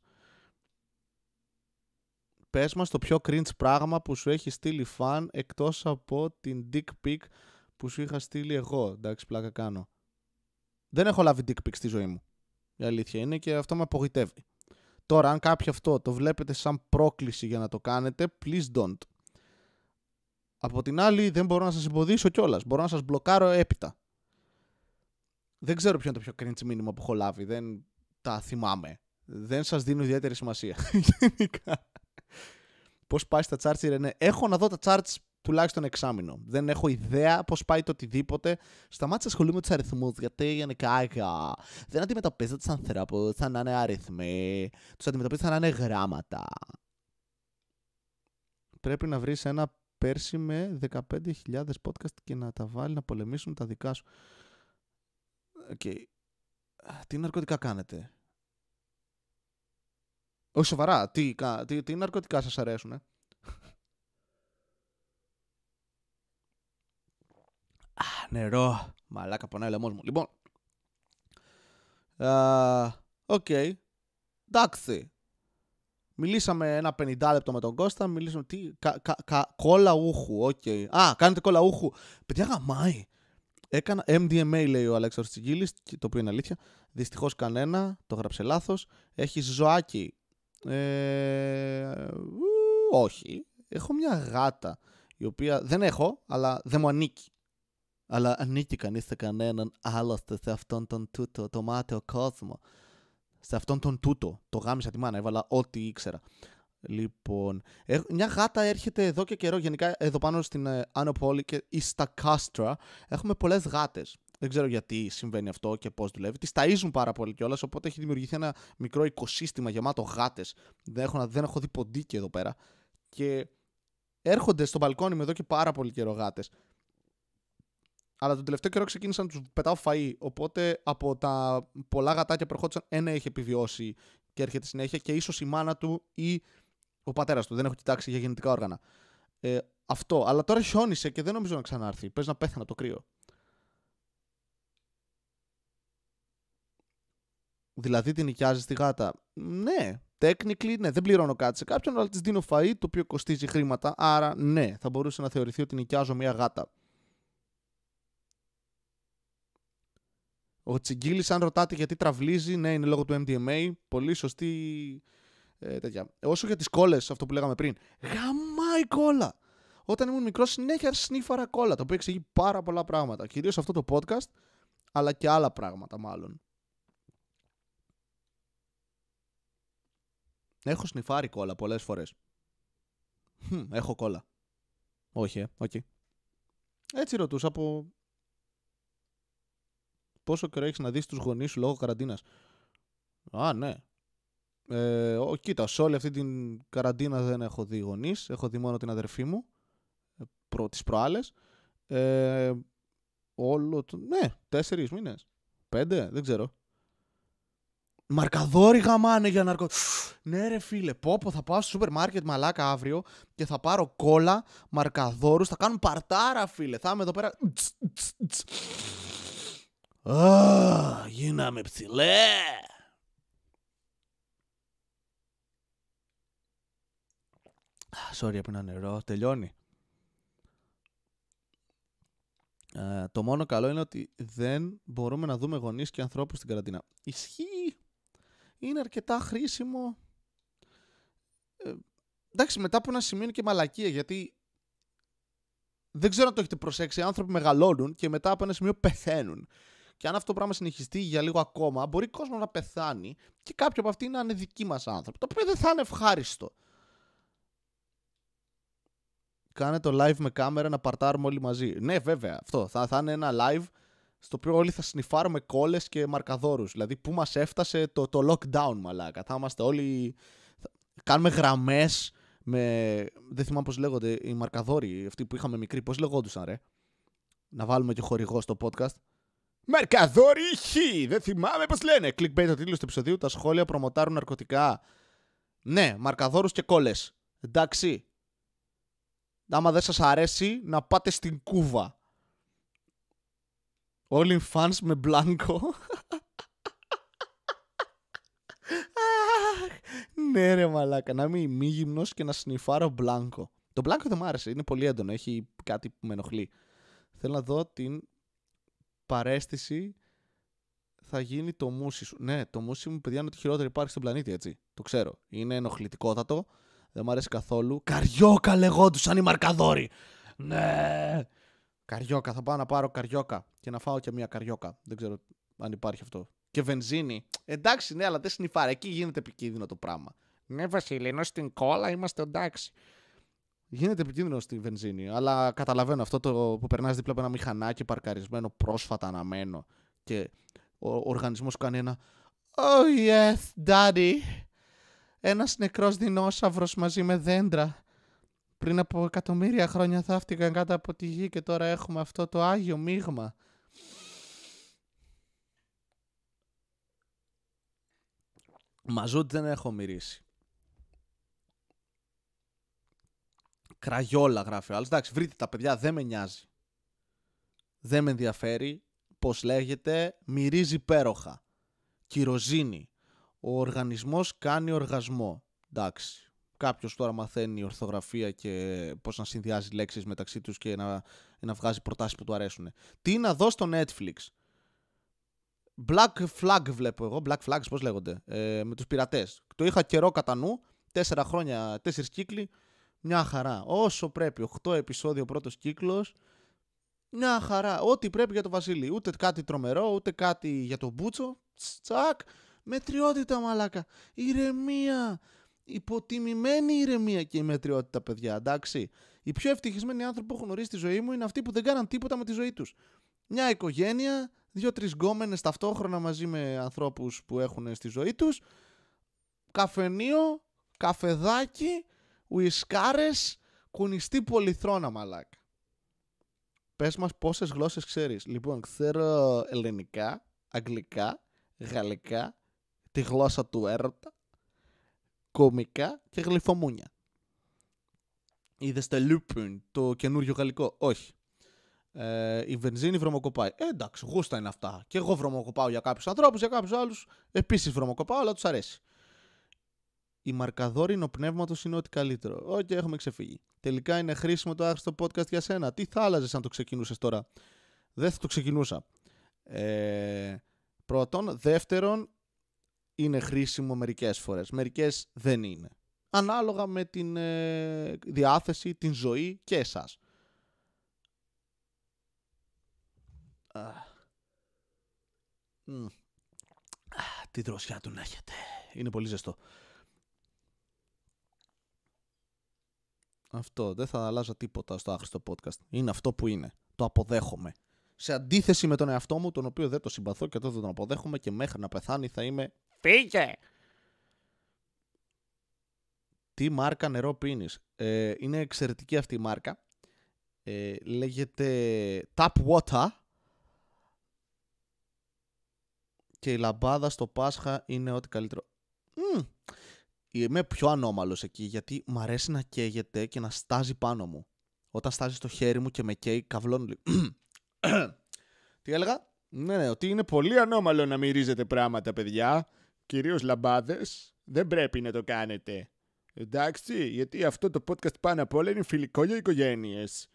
Πες μας το πιο cringe πράγμα που σου έχει στείλει φαν εκτός από την dick pic που σου είχα στείλει εγώ. Εντάξει, πλάκα κάνω. Δεν έχω λάβει dick pic στη ζωή μου. Η αλήθεια είναι και αυτό με απογοητεύει. Τώρα, αν κάποιο αυτό το βλέπετε σαν πρόκληση για να το κάνετε, please don't. Από την άλλη, δεν μπορώ να σας εμποδίσω κιόλας. Μπορώ να σας μπλοκάρω έπειτα. Δεν ξέρω ποιο είναι το πιο cringe μήνυμα που έχω λάβει. Δεν τα θυμάμαι. Δεν σας δίνω ιδιαίτερη σημασία. [laughs] Γενικά. Πώς πάει στα charts, Ρενέ. Έχω να δω τα charts τουλάχιστον εξάμεινο. Δεν έχω ιδέα πώς πάει το οτιδήποτε. Σταμάτησα να ασχολούμαι με τους αριθμούς. Γιατί γενικά δεν αντιμετωπίζω του ανθρώπου σαν να είναι αριθμοί. Τους αντιμετωπίζω σαν να είναι γράμματα. Πρέπει να βρεις ένα πέρσι με 15.000 podcast και να τα βάλει να πολεμήσουν τα δικά σου. Okay. Τι ναρκωτικά κάνετε; Όχι σοβαρά. Τι, τι, τι ναρκωτικά σας αρέσουν, ε; Νερό. Μαλάκα πονάει ο λαιμός μου. Λοιπόν. OK. Okay. Εντάξει. Μιλήσαμε ένα 50 λεπτό με τον Κώστα. Μιλήσαμε τι. Κα, κα, κα, κόλλα UHU. OK. Okay. Α, κάνετε κόλλα UHU. Παιδιά γαμάει. Έκανα MDMA, λέει ο Αλέξανδρος Τσιγκίλης, το οποίο είναι αλήθεια. Δυστυχώς κανένα, το γράψε λάθος. Έχει ζωάκι. Ε, όχι. Έχω μια γάτα, η οποία δεν έχω, αλλά δεν μου ανήκει. Αλλά ανήκει κανείς σε κανέναν άλλωστε σε αυτόν τον τούτο το μάταιο κόσμο σε αυτόν τον τούτο. Το γάμισα τη μάνα, έβαλα ό,τι ήξερα. Λοιπόν, ε, μια γάτα έρχεται εδώ και καιρό. Γενικά εδώ πάνω στην ε, Άνω Πόλη και στα Κάστρα έχουμε πολλές γάτες. Δεν ξέρω γιατί συμβαίνει αυτό και πώς δουλεύει. Τις ταΐζουν πάρα πολύ κιόλας, οπότε έχει δημιουργηθεί ένα μικρό οικοσύστημα γεμάτο γάτες. Δεν έχω, δεν έχω δει ποντίκι εδώ πέρα. Και έρχονται στο μπαλκόνι με εδώ και πάρα πολύ καιρό γάτες. Αλλά τον τελευταίο καιρό ξεκίνησαν να τους πετάω φαΐ. Οπότε από τα πολλά γατάκια που ερχόντουσαν, ένα έχει επιβιώσει και έρχεται συνέχεια και ίσως η μάνα του ή ο πατέρας του. Δεν έχω κοιτάξει για γεννητικά όργανα. Ε, αυτό. Αλλά τώρα χιόνισε και δεν νομίζω να ξανάρθει. Πες να πέθανα το κρύο. Δηλαδή την νοικιάζεις τη γάτα. Ναι, technically ναι, δεν πληρώνω κάτι σε κάποιον, αλλά της δίνω φαΐ το οποίο κοστίζει χρήματα. Άρα ναι, θα μπορούσε να θεωρηθεί ότι νοικιάζω μια γάτα. Ο Τσιγκίλης, αν ρωτάτε γιατί τραυλίζει, ναι, είναι λόγω του MDMA. Πολύ σωστή ε, τέτοια. Όσο για τις κόλλες, αυτό που λέγαμε πριν. Γαμάει κόλλα! Όταν ήμουν μικρός, συνέχεια σνίφαρα κόλλα, το οποίο εξηγεί πάρα πολλά πράγματα. Κυρίως αυτό το podcast, αλλά και άλλα πράγματα μάλλον. Έχω σνιφάρει κόλλα πολλές φορές. έχω κόλλα. Όχι, ε, okay. Έτσι ρωτούσα από πόσο καιρό έχεις να δεις τους γονείς σου λόγω καραντίνας. Α, ναι. Ε, ο, κοίτα, σε όλη αυτή την καραντίνα δεν έχω δει γονείς. Έχω δει μόνο την αδερφή μου ε, προ, τις προάλλες. Ε, όλο το... Ναι, τέσσερις μήνες. Πέντε, δεν ξέρω. Μαρκαδόρι γαμάνε για ναρκω... Ναι ρε φίλε, πω πω θα πάω στο σούπερ μάρκετ μαλάκα αύριο και θα πάρω κόλλα, μαρκαδόρους, θα κάνουν παρτάρα φίλε. Θα είμαι εδώ πέρα... Α, γίναμε ψηλέ. Sorry, έπαιρνα νερό. Τελειώνει. Ε, το μόνο καλό είναι ότι δεν μπορούμε να δούμε γονείς και ανθρώπους στην καραντίνα. Ισχύει. Είναι αρκετά χρήσιμο. Ε, εντάξει, μετά από ένα σημείο είναι και μαλακία, γιατί δεν ξέρω αν το έχετε προσέξει, οι άνθρωποι μεγαλώνουν και μετά από ένα σημείο πεθαίνουν. Και αν αυτό το πράγμα συνεχιστεί για λίγο ακόμα, μπορεί ο κόσμος να πεθάνει και κάποιοι από αυτοί να είναι δικοί μας άνθρωποι. Το οποίο δεν θα είναι ευχάριστο. Κάνε το live με κάμερα να παρτάρουμε όλοι μαζί. Ναι, βέβαια, αυτό. Θα, θα είναι ένα live στο οποίο όλοι θα σνιφάρουμε κόλλες και μαρκαδόρους. Δηλαδή, πού μας έφτασε το, το lockdown, μαλάκα. Θα είμαστε όλοι. Θα... Κάνουμε γραμμές με. Δεν θυμάμαι πώς λέγονται οι μαρκαδόροι, αυτοί που είχαμε μικροί. Πώς λεγόντουσαν, ρε. Να βάλουμε και χορηγό στο podcast. Μαρκαδόρι χ! Δεν θυμάμαι πώς λένε. Clickbait το τίτλος του επεισοδίου. Τα σχόλια προμοτάρουν ναρκωτικά. Ναι, μαρκαδόρους και κόλλες. Εντάξει. Άμα δεν σας αρέσει, να πάτε στην Κούβα. Όλοι fans με μπλάνκο. ναι ρε μαλάκα, να είμαι ημίγυμνος και να σνιφάρω μπλάνκο. Το μπλάνκο δεν μου άρεσε, είναι πολύ έντονο, έχει κάτι που με ενοχλεί. Θέλω να δω την παρέστηση θα γίνει το μουσι σου. Ναι, το μουσι μου, παιδιά, είναι το χειρότερο υπάρχει στον πλανήτη, έτσι. Το ξέρω. Είναι ενοχλητικότατο. Δεν μου αρέσει καθόλου. Καριόκα λεγόντουσαν οι μαρκαδόροι. Ναι. Καριόκα. Θα πάω να πάρω καριόκα και να φάω και μια καριόκα. Δεν ξέρω αν υπάρχει αυτό. Και βενζίνη. Εντάξει, ναι, αλλά δεν σνιφάρει. Εκεί γίνεται επικίνδυνο το πράγμα. Ναι, Βασίλη, ενώ στην κόλλα είμαστε εντάξει. Γίνεται επικίνδυνο στη βενζίνη. Αλλά καταλαβαίνω αυτό το που περνάς δίπλα από ένα μηχανάκι παρκαρισμένο, πρόσφατα αναμένο. Και ο οργανισμός κάνει ένα. Oh yes, daddy ένας νεκρός δεινόσαυρος μαζί με δέντρα. Πριν από εκατομμύρια χρόνια θαύτηκαν κάτω από τη γη και τώρα έχουμε αυτό το Άγιο μείγμα. Μαζούτ δεν έχω μυρίσει. Κραγιόλα γράφει ο άλλος. Εντάξει, βρείτε τα παιδιά, δεν με νοιάζει. Δεν με ενδιαφέρει πώς λέγεται. Μυρίζει υπέροχα. Κυροζίνη ο οργανισμός κάνει οργασμό. Εντάξει. Κάποιος τώρα μαθαίνει ορθογραφία και πώς να συνδυάζει λέξεις μεταξύ τους και να, να βγάζει προτάσεις που του αρέσουν. Τι να δω στο Netflix. Black Flag βλέπω εγώ. Black Flags, πώς λέγονται. Ε, με τους πειρατές. Το είχα καιρό κατά νου. Τέσσερα χρόνια, τέσσερις κύκλοι. Μια χαρά. Όσο πρέπει. Οχτώ επεισόδιο πρώτος κύκλος. Μια χαρά. Ό,τι πρέπει για το Βασίλη. Ούτε κάτι τρομερό, ούτε κάτι για τον Μπούτσο. Τσακ. Μετριότητα, μαλάκα. Ηρεμία. Υποτιμημένη ηρεμία και η μετριότητα, παιδιά, εντάξει. Οι πιο ευτυχισμένοι άνθρωποι που έχουν γνωρίσει τη ζωή μου είναι αυτοί που δεν κάναν τίποτα με τη ζωή τους. Μια οικογένεια, δύο-τρεις γκόμενες ταυτόχρονα μαζί με ανθρώπους που έχουν στη ζωή τους. Καφενείο, καφεδάκι, ουισκάρες, κουνιστή πολυθρόνα μαλάκα. Πες μας πόσες γλώσσες ξέρεις. Λοιπόν, ξέρω ελληνικά, αγγλικά, γαλλικά, τη γλώσσα του έρωτα, κομικά και γλυφομούνια. Είδες το Lupin, το καινούριο γαλλικό; Όχι. Ε, η βενζίνη βρωμοκοπάει. Ε, εντάξει, γούστα είναι αυτά. Και εγώ βρωμοκοπάω για κάποιους ανθρώπους, για κάποιους άλλους. Επίσης βρωμοκοπάω, αλλά τους αρέσει. Οι μαρκαδόροι οινοπνεύματος είναι ό,τι καλύτερο. Οκ, έχουμε ξεφύγει. Τελικά είναι χρήσιμο το άχρηστο podcast για σένα. Τι θα άλλαζε αν το ξεκινούσες τώρα; Δεν θα το ξεκινούσα. Ε, πρώτον. Δεύτερον, είναι χρήσιμο μερικές φορές. Μερικές δεν είναι. Ανάλογα με την ε, διάθεση, την ζωή και εσάς. Τι δροσιά του να έχετε. Είναι πολύ ζεστό. Αυτό. Δεν θα αλλάζα τίποτα στο άχρηστο podcast. Είναι αυτό που είναι. Το αποδέχομαι. Σε αντίθεση με τον εαυτό μου, τον οποίο δεν το συμπαθώ και δεν τον αποδέχομαι και μέχρι να πεθάνει θα είμαι Φύγε! Τι μάρκα νερό πίνεις; Ε, είναι εξαιρετική αυτή η μάρκα. Ε, λέγεται Tap Water. Και η λαμπάδα στο Πάσχα είναι ό,τι καλύτερο. Mm. Είμαι πιο ανώμαλος εκεί γιατί μ' αρέσει να καίγεται και να στάζει πάνω μου. Όταν στάζει στο χέρι μου και με καίει καυλώνει [coughs] Τι έλεγα; Ναι, ναι, ότι είναι πολύ ανώμαλο να μυρίζετε πράγματα, παιδιά κυρίως λαμπάδες, δεν πρέπει να το κάνετε. Εντάξει, γιατί αυτό το podcast πάνω απ' όλα είναι φιλικό για οικογένειες.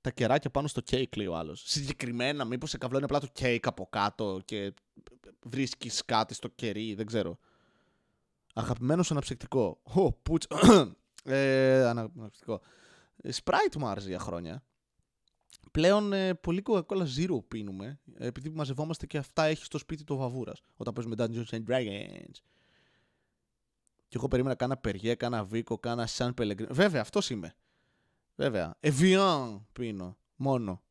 Τα κεράκια πάνω στο κέικ, λέει ο άλλος. Συγκεκριμένα, μήπως σε καβλώνει απλά το κέικ από κάτω και βρίσκεις κάτι στο κερί, δεν ξέρω. Αγαπημένο αναψυκτικό. Ω, πουτς. [coughs] ε, αναψυκτικό. Sprite μου άρεσε για χρόνια. Πλέον ε, πολύ Coca-Cola Zero πίνουμε, επειδή μαζευόμαστε και αυτά έχει στο σπίτι του Βαβούρας όταν παίζουμε Dungeons and Dragons. Και εγώ περίμενα κάνα Περιέ, κάνα Βίκο, κάνα Σαν Pellegrino. Βέβαια, αυτός είμαι. Βέβαια. Evian πίνω. Μόνο.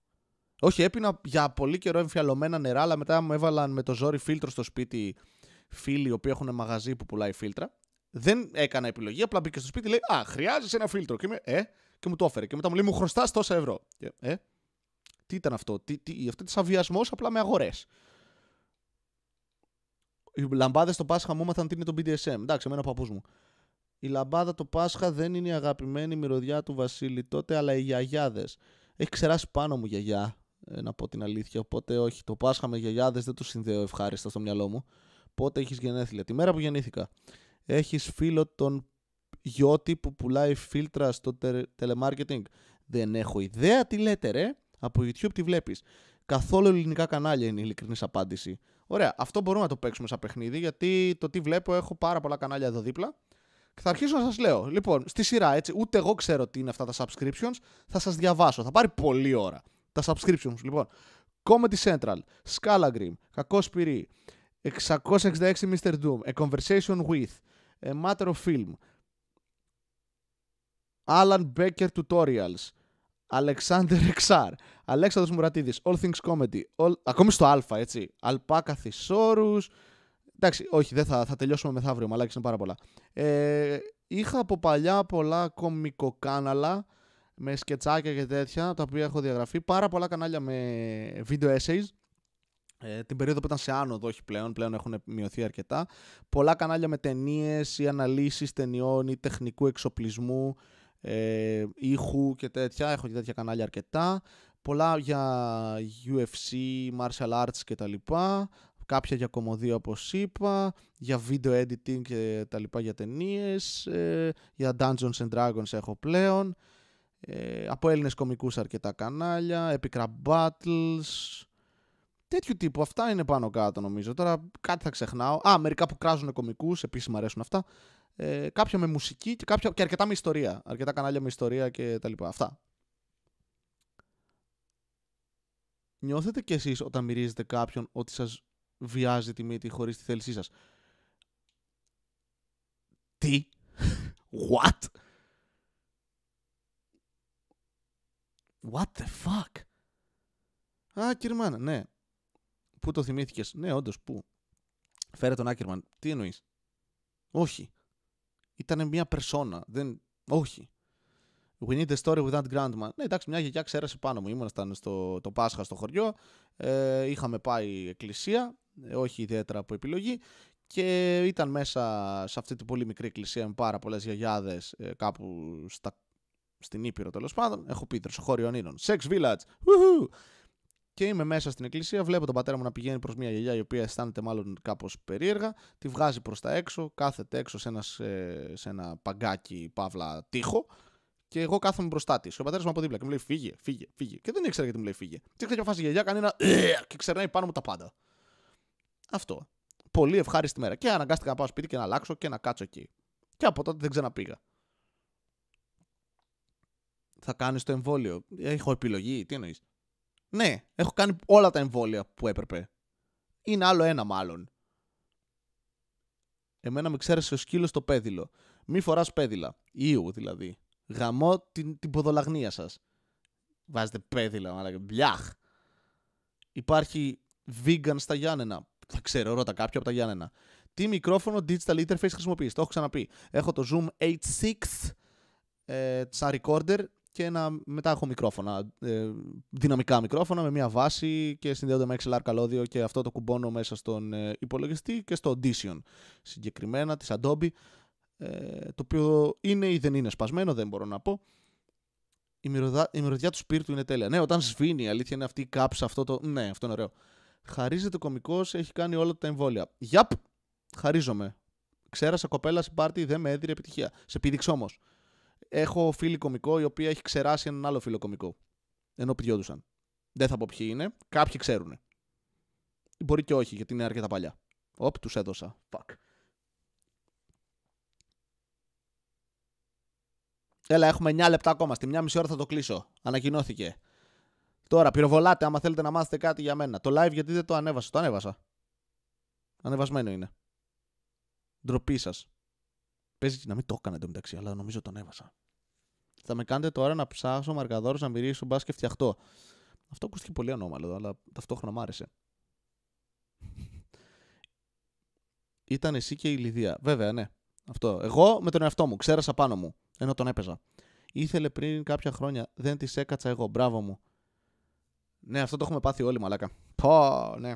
Όχι, έπεινα για πολύ καιρό εμφιαλωμένα νερά, αλλά μετά μου έβαλαν με το ζόρι φίλτρο στο σπίτι φίλοι οι οποίοι έχουν μαγαζί που πουλάει φίλτρα. Δεν έκανα επιλογή, απλά μπήκε στο σπίτι λέει Α, χρειάζεσαι ένα φίλτρο. Και είμαι, Ε, και μου το έφερε. Και μετά μου λέει Μου χρωστάς τόσα ευρώ. Και, ε, τι ήταν αυτό, τι, τι, αυτό ήταν σαβιασμό απλά με αγορές. Οι λαμπάδες στο Πάσχα μου έμαθαν τι είναι το BDSM. Εντάξει, εμένα ο παππούς μου. Η λαμπάδα το Πάσχα δεν είναι η αγαπημένη μυρωδιά του Βασίλη τότε, αλλά οι γιαγιάδες. Έχει ξεράσει πάνω μου γιαγιά, ε, να πω την αλήθεια. Οπότε όχι, το Πάσχα με γιαγιάδες δεν το συνδέω ευχάριστα στο μυαλό μου. Πότε έχεις γενέθλια. Τη μέρα που γεννήθηκα. Έχεις φίλο τον γιώτη που πουλάει φίλτρα στο telemarketing. Δεν έχω ιδέα τι λέτε, ρε. Από YouTube τη βλέπεις. Καθόλου ελληνικά κανάλια είναι η ειλικρινής απάντηση. Ωραία, αυτό μπορούμε να το παίξουμε σαν παιχνίδι, γιατί το τι βλέπω έχω πάρα πολλά κανάλια εδώ δίπλα. Και θα αρχίσω να σας λέω. Λοιπόν, στη σειρά έτσι, ούτε εγώ ξέρω τι είναι αυτά τα subscriptions. Θα σας διαβάσω. Θα πάρει πολλή ώρα. Τα subscriptions, λοιπόν. Comedy Central, Scalagrim, Κακό Σπυρί, 666 Mr. Doom, A Conversation with, A Matter of Film, Alan Becker Tutorials, Αλεξάνδρ Εξάρ, [laughs] Αλέξανδρος Μουρατίδης, All Things Comedy, all... ακόμη στο Α, έτσι, Αλπάκα Θησόρους, εντάξει, όχι, δεν θα, θα τελειώσουμε μεθαύριο, μαλάκι είναι πάρα πολλά. Ε, είχα από παλιά πολλά κομικοκάναλα, με σκετσάκια και τέτοια, τα οποία έχω διαγραφεί, πάρα πολλά κανάλια με video essays, ε, την περίοδο που ήταν σε άνοδο, όχι πλέον, πλέον έχουν μειωθεί αρκετά. Πολλά κανάλια με ταινίες ή αναλύσεις ταινιών ή τεχνικού εξοπλισμού ε, ήχου και τέτοια. Έχω και τέτοια κανάλια αρκετά. Πολλά για UFC, martial arts και τα λοιπά. Κάποια για κομμωδία όπως είπα, για video editing και τα λοιπά για ταινίες, ε, για Dungeons and Dragons έχω πλέον. Ε, από Έλληνες κομικούς αρκετά κανάλια, Epic Battles, τέτοιου τύπου. Αυτά είναι πάνω κάτω νομίζω. Τώρα κάτι θα ξεχνάω. Α, μερικά που κράζουν κομικούς, επίσης μου αρέσουν αυτά ε, κάποια με μουσική και, κάποια, και αρκετά με ιστορία. Αρκετά κανάλια με ιστορία και τα λοιπά. Αυτά. Νιώθετε κι εσείς όταν μυρίζετε κάποιον ότι σας βιάζει τη μύτη χωρίς τη θέλησή σας; Τι; What? What the fuck? Α, Κυρμάν, ναι. Πού το θυμήθηκες; Ναι, όντως, πού. Φέρε τον Άκερμαν. Τι εννοείς; Όχι. Ήταν μια περσόνα. Δεν... Όχι. We need a story without grandma. Ναι, εντάξει, μια γιαγιά ξέρασε πάνω μου. Ήμασταν στο το Πάσχα στο χωριό. Ε, είχαμε πάει εκκλησία. Ε, όχι ιδιαίτερα από επιλογή. Και ήταν μέσα σε αυτή την πολύ μικρή εκκλησία με πάρα πολλές γιαγιάδες ε, κάπου στα, στην Ήπειρο τέλος πάντων. Έχω πει τρεσοχώριο ονείρων. Sex Village. Woohoo! Και είμαι μέσα στην εκκλησία, βλέπω τον πατέρα μου να πηγαίνει προς μια γιαγιά η οποία αισθάνεται μάλλον κάπως περίεργα. Τη βγάζει προς τα έξω, κάθεται έξω σε ένας, σε ένα παγκάκι παύλα τείχο. Και εγώ κάθομαι μπροστά της. Ο πατέρας μου από δίπλα και μου λέει φύγε, φύγε, φύγε. Και δεν ήξερα γιατί μου λέει φύγε. Και κάποια φάση η γιαγιά κάνει ένα και ξερνάει πάνω μου τα πάντα. Αυτό. Πολύ ευχάριστη μέρα. Και αναγκάστηκα να πάω σπίτι και να αλλάξω και να κάτσω εκεί. Και από τότε δεν ξαναπήγα. Θα κάνεις το εμβόλιο. Έχω επιλογή. Τι εννοείς. Ναι, έχω κάνει όλα τα εμβόλια που έπρεπε. Είναι άλλο ένα μάλλον. Εμένα με ξέρεσε ο σκύλος στο πέδιλο. Μη φοράς πέδιλα. Ήου δηλαδή. Γαμώ την, την ποδολαγνία σας. Βάζετε πέδιλα, αλλά μπλιάχ. Υπάρχει vegan στα Γιάννενα. Θα ξέρω, ρώτα κάποιο από τα Γιάννενα. Τι μικρόφωνο digital interface χρησιμοποιείς; Το έχω ξαναπεί. Έχω το Zoom H6 ε, σαν recorder και ένα, μετά έχω μικρόφωνα, ε, δυναμικά μικρόφωνα με μια βάση και συνδέονται με XLR καλώδιο και αυτό το κουμπώνω μέσα στον ε, υπολογιστή και στο Audition συγκεκριμένα της Adobe ε, το οποίο είναι ή δεν είναι σπασμένο, δεν μπορώ να πω. Η μυρωδιά, η μυρωδιά του σπίρτου είναι τέλεια. Ναι, όταν σβήνει, η αλήθεια είναι αυτή η κάψα, αυτό το. Ναι, αυτό είναι ωραίο. Χαρίζεται κωμικός, έχει κάνει όλα τα εμβόλια. Γιαπ! Χαρίζομαι. Ξέρασα κοπέλα στην πάρτι, δεν με έδιρε επιτυχία. Σε πήδηξε όμως. Έχω φίλη κωμικό η οποία έχει ξεράσει έναν άλλο φίλο κωμικό. Ενώ πηδιόντουσαν. Δεν θα πω ποιοι είναι. Κάποιοι ξέρουν. Μπορεί και όχι, γιατί είναι αρκετά παλιά. Οπ, τους έδωσα. Fuck. Έλα, έχουμε 9 λεπτά ακόμα. Στη μια μισή ώρα θα το κλείσω. Ανακοινώθηκε. Τώρα, πυροβολάτε άμα θέλετε να μάθετε κάτι για μένα. Το live γιατί δεν το ανέβασα. Το ανέβασα. Ανεβασμένο είναι. Ντροπή σας. Παίζει και να μην το έκανα εντωμεταξύ, αλλά νομίζω το ανέβασα. Θα με κάνετε τώρα να ψάξω μαρκαδόρο να μυρίσω μπα και φτιαχτώ. Αυτό ακούστηκε πολύ ανώμαλο, αλλά ταυτόχρονα μ' άρεσε. [laughs] Ήταν εσύ και η Λιδία. Βέβαια, ναι. Αυτό. Εγώ με τον εαυτό μου. Ξέρασα πάνω μου. Ενώ τον έπαιζα. Ήθελε πριν κάποια χρόνια. Δεν τη έκατσα εγώ. Μπράβο μου. Ναι, αυτό το έχουμε πάθει όλοι, μαλάκα. Πω, ναι.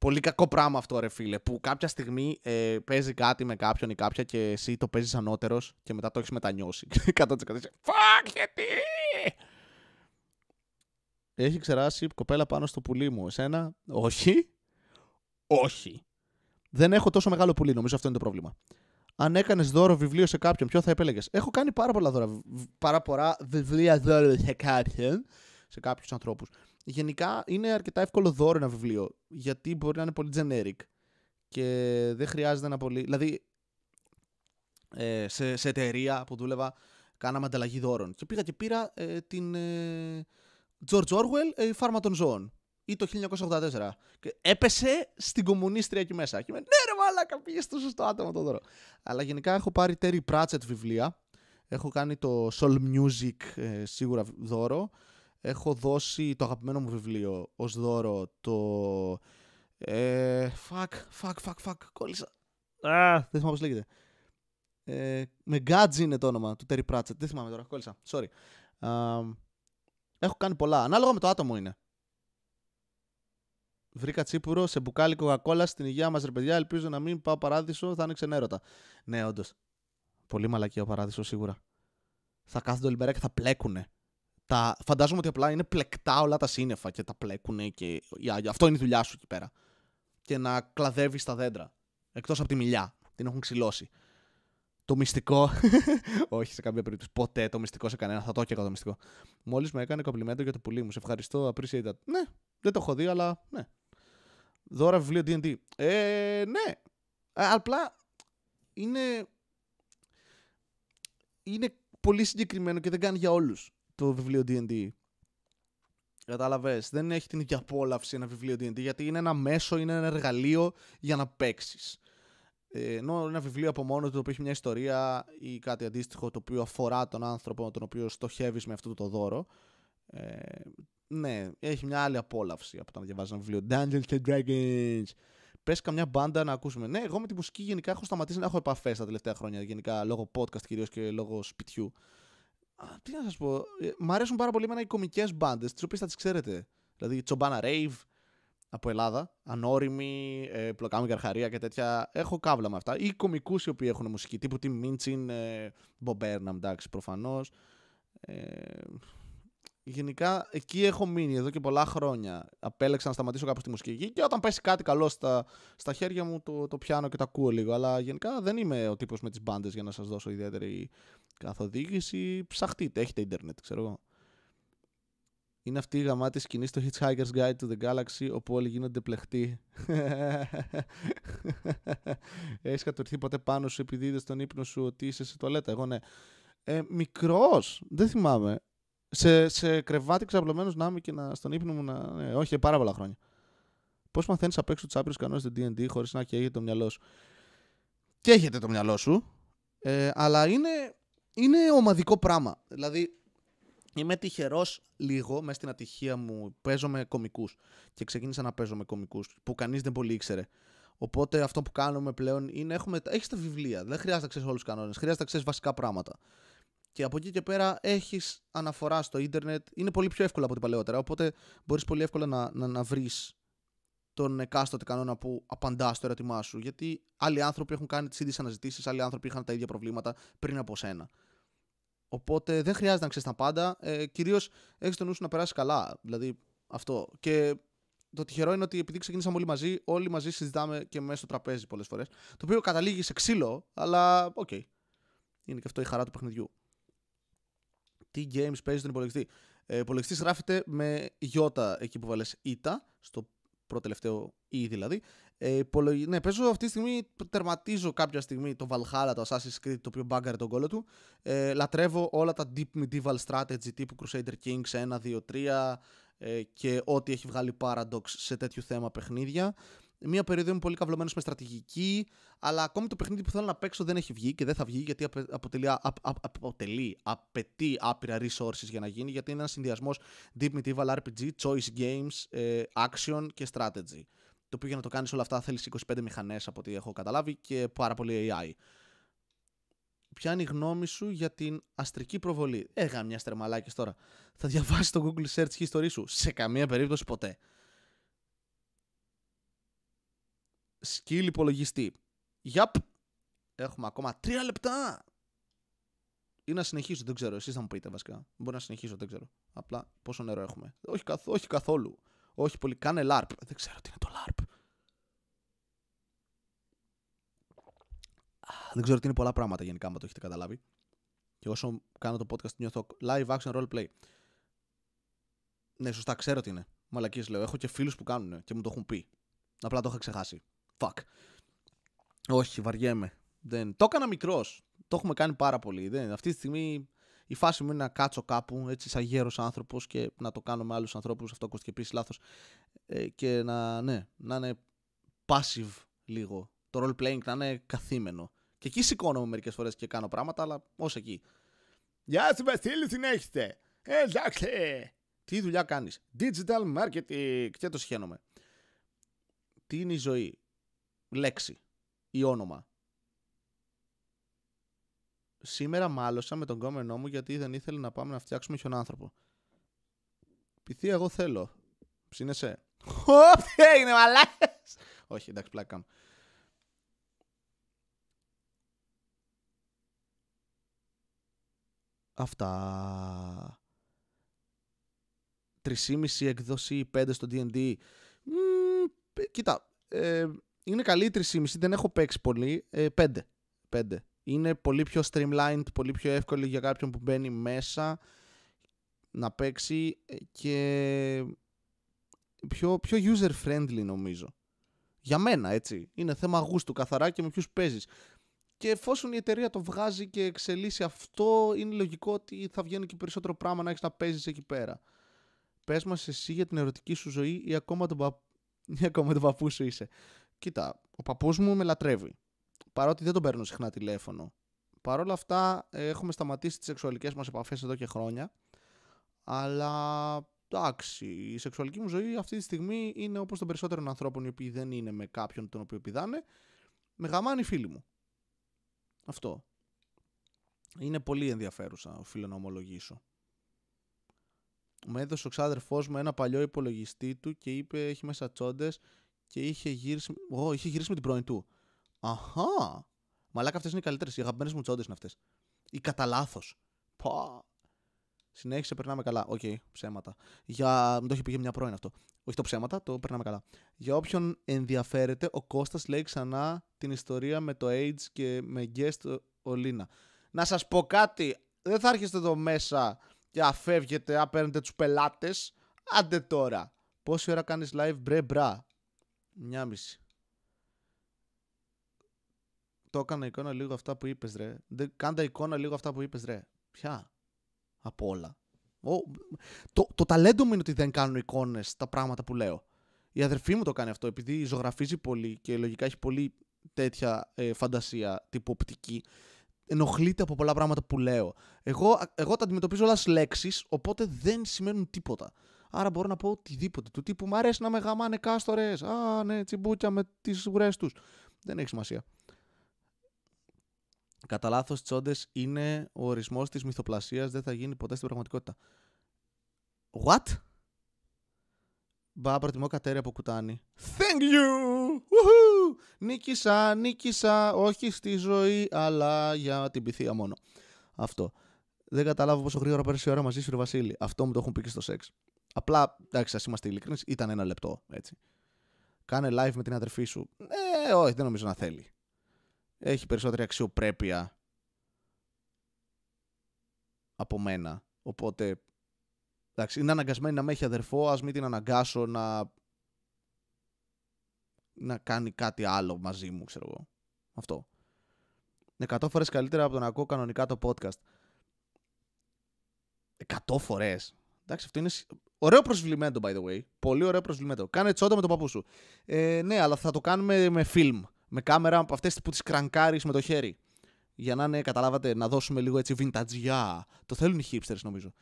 Πολύ κακό πράγμα αυτό, ρε φίλε. Που κάποια στιγμή ε, παίζει κάτι με κάποιον ή κάποια και εσύ το παίζεις ανώτερος και μετά το έχεις μετανιώσει. [laughs] 100% Φακ, γιατί! Έχει ξεράσει κοπέλα πάνω στο πουλί μου. Εσένα, όχι. Όχι. Δεν έχω τόσο μεγάλο πουλί, νομίζω αυτό είναι το πρόβλημα. Αν έκανες δώρο βιβλίο σε κάποιον, ποιο θα επέλεγες; Έχω κάνει πάρα πολλά δώρα. Πάρα πολλά βιβλία δώρο σε κάποιον. Σε κάποιους ανθρώπους γενικά είναι αρκετά εύκολο δώρο ένα βιβλίο. Γιατί μπορεί να είναι πολύ generic. Και δεν χρειάζεται να πολύ. Δηλαδή, ε, σε, σε εταιρεία που δούλευα, κάναμε ανταλλαγή δώρων. Και πήγα και πήρα ε, την ε, George Orwell, ε, η Φάρμα των Ζώων. Ή το 1984. Και έπεσε στην κομμουνίστρια εκεί μέσα. Και με, ναι, ρε μαλάκα, πήγες στο σωστό άτομο το δώρο. Αλλά γενικά έχω πάρει Terry Pratchett βιβλία. Έχω κάνει το Soul Music ε, σίγουρα δώρο έχω δώσει το αγαπημένο μου βιβλίο ως δώρο το... Ε, fuck, fuck, fuck, fuck, κόλλησα. Α, δεν θυμάμαι πώς λέγεται. Ε, με Γκάτζι είναι το όνομα του Terry Pratchett. Δεν θυμάμαι τώρα, κόλλησα. Sorry. έχω κάνει πολλά. Ανάλογα με το άτομο είναι. Βρήκα τσίπουρο σε μπουκάλι κοκακόλα στην υγεία μας, ρε παιδιά. Ελπίζω να μην πάω παράδεισο, θα είναι ξενέρωτα. Ναι, όντως. Πολύ μαλακή ο παράδεισος σίγουρα. Θα κάθονται όλη μέρα και θα πλέκουνε τα, φαντάζομαι ότι απλά είναι πλεκτά όλα τα σύννεφα και τα πλέκουν και αυτό είναι η δουλειά σου εκεί πέρα. Και να κλαδεύεις τα δέντρα. Εκτός από τη μιλιά. Την έχουν ξυλώσει. Το μυστικό. [laughs] Όχι σε καμία περίπτωση. Ποτέ το μυστικό σε κανένα. Θα το έκανα το μυστικό. Μόλις με έκανε κομπλιμέντο για το πουλί μου. Σε ευχαριστώ. Appreciate that. Ναι, δεν το έχω δει, αλλά ναι. Δώρα βιβλίο DD. Ε, ναι. Ε, απλά είναι. Είναι πολύ συγκεκριμένο και δεν κάνει για όλους το βιβλίο D&D. Κατάλαβες; Δεν έχει την ίδια απόλαυση ένα βιβλίο D&D γιατί είναι ένα μέσο, είναι ένα εργαλείο για να παίξεις. Ε, ενώ ένα βιβλίο από μόνο του το οποίο έχει μια ιστορία ή κάτι αντίστοιχο το οποίο αφορά τον άνθρωπο τον οποίο στοχεύεις με αυτό το δώρο Ε, ναι, έχει μια άλλη απόλαυση από το να διαβάζεις ένα βιβλίο. Dungeons and Dragons. Πες καμιά μπάντα να ακούσουμε. Ναι, εγώ με τη μουσική γενικά έχω σταματήσει να έχω επαφές τα τελευταία χρόνια. Γενικά λόγω podcast κυρίως και λόγω σπιτιού. Α, τι να σας πω. Ε, μ' αρέσουν πάρα πολύ εμένα οι κομικές μπάντες, τις οποίες θα τις ξέρετε. Δηλαδή Τσομπάνα Rave από Ελλάδα, Ανώριμη, ε, Πλοκάμι Καρχαρία και τέτοια. Έχω κάβλα με αυτά. Ή κομικούς οι οποίοι έχουν μουσική, τύπου Tim Minchin, ε, Bob Burnham, εντάξει, προφανώς. Ε, γενικά εκεί έχω μείνει εδώ και πολλά χρόνια. Απέλεξα να σταματήσω κάπου στη μουσική και όταν πέσει κάτι καλό στα, στα χέρια μου το, το πιάνω και το ακούω λίγο. Αλλά γενικά δεν είμαι ο τύπος με τις μπάντες για να σας δώσω ιδιαίτερη καθοδήγηση. Ψαχτείτε, έχετε ίντερνετ, ξέρω εγώ. Είναι αυτή η γαμάτη σκηνή στο Hitchhiker's Guide to the Galaxy όπου όλοι γίνονται πλεχτοί. Έχεις κατορθεί ποτέ πάνω σου επειδή είδες τον ύπνο σου ότι είσαι σε τουαλέτα; Εγώ ναι. Ε, Μικρός, δεν θυμάμαι σε, σε κρεβάτι ξαπλωμένος να είμαι και να, στον ύπνο μου να. Ναι, όχι, πάρα πολλά χρόνια. Πώς μαθαίνεις απ' έξω τους άπειρους κανόνες του DD χωρίς να καίγεται το μυαλό σου; Και έχετε το μυαλό σου, ε, αλλά είναι, είναι ομαδικό πράγμα. Δηλαδή, είμαι τυχερός λίγο μέσα στην ατυχία μου. Παίζω με κομικούς και ξεκίνησα να παίζω με κομικούς που κανείς δεν πολύ ήξερε. Οπότε αυτό που κάνουμε πλέον είναι έχουμε. Έχεις τα βιβλία. Δεν χρειάζεται να ξέρεις όλους τους κανόνες. Χρειάζεται να ξέρεις βασικά πράγματα και από εκεί και πέρα έχεις αναφορά στο ίντερνετ. Είναι πολύ πιο εύκολο από ό,τι παλαιότερα. Οπότε μπορείς πολύ εύκολα να, να, να βρεις τον εκάστοτε κανόνα που απαντάς στο ερώτημά σου. Γιατί άλλοι άνθρωποι έχουν κάνει τις ίδιες αναζητήσεις, άλλοι άνθρωποι είχαν τα ίδια προβλήματα πριν από σένα. Οπότε δεν χρειάζεται να ξέρεις τα πάντα. Ε, Κυρίως έχεις το νου σου να περάσεις καλά. Δηλαδή αυτό. Και το τυχερό είναι ότι επειδή ξεκίνησαμε όλοι μαζί, όλοι μαζί συζητάμε και μέσα στο τραπέζι πολλές φορές. Το οποίο καταλήγει σε ξύλο, αλλά OK. Okay. Είναι και αυτό η χαρά του παιχνιδιού τι games παίζει στον υπολογιστή; Ε, υπολογιστής γράφεται με γιώτα εκεί που βάλες ήτα, στο πρώτο τελευταίο Ι δηλαδή. Ε, ναι, παίζω αυτή τη στιγμή, τερματίζω κάποια στιγμή το Valhalla, το Assassin's Creed, το οποίο μπάγκαρε τον κώλο του. Ε, λατρεύω όλα τα deep medieval strategy τύπου Crusader Kings 1, 2, 3 ε, και ό,τι έχει βγάλει Paradox σε τέτοιου θέμα παιχνίδια. Μία περίοδο είμαι πολύ καυλωμένος με στρατηγική, αλλά ακόμη το παιχνίδι που θέλω να παίξω δεν έχει βγει και δεν θα βγει γιατί αποτελεί, αποτελεί απαιτεί άπειρα resources για να γίνει, γιατί είναι ένας συνδυασμός Deep Medieval RPG, Choice Games, ε, Action και Strategy. Το οποίο για να το κάνεις όλα αυτά θέλεις 25 μηχανές από ό,τι έχω καταλάβει και πάρα πολύ AI. Ποια είναι η γνώμη σου για την αστρική προβολή; Έγα μια στρεμαλάκη τώρα. Θα διαβάσεις το Google Search History σου; Σε καμία περίπτωση ποτέ. Skill υπολογιστή. Γιαπ. Έχουμε ακόμα τρία λεπτά. Ή να συνεχίσω, δεν ξέρω. Εσείς θα μου πείτε βασικά. Μπορεί να συνεχίσω, δεν ξέρω. Απλά πόσο νερό έχουμε. Όχι, καθ, όχι καθόλου. Όχι πολύ. Κάνε LARP. Δεν ξέρω τι είναι το LARP. Δεν ξέρω τι είναι πολλά πράγματα γενικά, αν το έχετε καταλάβει. Και όσο κάνω το podcast νιώθω live action role play. Ναι, σωστά, ξέρω τι είναι. Μαλακίες λέω. Έχω και φίλους που κάνουν και μου το έχουν πει. Απλά το είχα ξεχάσει. Fuck. Όχι, βαριέμαι. Δεν... Το έκανα μικρός. Το έχουμε κάνει πάρα πολύ. Δεν... Αυτή τη στιγμή η φάση μου είναι να κάτσω κάπου έτσι σαν γέρος άνθρωπος και να το κάνω με άλλους ανθρώπους. Αυτό ακούστηκε επίσης λάθος. Ε, και να, ναι, να είναι passive λίγο. Το role playing να είναι καθήμενο. Και εκεί σηκώνομαι μερικές φορές και κάνω πράγματα, αλλά ως εκεί. Γεια σου, Βασίλη, συνέχιστε. Ε, εντάξει. Τι δουλειά κάνεις. Digital marketing. Και το σχένομαι. Τι είναι η ζωή; Λέξη ή όνομα. Σήμερα μάλωσα με τον κόμενό μου γιατί δεν ήθελε να πάμε να φτιάξουμε χιονάνθρωπο. Πηθεί εγώ θέλω. Ψήνεσαι. τι έγινε μαλάκες. Όχι, εντάξει, πλάκα κάνω. Αυτά. 3,5 εκδόση 5 στο D&D. κοίτα, ε, είναι καλή 3,5, δεν έχω παίξει πολύ. Ε, 5. 5. Είναι πολύ πιο streamlined, πολύ πιο εύκολη για κάποιον που μπαίνει μέσα να παίξει ε, και πιο, πιο user friendly νομίζω. Για μένα έτσι. Είναι θέμα γούστου καθαρά και με ποιους παίζεις. Και εφόσον η εταιρεία το βγάζει και εξελίσσει αυτό, είναι λογικό ότι θα βγαίνει και περισσότερο πράγμα να έχεις να παίζεις εκεί πέρα. Πες μας εσύ για την ερωτική σου ζωή ή ακόμα τον, πα... ή ακόμα τον παππού σου είσαι. Κοίτα, ο παππούς μου με λατρεύει. Παρότι δεν τον παίρνω συχνά τηλέφωνο. Παρ' όλα αυτά έχουμε σταματήσει τις σεξουαλικές μας επαφές εδώ και χρόνια. Αλλά εντάξει, η σεξουαλική μου ζωή αυτή τη στιγμή είναι όπως των περισσότερων ανθρώπων οι οποίοι δεν είναι με κάποιον τον οποίο πηδάνε. Με γαμάνει φίλοι μου. Αυτό. Είναι πολύ ενδιαφέρουσα, οφείλω να ομολογήσω. Μου έδωσε ο ξάδερφός μου ένα παλιό υπολογιστή του και είπε έχει μέσα τσόντες και είχε γυρίσει. Ω, είχε γυρίσει με την πρώην του. Αχά! Μαλάκα αυτές είναι οι καλύτερες. Οι αγαπημένες μου τσόντες είναι αυτές. Ή κατά λάθος. Πα. Συνέχισε, περνάμε καλά. OK, okay, ψέματα. Για... Μην το έχει πει για μια πρώην αυτό. Όχι το ψέματα, το περνάμε καλά. Για όποιον ενδιαφέρεται, ο Κώστας λέει ξανά την ιστορία με το AIDS και με guest ο Λίνα. Να σας πω κάτι. Δεν θα έρχεστε εδώ μέσα και να φεύγετε, να παίρνετε τους πελάτες. Άντε τώρα. Πόση ώρα κάνεις live, μπρε μπρά. Μια μισή. Το έκανα εικόνα λίγο αυτά που είπες ρε. Κάντα εικόνα λίγο αυτά που είπες ρε. Ποια; Από όλα. Ο, το, το ταλέντο μου είναι ότι δεν κάνουν εικόνες τα πράγματα που λέω. Η αδερφή μου το κάνει αυτό επειδή ζωγραφίζει πολύ και λογικά έχει πολύ τέτοια ε, φαντασία τύπου οπτική. Ενοχλείται από πολλά πράγματα που λέω. Εγώ, εγώ τα αντιμετωπίζω όλα λέξεις, οπότε δεν σημαίνουν τίποτα. Άρα μπορώ να πω οτιδήποτε. Του τύπου μου αρέσει να με γαμάνε κάστορες. Α, ναι, τσιμπούκια με τις ουρές τους. Δεν έχει σημασία. Κατά λάθος, τσόντες είναι ο ορισμός της μυθοπλασίας, δεν θα γίνει ποτέ στην πραγματικότητα. What? Μπα, προτιμώ κατέρι από κουτάνι. Thank you! Woohoo! Νίκησα, νίκησα, όχι στη ζωή, αλλά για την πυθία μόνο. Αυτό. Δεν καταλάβω πόσο γρήγορα πέρασε η ώρα μαζί σου, Βασίλη. Αυτό μου το έχουν πει και στο σεξ. Απλά, εντάξει, ας είμαστε ειλικρινείς, ήταν ένα λεπτό, έτσι. Κάνε live με την αδερφή σου. Ε, όχι, δεν νομίζω να θέλει έχει περισσότερη αξιοπρέπεια από μένα. Οπότε, εντάξει, είναι αναγκασμένη να με έχει αδερφό, ας μην την αναγκάσω να, να κάνει κάτι άλλο μαζί μου, ξέρω εγώ. Αυτό. Είναι 100 φορές καλύτερα από το να ακούω κανονικά το podcast. 100 φορές. Εντάξει, αυτό είναι ωραίο προσβλημένο, by the way. Πολύ ωραίο προσβλημένο. Κάνε τσόντα με τον παππού σου. Ε, ναι, αλλά θα το κάνουμε με film με κάμερα από αυτές που τις κρανκάρει με το χέρι. Για να είναι, καταλάβατε, να δώσουμε λίγο έτσι vintage. Το θέλουν οι hipsters νομίζω.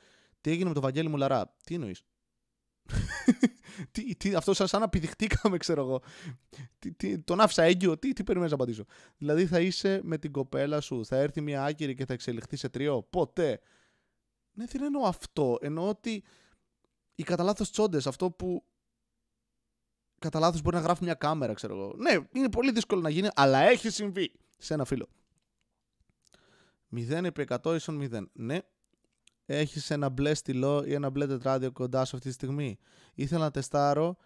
Τι έγινε με το Βαγγέλη Μουλαρά; Τι εννοείς; [laughs] τι, τι, αυτό σαν, σαν να πηδηχτήκαμε, ξέρω εγώ. Τι, τι, τον άφησα έγκυο. Τι, τι περιμένεις να απαντήσω; Δηλαδή θα είσαι με την κοπέλα σου, θα έρθει μια άκυρη και θα εξελιχθεί σε τριό. Ποτέ. Ναι, δεν εννοώ αυτό. Εννοώ ότι οι κατά λάθος τσόντες, αυτό που κατά λάθος μπορεί να γράφει μια κάμερα, ξέρω εγώ. Ναι, είναι πολύ δύσκολο να γίνει, αλλά έχει συμβεί σε ένα φίλο. 0 επί 100 ίσον 0. Ναι. Έχεις ένα μπλε στυλό ή ένα μπλε τετράδιο κοντά σου αυτή τη στιγμή. Ήθελα να τεστάρω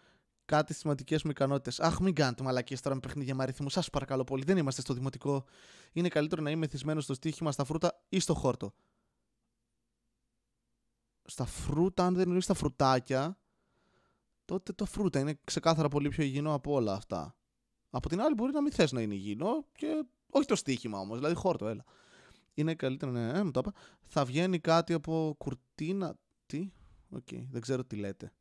κάτι σημαντικές μου ικανότητες. Αχ, μην κάνετε μαλακίες τώρα με παιχνίδια με αριθμούς. Σας παρακαλώ πολύ. Δεν είμαστε στο δημοτικό. Είναι καλύτερο να είμαι θυσμένος στο στοίχημα, στα φρούτα ή στο χόρτο. Στα φρούτα, αν δεν είναι στα φρουτάκια, τότε το φρούτα είναι ξεκάθαρα πολύ πιο υγιεινό από όλα αυτά. Από την άλλη, μπορεί να μην θες να είναι υγιεινό και όχι το στοίχημα όμως, δηλαδή χόρτο, έλα. Είναι καλύτερο, ναι, ε, μου το είπα. Θα βγαίνει κάτι από κουρτίνα. Τι, OK, okay, δεν ξέρω τι λέτε.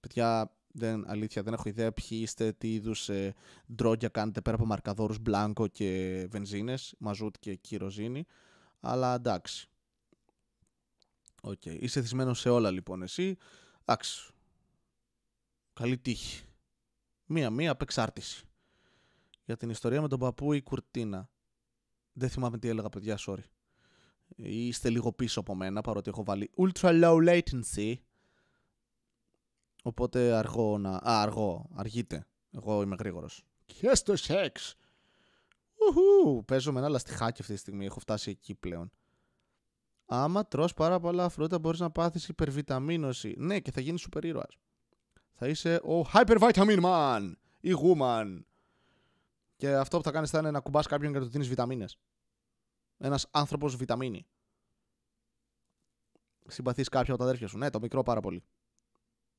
Παιδιά, δεν, αλήθεια, δεν έχω ιδέα ποιοι είστε, τι είδους ε, ντρόγκια κάνετε πέρα από μαρκαδόρους μπλάνκο και βενζίνες, μαζούτ και κηροζίνη. Αλλά εντάξει. OK. Okay. Είσαι εθισμένος σε όλα λοιπόν εσύ. Εντάξει. Καλή τύχη. Μία-μία απεξάρτηση. Για την ιστορία με τον παππού η κουρτίνα. Δεν θυμάμαι τι έλεγα, παιδιά, sorry. Είστε λίγο πίσω από μένα, παρότι έχω βάλει ultra low latency. Οπότε αργό να... Α, αργό. Αργείτε. Εγώ είμαι γρήγορος. Και στο σεξ. Ουχού. Παίζω με ένα λαστιχάκι αυτή τη στιγμή. Έχω φτάσει εκεί πλέον. Άμα τρως πάρα πολλά φρούτα μπορείς να πάθεις υπερβιταμίνωση. Ναι, και θα γίνεις σούπερ ήρωας θα είσαι ο Hypervitamin Man ή Woman. Και αυτό που θα κάνεις θα είναι να κουμπάς κάποιον και να του δίνεις βιταμίνες. Ένας άνθρωπος βιταμίνη. Συμπαθείς κάποιον από τα αδέρφια σου. Ναι, το μικρό πάρα πολύ.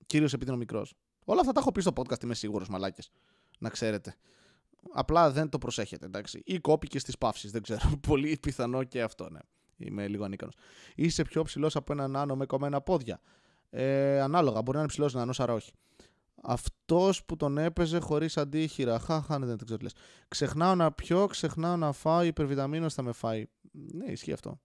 Κυρίως επειδή είναι ο μικρός. Όλα αυτά τα έχω πει στο podcast, είμαι σίγουρος, μαλάκες. Να ξέρετε. Απλά δεν το προσέχετε, εντάξει. Ή κόπηκες στι παύσεις, δεν ξέρω. [laughs] Πολύ πιθανό και αυτό, ναι. Είμαι λίγο ανίκανος. Είσαι πιο ψηλός από έναν άνω με κομμένα πόδια. Ε, ανάλογα, μπορεί να είναι ψηλός, να είναι άρα όχι. Αυτός που τον έπαιζε χωρίς αντίχειρα. Χαχά, ναι, δεν το ξέρω τι Ξεχνάω να πιω, ξεχνάω να φάω, η υπερβιταμίνος θα με φάει. Ναι, ισχύει αυτό.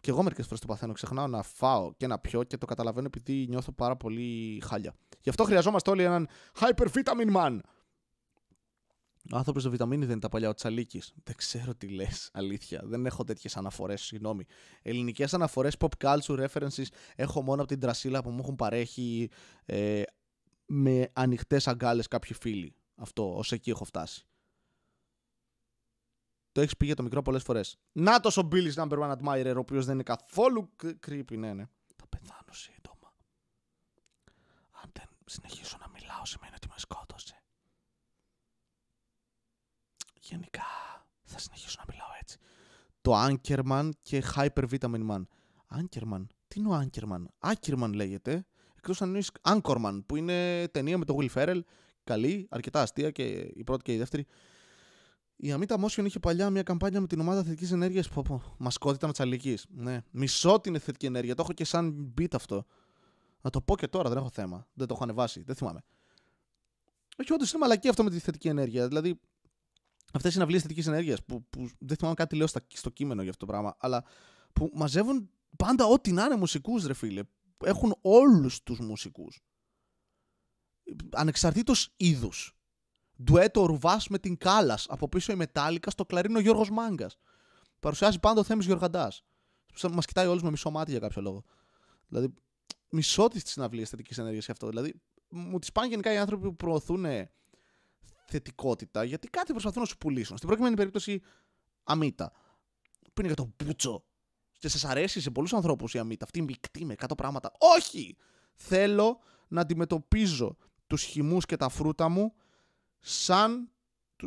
Και εγώ μερικές φορές το παθαίνω. Ξεχνάω να φάω και να πιω και το καταλαβαίνω επειδή νιώθω πάρα πολύ χάλια. Γι' αυτό χρειαζόμαστε όλοι έναν hypervitamin man. Ο άνθρωπος το βιταμίνη δεν είναι τα παλιά ο Τσαλίκης. Δεν ξέρω τι λες. Αλήθεια. Δεν έχω τέτοιες αναφορές. Συγγνώμη. Ελληνικές αναφορές pop culture references έχω μόνο από την τρασίλα που μου έχουν παρέχει ε, με ανοιχτές αγκάλες κάποιοι φίλοι. Αυτό, ως εκεί έχω φτάσει. Το έχεις πει για το μικρό πολλές φορές. Να το ο Billy's number one admirer, ο οποίος δεν είναι καθόλου creepy, ναι, ναι. Θα πεθάνω σύντομα. Αν δεν συνεχίσω να μιλάω, σημαίνει ότι με σκότωσε. Γενικά, θα συνεχίσω να μιλάω έτσι. Το Ankerman και Hyper Vitamin Man. Ankerman; Τι είναι ο Ankerman; Ackerman λέγεται. Εκτός αν είναι Anchorman, που είναι ταινία με τον Will Ferrell. Καλή, αρκετά αστεία και η πρώτη και η δεύτερη. Η Αμίτα Motion είχε παλιά μια καμπάνια με την ομάδα θετικής ενέργειας. Πω, πω. Μασκότητα με τσαλική. Ναι. Μισό την θετική ενέργεια. Το έχω και σαν beat αυτό. Να το πω και τώρα, δεν έχω θέμα. Δεν το έχω ανεβάσει. Δεν θυμάμαι. Όχι, όντως είναι μαλακή αυτό με τη θετική ενέργεια. Δηλαδή, αυτές οι συναυλίε θετικής ενέργειας που, που δεν θυμάμαι κάτι λέω στο κείμενο για αυτό το πράγμα, αλλά που μαζεύουν πάντα ό,τι να είναι μουσικούς, ρε φίλε. Έχουν όλους τους μουσικούς. Ανεξαρτήτως είδους. Ντουέτο Ρουβάς με την Κάλα. Από πίσω η Μετάλλικα στο κλαρίνο Γιώργος Μάγκας. Παρουσιάζει πάντα ο Θέμης Γιωργαντά. Μας κοιτάει όλους με μισό μάτι για κάποιο λόγο. Δηλαδή, μισό της συναυλία θετικής ενέργειας αυτό. Δηλαδή, μου τις πάνε γενικά οι άνθρωποι που προωθούν θετικότητα γιατί κάτι προσπαθούν να σου πουλήσουν. Στην προκειμένη περίπτωση, αμύτα. Που είναι για τον πούτσο. Και σα αρέσει σε πολλούς ανθρώπους η αμύτα. Αυτή μεικτή με 100 πράγματα. Όχι! Θέλω να αντιμετωπίζω τους χυμούς και τα φρούτα μου σαν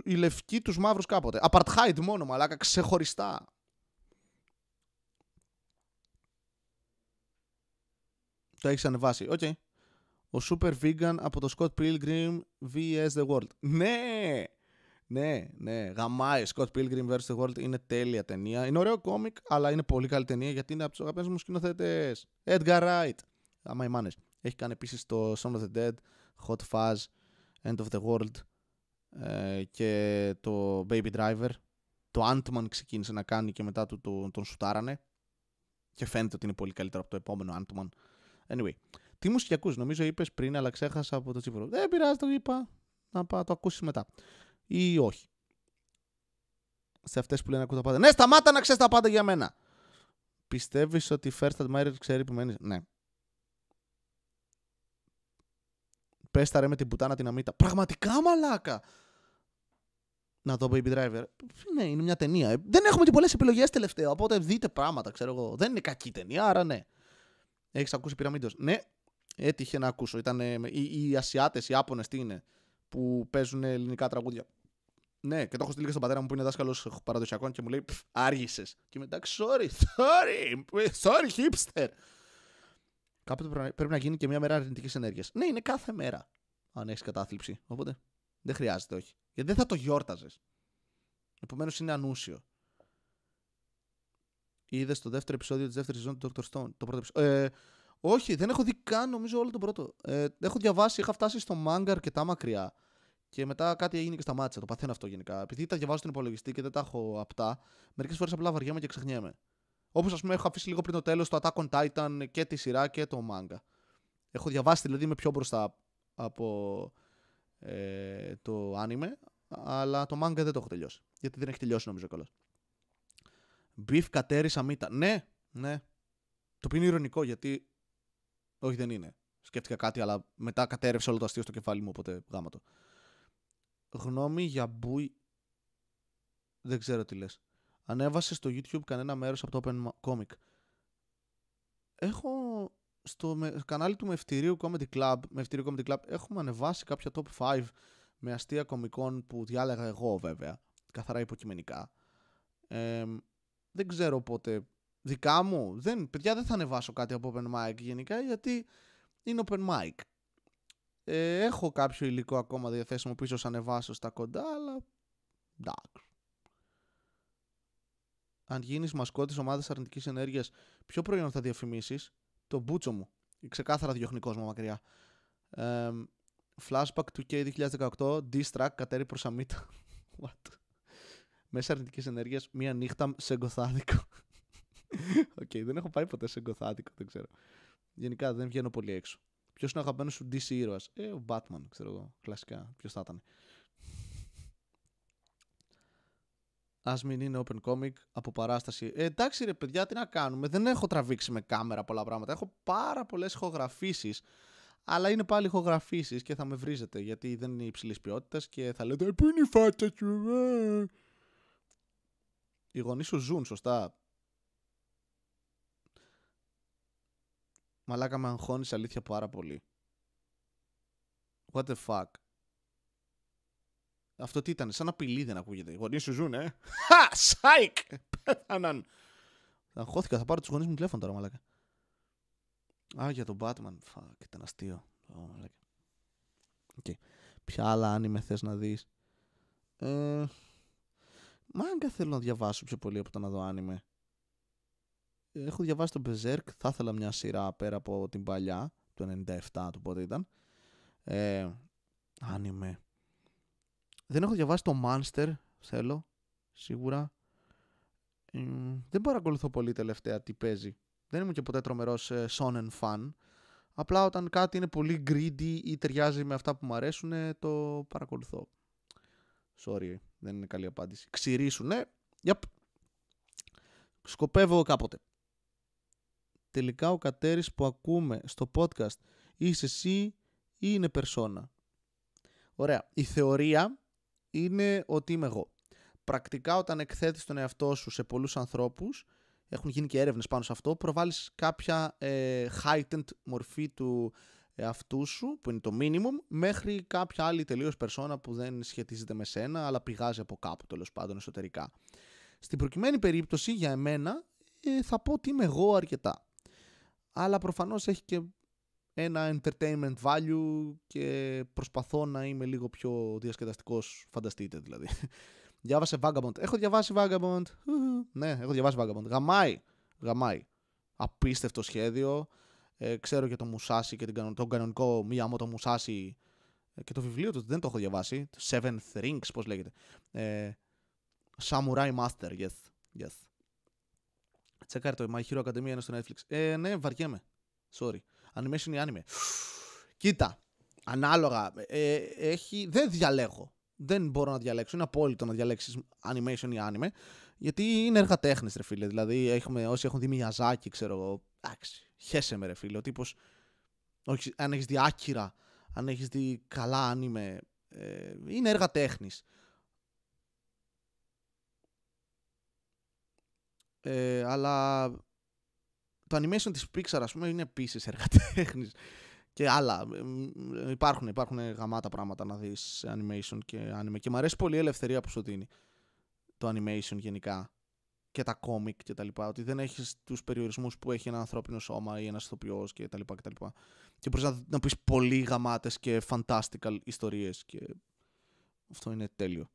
οι λευκοί τους μαύρους κάποτε. Apartheid μόνο, μαλάκα, ξεχωριστά. Το έχεις ανεβάσει. OK. Okay. Ο Super Vegan από το Scott Pilgrim vs. The World. Ναι! Ναι, ναι. Γαμάει. Scott Pilgrim vs. The World είναι τέλεια ταινία. Είναι ωραίο κόμικ, αλλά είναι πολύ καλή ταινία γιατί είναι από τους αγαπημένους μου σκηνοθέτες. Edgar Wright. Άμα οι μάνες. Έχει κάνει επίσης το Shaun of the Dead, Hot Fuzz, End of the World. Ε, και το Baby Driver. Το Ant-Man ξεκίνησε να κάνει και μετά του το, τον σουτάρανε. Και φαίνεται ότι είναι πολύ καλύτερο από το επόμενο Ant-Man. Anyway. Τι μουσική νομίζω είπες πριν, αλλά ξέχασα από το τσίπρο. Δεν πειράζει, το είπα. Να πάω το ακούσεις μετά. Ή όχι. Σε αυτές που λένε ακούω τα πάντα. Ναι, σταμάτα να ξέρεις τα πάντα για μένα. Πιστεύεις ότι η First Admirer ξέρει που μένεις; Ναι. Πέστα ρε με την πουτάνα την αμύτα. Πραγματικά μαλάκα να δω Baby Driver. Ναι, είναι μια ταινία. Ε, δεν έχουμε και πολλές επιλογές τελευταία. Οπότε δείτε πράγματα, ξέρω εγώ. Δεν είναι κακή ταινία, άρα ναι. Έχεις ακούσει Πυραμίδο. Ναι, έτυχε να ακούσω. Ήταν οι, οι Ασιάτες, οι Άπωνες, τι είναι, που παίζουν ελληνικά τραγούδια. Ναι, και το έχω στείλει και στον πατέρα μου που είναι δάσκαλος παραδοσιακών και μου λέει Άργησες. Και μετά, sorry, sorry, sorry, hipster. Κάποτε πρέπει να γίνει και μια μέρα αρνητικής ενέργειας. Ναι, είναι κάθε μέρα. Αν έχεις κατάθλιψη. Οπότε δεν χρειάζεται, όχι. Γιατί δεν θα το γιόρταζες. Επομένως είναι ανούσιο. Είδες το δεύτερο επεισόδιο της δεύτερης σεζόν του Dr. Stone. Το πρώτο επεισόδιο. Ε, όχι, δεν έχω δει καν νομίζω όλο το πρώτο. Ε, έχω διαβάσει, είχα φτάσει στο μάγκα αρκετά μακριά. Και μετά κάτι έγινε και σταμάτησε. Το παθαίνω αυτό γενικά. Επειδή τα διαβάζω στην υπολογιστή και δεν τα έχω απτά, μερικές φορές απλά βαριέμαι και ξεχνιέμαι. Όπως ας πούμε έχω αφήσει λίγο πριν το τέλος το Attack on Titan και τη σειρά και το μάγκα. Έχω διαβάσει δηλαδή είμαι πιο μπροστά από ε, το anime, αλλά το manga δεν το έχω τελειώσει. Γιατί δεν έχει τελειώσει νομίζω κιόλας. Beef κατέρι σαμίτα. Ναι, ναι. Το οποίο είναι ηρωνικό γιατί. Όχι, δεν είναι. Σκέφτηκα κάτι, αλλά μετά κατέρευσε όλο το αστείο στο κεφάλι μου, οπότε γάμα το. Γνώμη για μπούι. Δεν ξέρω τι λες. Ανέβασε στο YouTube κανένα μέρος από το Open Comic. Έχω στο κανάλι του Μευτηρίου Comedy Club, Μευτηρίου Comedy Club έχουμε ανεβάσει κάποια top 5 με αστεία κομικών που διάλεγα εγώ βέβαια, καθαρά υποκειμενικά. δεν ξέρω πότε δικά μου, δεν, παιδιά δεν θα ανεβάσω κάτι από open mic γενικά γιατί είναι open mic. Ε, έχω κάποιο υλικό ακόμα διαθέσιμο πίσω σαν ανεβάσω στα κοντά, αλλά εντάξει. Αν γίνεις μασκότης ομάδας αρνητικής ενέργειας, ποιο προϊόν θα διαφημίσεις, το μπούτσο μου. Ξεκάθαρα διώχνει κόσμο μακριά. Ε, flashback του K 2018, D-Strack, κατέρι προς αμύτα. [laughs] What? Μέσα αρνητικής ενέργειας, μία νύχτα σε γκοθάδικο. Οκ, okay, δεν έχω πάει ποτέ σε γκοθάτικο, δεν ξέρω. Γενικά δεν βγαίνω πολύ έξω. Ποιος είναι ο αγαπημένος σου DC ήρωας; Ε, ο Batman, ξέρω εγώ. Κλασικά. Ποιος θα ήταν; Α μην είναι open comic από παράσταση. Ε, εντάξει ρε παιδιά, τι να κάνουμε. Δεν έχω τραβήξει με κάμερα πολλά πράγματα. Έχω πάρα πολλές ηχογραφήσεις. Αλλά είναι πάλι ηχογραφήσεις και θα με βρίζετε γιατί δεν είναι υψηλής ποιότητας και θα λέτε «Ε, Πού είναι η φάτσα σου, ε;» Οι γονείς σου ζουν, σωστά. Μαλάκα με αγχώνεις αλήθεια πάρα πολύ. What the fuck. Αυτό τι ήταν, σαν απειλή δεν ακούγεται. Οι γονείς σου ζουν, ε. [laughs] Χα! Σάικ! Πέθαναν. Αγχώθηκα, θα πάρω τους γονείς μου τηλέφωνο τώρα, μαλάκα. Α, για τον Batman. Fuck, ήταν αστείο. Oh, μαλάκα. Okay. Ποια άλλα άνιμε θες να δεις; Ε, μάγκα θέλω να διαβάσω πιο πολύ από το να δω άνιμε. Έχω διαβάσει το Berserk, θα ήθελα μια σειρά πέρα από την παλιά, το 97 του πότε ήταν. Ε, άνιμε. Δεν έχω διαβάσει το Monster, θέλω, σίγουρα. Ε, δεν παρακολουθώ πολύ τελευταία τι παίζει. Δεν ήμουν και ποτέ τρομερός ε, sonen fan. Απλά όταν κάτι είναι πολύ greedy ή ταιριάζει με αυτά που μου αρέσουν, το παρακολουθώ. Sorry, δεν είναι καλή απάντηση. Ξηρίσουνε. Yep. Σκοπεύω κάποτε. Τελικά ο κατέρης που ακούμε στο podcast είσαι εσύ ή είναι περσόνα. Ωραία. Η θεωρία είναι ότι είμαι εγώ. Πρακτικά όταν εκθέτεις τον εαυτό σου σε πολλούς ανθρώπους, έχουν γίνει και έρευνες πάνω σε αυτό, προβάλλεις κάποια ε, heightened μορφή του εαυτού σου, που είναι το minimum, μέχρι κάποια άλλη τελείως περσόνα που δεν σχετίζεται με σένα, αλλά πηγάζει από κάπου τέλος πάντων εσωτερικά. Στην προκειμένη περίπτωση, για εμένα, ε, θα πω ότι είμαι εγώ αρκετά. Αλλά προφανώς έχει και ένα entertainment value και προσπαθώ να είμαι λίγο πιο διασκεδαστικός, φανταστείτε δηλαδή. [laughs] Διάβασε Vagabond. Έχω διαβάσει Vagabond. [laughs] ναι, έχω διαβάσει Vagabond. Γαμάει. Γαμάει. Απίστευτο σχέδιο. Ε, ξέρω και το Μουσάσι και τον κανονικό μία το Μουσάσι και το βιβλίο του δεν το έχω διαβάσει. Seventh Rings, πώς λέγεται. Ε, Samurai Master, yes. yes. Τσεκάρε το My Hero Academia είναι στο Netflix. Ε, ναι, βαριέμαι. Sorry. Animation ή anime. Κοίτα, ανάλογα. Ε, έχει, δεν διαλέγω. Δεν μπορώ να διαλέξω. Είναι απόλυτο να διαλέξεις animation ή anime. Γιατί είναι έργα τέχνη, ρε φίλε. Δηλαδή, έχουμε, όσοι έχουν δει Μιαζάκι, ξέρω εγώ. Εντάξει, χέσε με, ρε φίλε. Ο τύπος. Αν έχεις δει άκυρα, αν έχεις δει καλά anime. Ε, είναι έργα τέχνη. Ε, αλλά το animation της Pixar, ας πούμε, είναι επίσης έργα τέχνης και άλλα. Υπάρχουν, υπάρχουν γαμάτα πράγματα να δεις animation και anime και μου αρέσει πολύ η ελευθερία που σου δίνει το animation γενικά και τα κόμικ και τα λοιπά, ότι δεν έχεις τους περιορισμούς που έχει ένα ανθρώπινο σώμα ή ένας ηθοποιός και τα λοιπά και τα λοιπά. Και μπορείς να, να πεις πολύ γαμάτες και fantastical ιστορίες και αυτό είναι τέλειο.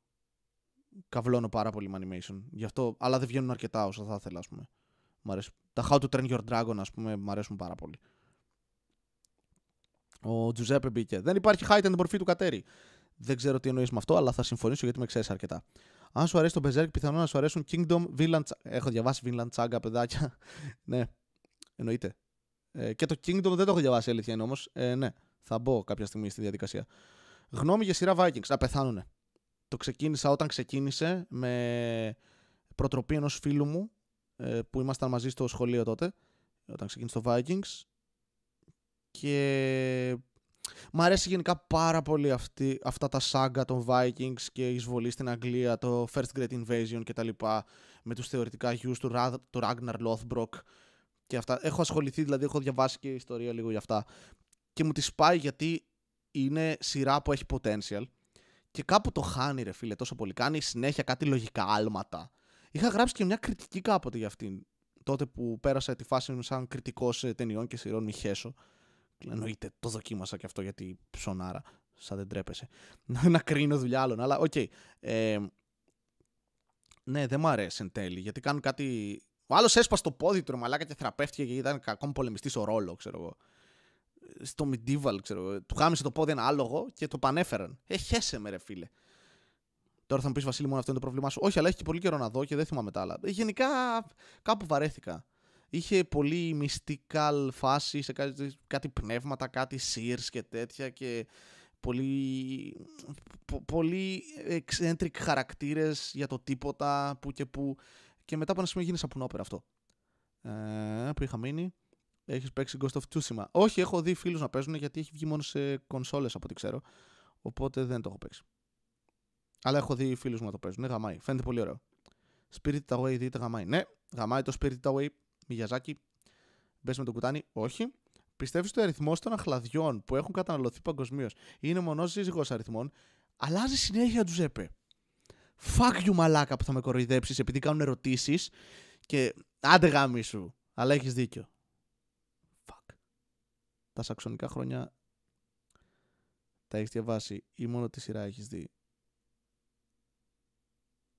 Καβλώνω πάρα πολύ με animation, γι' αυτό, αλλά δεν βγαίνουν αρκετά όσο θα ήθελα, ας πούμε. Τα How to Train Your Dragon, ας πούμε, μου αρέσουν πάρα πολύ. Ο Τζουζέπε μπήκε. Δεν υπάρχει height την μορφή του κατέρι. Δεν ξέρω τι εννοείς με αυτό, αλλά θα συμφωνήσω γιατί με ξέρεις αρκετά. Αν σου αρέσει το Berserk, πιθανόν να σου αρέσουν Kingdom, Vinland Έχω διαβάσει Vinland Saga, παιδάκια. [laughs] ναι, εννοείται. Ε, και το Kingdom δεν το έχω διαβάσει, αλήθεια είναι όμως. Ε, ναι, θα μπω κάποια στιγμή στη διαδικασία. Γνώμη για σειρά Vikings. Να πεθάνουνε. Το ξεκίνησα όταν ξεκίνησε με προτροπή ενός φίλου μου ε, που ήμασταν μαζί στο σχολείο τότε, όταν ξεκίνησε το Vikings. Και μ' αρέσει γενικά πάρα πολύ αυτή, αυτά τα σάγκα των Vikings και η εισβολή στην Αγγλία, το First Great Invasion και τα λοιπά, με τους θεωρητικά γιους του, του Ragnar Lothbrok και αυτά. Έχω ασχοληθεί, δηλαδή έχω διαβάσει και ιστορία λίγο για αυτά και μου τη σπάει γιατί είναι σειρά που έχει potential και κάπου το χάνει ρε φίλε τόσο πολύ. Κάνει συνέχεια κάτι λογικά άλματα Είχα γράψει και μια κριτική κάποτε για αυτήν. Τότε που πέρασα τη φάση μου σαν κριτικός ταινιών και σειρών μη χέσω. Εννοείται, το δοκίμασα και αυτό γιατί ψωνάρα. Σαν δεν ντρέπεσαι. [laughs] να κρίνω δουλειά άλλων. Αλλά OK. Okay. Ε, ναι, δεν μου αρέσει εν τέλει. Γιατί κάνουν κάτι. Ο άλλος έσπασε το πόδι του ρε μαλάκα και θεραπεύτηκε γιατί ήταν κακό πολεμιστή ο ρόλο, ξέρω εγώ. Στο medieval, ξέρω εγώ. Του χάμισε το πόδι ένα άλογο και το πανέφεραν. Ε, χέσε με, ρε φίλε. Τώρα θα μου πεις Βασίλη, μόνο αυτό είναι το πρόβλημά σου. Όχι, αλλά έχει και πολύ καιρό να δω και δεν θυμάμαι τα άλλα. Ε, Γενικά κάπου βαρέθηκα. Είχε πολύ mystical φάση σε κάτι, κάτι πνεύματα, κάτι sears και τέτοια και πολύ, πο- πολύ eccentric χαρακτήρες για το τίποτα που και που και μετά από ένα σημείο γίνει σαπουνόπερα αυτό. Ε, που είχα μείνει. Έχεις παίξει Ghost of Tsushima. Όχι, έχω δει φίλους να παίζουν γιατί έχει βγει μόνο σε κονσόλες από ό,τι ξέρω. Οπότε δεν το έχω παίξει. Αλλά έχω δει φίλους μου να το παίζουν. Ναι, γαμάει. Φαίνεται πολύ ωραίο. Spirit Away δείτε γαμάει. Ναι, γαμάει το Spirit Away. Μιγιαζάκι. Μπες με το κουτάνι. Όχι. Πιστεύεις ότι ο αριθμός των αχλαδιών που έχουν καταναλωθεί παγκοσμίως είναι μονόσυζυγο αριθμών, αλλάζει συνέχεια τους ζέπε. Fuck you μαλάκα που θα με κοροϊδέψεις επειδή κάνουν ερωτήσεις και άντε γάμι σου. Αλλά έχεις δίκιο. Fuck. Τα σαξονικά χρόνια τα έχεις διαβάσει ή μόνο τη σειρά έχεις δει;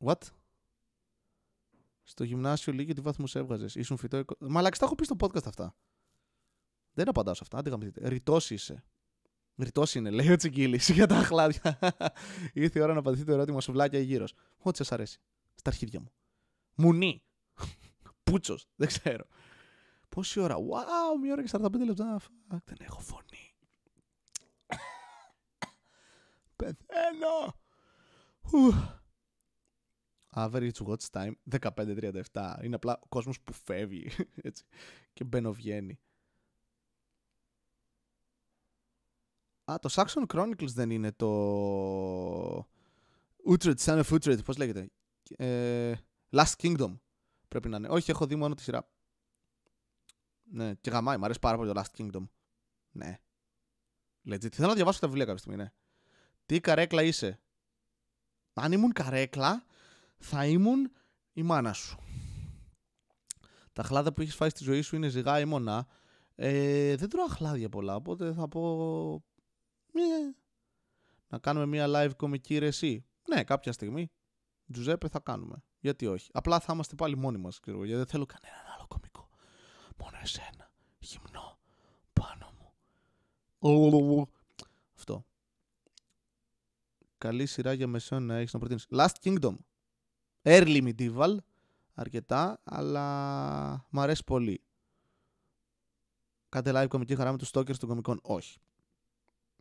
What? Στο γυμνάσιο λίγη τι βάθμου έβγαζες. Ήσουν φυτό. εικο- Μαλάκα, τα έχω πει στο podcast αυτά. Δεν απαντάω σε αυτά. Άντε γαμηθείτε. Ρητός είσαι. Ρητός είναι, λέει ο Τσικίλη [laughs] για τα αχλάδια. Ήρθε η ώρα να απαντηθεί το ερώτημα σουβλάκια ή γύρω. Ό,τι σας αρέσει. Στα αρχίδια μου. Μουνί. [laughs] Πούτσος. Δεν ξέρω. Πόση ώρα. Wow, μία ώρα και 45 λεπτά. Fuck, δεν έχω φωνή. Πεθαίνω. Ου. Average watch time 15-37. Είναι απλά ο κόσμος που φεύγει [laughs] έτσι, και μπαίνω-βγαίνει. Α, το Saxon Chronicles δεν είναι το... Utrecht, Son of Utrecht, πώς λέγεται; Ε, Last Kingdom πρέπει να είναι. Όχι, έχω δει μόνο τη σειρά. Ναι, και γαμάει, μου αρέσει πάρα πολύ το Last Kingdom. Ναι. Legit. Θέλω να διαβάσω τα βιβλία κάποια στιγμή, ναι. Τι καρέκλα είσαι. Αν ήμουν καρέκλα, θα ήμουν η μάνα σου. Τα χλάδια που έχεις φάει στη ζωή σου είναι ζυγά ή μονά. Ε, δεν τρώω χλάδια πολλά, οπότε θα πω... «Ε, να κάνουμε μια live κομική ρε εσύ. Ναι, κάποια στιγμή. Τζουζέπε θα κάνουμε. Γιατί όχι. Απλά θα είμαστε πάλι μόνοι μας, ξέρω, εγώ, γιατί δεν θέλω κανέναν άλλο κομικό. Μόνο εσένα. Γυμνό. Πάνω μου. Αυτό. Καλή σειρά για μεσαίων να έχεις να προτείνεις. Last Kingdom. Early medieval. Αρκετά, αλλά μ' αρέσει πολύ. Κάντε live κομική χαρά με τους stalkers των κομικών. Όχι.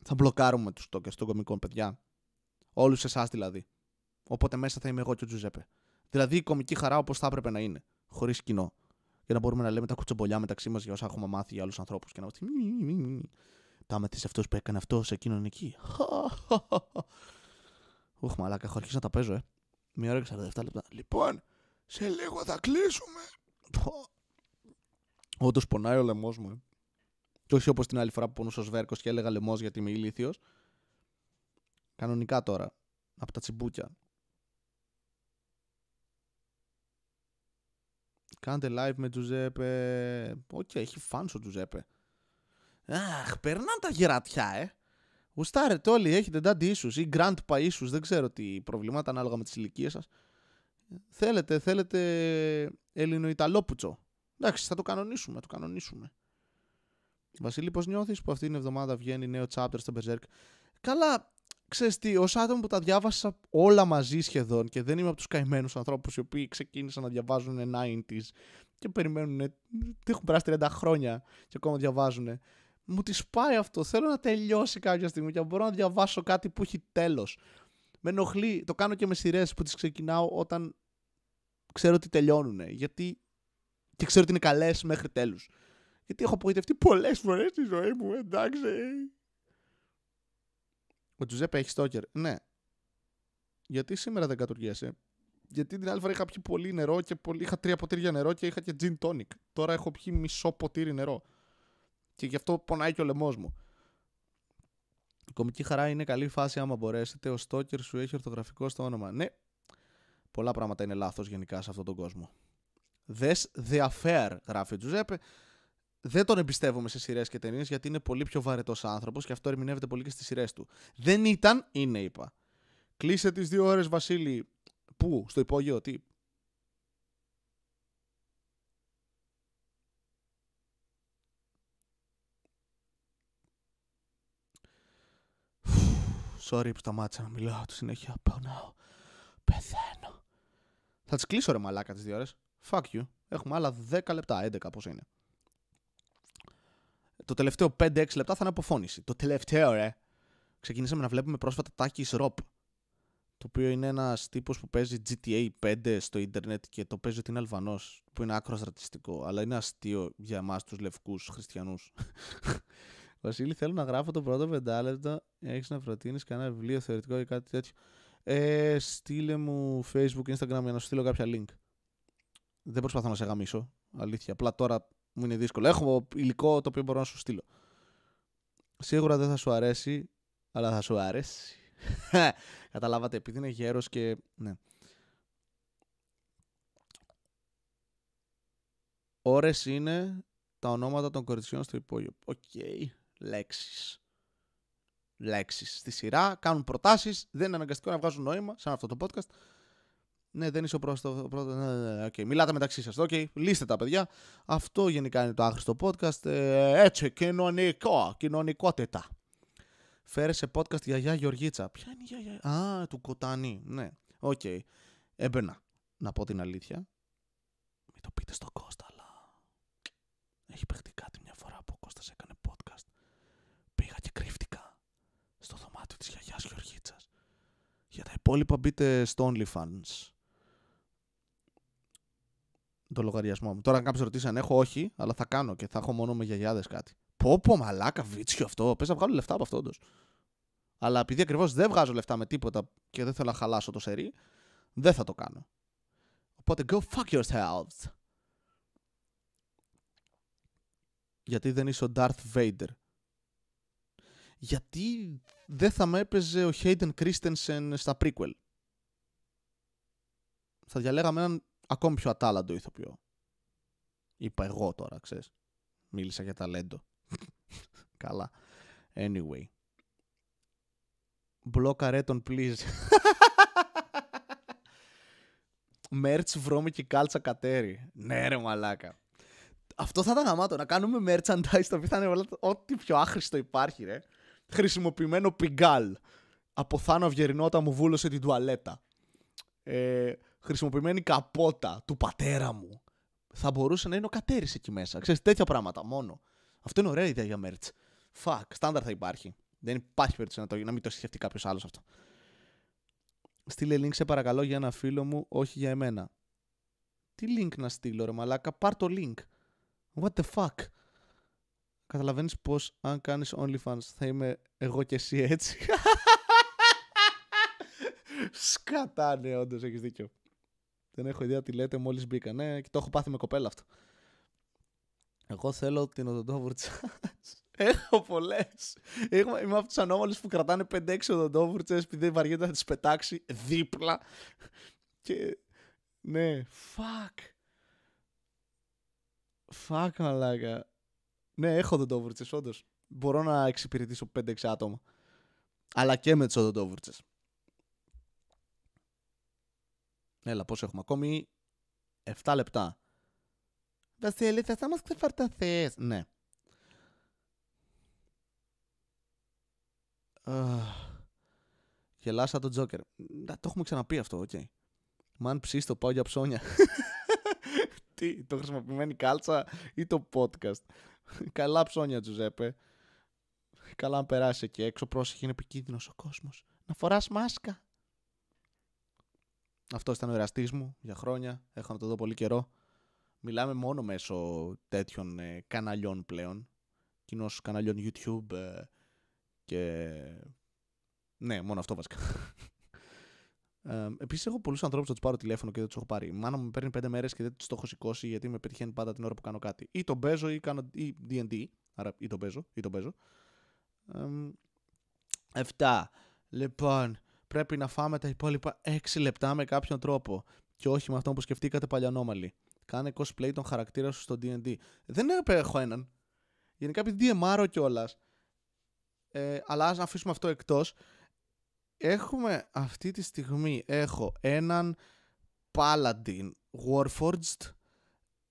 Θα μπλοκάρουμε τους stalkers των κομικών, παιδιά. Όλους εσάς δηλαδή. Οπότε μέσα θα είμαι εγώ και ο Τζουζέπε. Δηλαδή η κομική χαρά όπως θα έπρεπε να είναι. Χωρίς κοινό. Για να μπορούμε να λέμε τα κουτσομπολιά μεταξύ μας για όσα έχουμε μάθει για άλλους ανθρώπους. Και να είμαστε... «Μι, μι, μι, μι». Τα άμεθες αυτός που έκανε αυτό σε εκείνον εκεί. [laughs] Ουχ, μαλάκα, έχω αρχίσει να τα παίζω, ε. Μία ώρα και 47 λεπτά. Λοιπόν, σε λίγο θα κλείσουμε. [laughs] Όντως πονάει ο λαιμός μου. Ε. Και όχι όπως την άλλη φορά που πονούσε ο Σβέρκος και έλεγα λαιμός γιατί είμαι ηλίθιος. Κανονικά τώρα. Από τα τσιμπούκια. Κάντε live με Τζουζέπε. Οκ, έχει fans ο Τζουζέπε. Αχ, περνάνε τα γερατιά, ε. Γουστάρετε όλοι, έχετε daddy issues ή grandpa issues, δεν ξέρω τι προβλήματα ανάλογα με τις ηλικίες σας. Θέλετε, θέλετε Ελληνοϊταλόπουτσο. Εντάξει, θα το κανονίσουμε, θα το κανονίσουμε. Βασίλη, πώς νιώθεις που αυτή την εβδομάδα βγαίνει νέο chapter στο Berserk; Καλά, ξέρεις τι, ως άτομο που τα διάβασα όλα μαζί σχεδόν και δεν είμαι από τους καημένους ανθρώπους οι οποίοι ξεκίνησαν να διαβάζουν 90s και περιμένουν, έχουν περάσει 30 χρόνια και ακόμα διαβάζουν. Μου τη σπάει αυτό. Θέλω να τελειώσει κάποια στιγμή και να μπορώ να διαβάσω κάτι που έχει τέλος. Με ενοχλεί. Το κάνω και με σειρές που τις ξεκινάω όταν ξέρω ότι τελειώνουν. Γιατί και ξέρω ότι είναι καλές μέχρι τέλους. Γιατί έχω απογοητευτεί πολλές φορές στη ζωή μου, εντάξει. Ο Τζουζέπε έχει στόκερ. Ναι. Γιατί σήμερα δεν κατουργέσαι; Γιατί την άλλη φορά είχα πιει πολύ νερό και πολύ... είχα τρία ποτήρια νερό και είχα και gin tonic. Τώρα έχω πιει μισό ποτήρι νερό. Και γι' αυτό πονάει και ο λαιμό μου. Η κομική χαρά είναι καλή φάση άμα μπορέσετε. Ο στόκερ σου έχει ορθογραφικό στο όνομα. Ναι, πολλά πράγματα είναι λάθος γενικά σε αυτόν τον κόσμο. Δες The Affair, γράφει ο Τζουζέπε δεν τον εμπιστεύομαι σε σειρές και ταινίες γιατί είναι πολύ πιο βαρετός άνθρωπος και αυτό ερμηνεύεται πολύ και στις σειρές του. Δεν ήταν, είναι, είπα. Κλείσε τις δύο ώρες, Βασίλη. Πού, στο υπόγειο, τι; Sorry που σταμάτησα να μιλάω του συνέχεια. Πονάω. Πεθαίνω. Θα τις κλείσω ρε μαλάκα τις δύο ώρες. Fuck you. Έχουμε άλλα 10 λεπτά, 11 πώ είναι το τελευταίο 5-6 λεπτά θα είναι αποφώνηση. Το τελευταίο, ρε. Ξεκινήσαμε να βλέπουμε πρόσφατα Τάκη Ροπ. Το οποίο είναι ένας τύπος που παίζει GTA 5 στο ίντερνετ και το παίζει ότι είναι Αλβανός. Που είναι άκρο στρατιστικό. Αλλά είναι αστείο για εμάς τους λευκούς χριστιανούς. [laughs] Βασίλη, θέλω να γράφω το πρώτο πεντάλεπτο. Έχεις να προτείνεις κανένα βιβλίο θεωρητικό ή κάτι τέτοιο; Ε, στείλε μου Facebook, Instagram για να σου στείλω κάποια link. Δεν προσπαθώ να σε γαμίσω. Αλήθεια. Απλά τώρα μου είναι δύσκολο. Έχω υλικό το οποίο μπορώ να σου στείλω. Σίγουρα δεν θα σου αρέσει, αλλά θα σου αρέσει. [laughs] Καταλάβατε, επειδή είναι γέρος και... Ναι. Ώρες είναι τα ονόματα των κοριτσιών στο υπόγειο. OK. Okay. Λέξεις. Λέξεις. Στη σειρά κάνουν προτάσεις, δεν είναι αναγκαστικό να βγάζουν νόημα, σαν αυτό το podcast. Ναι, δεν είσαι ο πρώτος. Πρώτο... Ναι, ναι, ναι okay. Μιλάτε μεταξύ σας. Okay. Λύστε τα παιδιά. Αυτό γενικά είναι το άχρηστο podcast. Ε, έτσι, κοινωνικό, κοινωνικότητα. Φέρε σε podcast γιαγιά Γεωργίτσα. Ποια είναι η γιαγιά; Α, του Κοτάνη. Ναι, OK. Okay. Έμπαινα. Να πω την αλήθεια. Μην το πείτε στον Κώστα, αλλά. Έχει παιχτεί κάτι μια φορά που ο Κώστας έκανε podcast. Πήγα και κρύφτηκα στο δωμάτιο της γιαγιάς Γεωργίτσας. Για τα υπόλοιπα μπείτε στο OnlyFans το λογαριασμό μου. Τώρα, αν κάποιος ρωτήσει αν έχω, όχι, αλλά θα κάνω και θα έχω μόνο με γιαγιάδες κάτι. Πω, πω, μαλάκα, βίτσιο αυτό. Πες να βγάλω λεφτά από αυτό, όντως. Αλλά επειδή ακριβώς δεν βγάζω λεφτά με τίποτα και δεν θέλω να χαλάσω το σερί, δεν θα το κάνω. Οπότε, go fuck yourself. Γιατί δεν είσαι ο Darth Vader. Γιατί δεν θα με έπαιζε ο Hayden Christensen στα prequel. Θα διαλέγαμε έναν ακόμη πιο ατάλλαντο ηθοποιό. Είπα εγώ τώρα, ξέρεις. Μίλησα για ταλέντο. [laughs] Καλά. Anyway. Μπλόκαρε τον, please. [laughs] Μέρτς και κάλτσα κατέρι. Ναι ρε μαλάκα. Αυτό θα ήταν γαμάτο, να κάνουμε merchandise το οποίο θα είναι ό,τι πιο άχρηστο υπάρχει ρε. Χρησιμοποιημένο πιγκάλ. Από θάνο μου βούλωσε την τουαλέτα. Ε, χρησιμοποιημένη καπότα του πατέρα μου θα μπορούσε να είναι ο κατέρι εκεί μέσα. Ξέρεις, τέτοια πράγματα μόνο. Αυτό είναι ωραία ιδέα για merch. Fuck, στάνταρ θα υπάρχει. Δεν υπάρχει περίπτωση να, το, να μην το σκεφτεί κάποιος άλλος αυτό. Στείλε link σε παρακαλώ για ένα φίλο μου, όχι για εμένα. Τι link να στείλω, ρε μαλάκα, πάρ το link. What the fuck; Καταλαβαίνεις πώ αν κάνεις OnlyFans θα είμαι εγώ και εσύ έτσι; [laughs] Σκατάνε, ναι, όντως έχεις δίκιο. Δεν έχω ιδέα τι λέτε, μόλις μπήκα. Ναι, και το έχω πάθει με κοπέλα αυτό. Εγώ θέλω την οδοντόβουρτσα. [laughs] έχω πολλές. Είμαι από τους ανώμαλους που κρατάνε 5-6 οδοντόβουρτσες επειδή βαριέται να τις πετάξει δίπλα. Και. Ναι, fuck. Fuck, μαλάκα. Ναι, έχω οδοντόβουρτσες, όντως. Μπορώ να εξυπηρετήσω 5-6 άτομα. Αλλά και με τις οδοντόβουρτσες. Έλα, πώς έχουμε ακόμη; 7 λεπτά. Βασίλη, θα μας ξεφορταθείς. Ναι. Γελάσα τον Τζόκερ. Το έχουμε ξαναπεί αυτό, OK. Okay. Man το πάω για ψώνια. [laughs] Τι, το χρησιμοποιημένη κάλτσα ή το podcast. Καλά ψώνια, Τζουζέπε. Καλά να περάσεις εκεί έξω. Πρόσεχε, είναι επικίνδυνος ο κόσμος. Να φοράς μάσκα. Αυτός ήταν ο εραστής μου για χρόνια. Έχω να το δω πολύ καιρό. Μιλάμε μόνο μέσω τέτοιων ε, καναλιών πλέον. Κοινώ καναλιών YouTube ε, και. Ναι, μόνο αυτό βασικά. Ε, Επίσης, έχω πολλούς ανθρώπους που τους πάρω τηλέφωνο και δεν τους έχω πάρει. Μάλλον μου παίρνει πέντε μέρες και δεν τους το έχω σηκώσει γιατί με πετυχαίνει πάντα την ώρα που κάνω κάτι. Ή τον παίζω ή κάνω. ή DD. Άρα ή τον παίζω ή τον παίζω. Εφτά. Λοιπόν, πρέπει να φάμε τα υπόλοιπα 6 λεπτά με κάποιον τρόπο. Και όχι με αυτόν που σκεφτήκατε παλιανόμαλοι. Κάνε cosplay τον χαρακτήρα σου στο DND Δεν έχω έναν. Γενικά επειδή DMR κιόλας. Ε, αλλά ας αφήσουμε αυτό εκτός. Έχουμε αυτή τη στιγμή έχω έναν Paladin Warforged,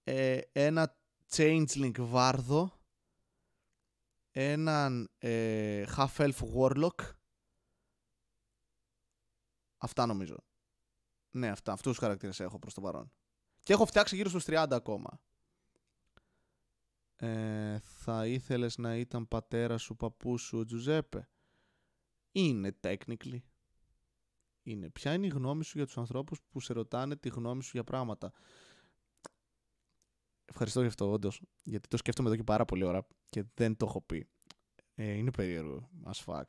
ε, ένα Changeling Βάρδο, έναν ε, Half-Elf Warlock, Αυτά νομίζω. Ναι, αυτά. Αυτούς τους χαρακτήρες έχω προς το παρόν. Και έχω φτιάξει γύρω στους 30 ακόμα. Ε, θα ήθελες να ήταν πατέρας σου, παππούς σου, ο Τζουζέπε; Είναι technically. Είναι. Ποια είναι η γνώμη σου για τους ανθρώπους που σε ρωτάνε τη γνώμη σου για πράγματα; Ευχαριστώ γι' αυτό όντως, γιατί το σκέφτομαι εδώ και πάρα πολύ ώρα και δεν το έχω πει. Ε, είναι περίεργο, as fuck.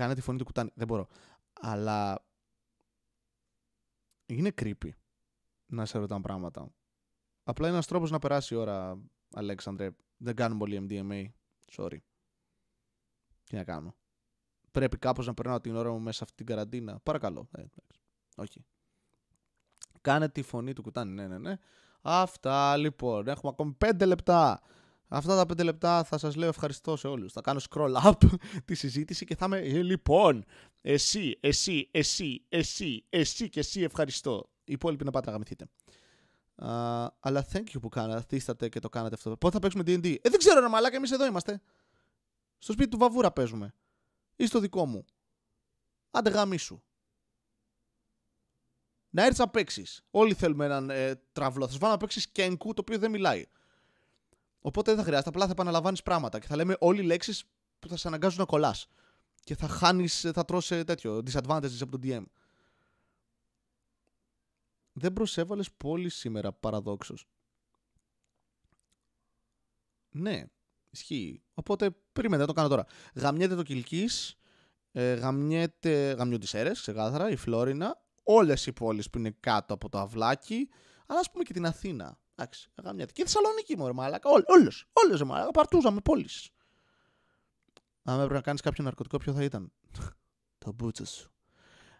Κάνε τη φωνή του κουτάνι. Δεν μπορώ. Αλλά είναι creepy να σε ρωτάνε πράγματα. Απλά είναι ένας τρόπος να περάσει η ώρα, Αλέξανδρε. Δεν κάνουμε πολύ MDMA. Sorry. Τι να κάνω. Πρέπει κάπως να περνάω την ώρα μου μέσα αυτή την καραντίνα. Παρακαλώ. Ε, όχι. Κάνε τη φωνή του κουτάνι. Ναι, ναι, ναι. Αυτά λοιπόν. Έχουμε ακόμη 5 λεπτά. Αυτά τα 5 λεπτά θα σας λέω ευχαριστώ σε όλους. Θα κάνω scroll up [laughs] τη συζήτηση και θα είμαι «Ε, λοιπόν, εσύ, εσύ, εσύ, εσύ, εσύ και εσύ ευχαριστώ. Οι υπόλοιποι να πάτε να γαμηθείτε. Uh, αλλά thank you που κάνατε, και το κάνατε αυτό. Πότε θα παίξουμε D&D. Ε, δεν ξέρω ρε μαλάκα, εμείς εδώ είμαστε. Στο σπίτι του Βαβούρα παίζουμε. Ή στο δικό μου. Άντε γαμίσου. Να έρθεις να παίξεις. Όλοι θέλουμε έναν ε, τραυλό. Θα σου βάλω να παίξεις Κένκου το οποίο δεν μιλάει. Οπότε δεν θα χρειάζεται. Απλά θα επαναλαμβάνεις πράγματα και θα λέμε όλοι λέξεις που θα σε αναγκάζουν να κολλάς. Και θα χάνεις, θα τρώσει τέτοιο disadvantages από τον DM. Δεν προσέβαλε πόλη σήμερα, παραδόξως. Ναι, ισχύει. Οπότε περίμενε, το κάνω τώρα. Γαμιέται το Κιλκή, ε, γαμιέται, γαμιούνται οι ξεκάθαρα, η Φλόρινα, όλες οι πόλεις που είναι κάτω από το αυλάκι, αλλά ας πούμε και την Αθήνα. Εντάξει, γαμιέται. Και η Θεσσαλονίκη μου, ρε μαλάκα. Όλες, όλες, ρε μαλάκα. Παρτούζαμε πόλεις. Αν έπρεπε να κάνεις κάποιο ναρκωτικό, ποιο θα ήταν; [laughs] το μπούτσο σου.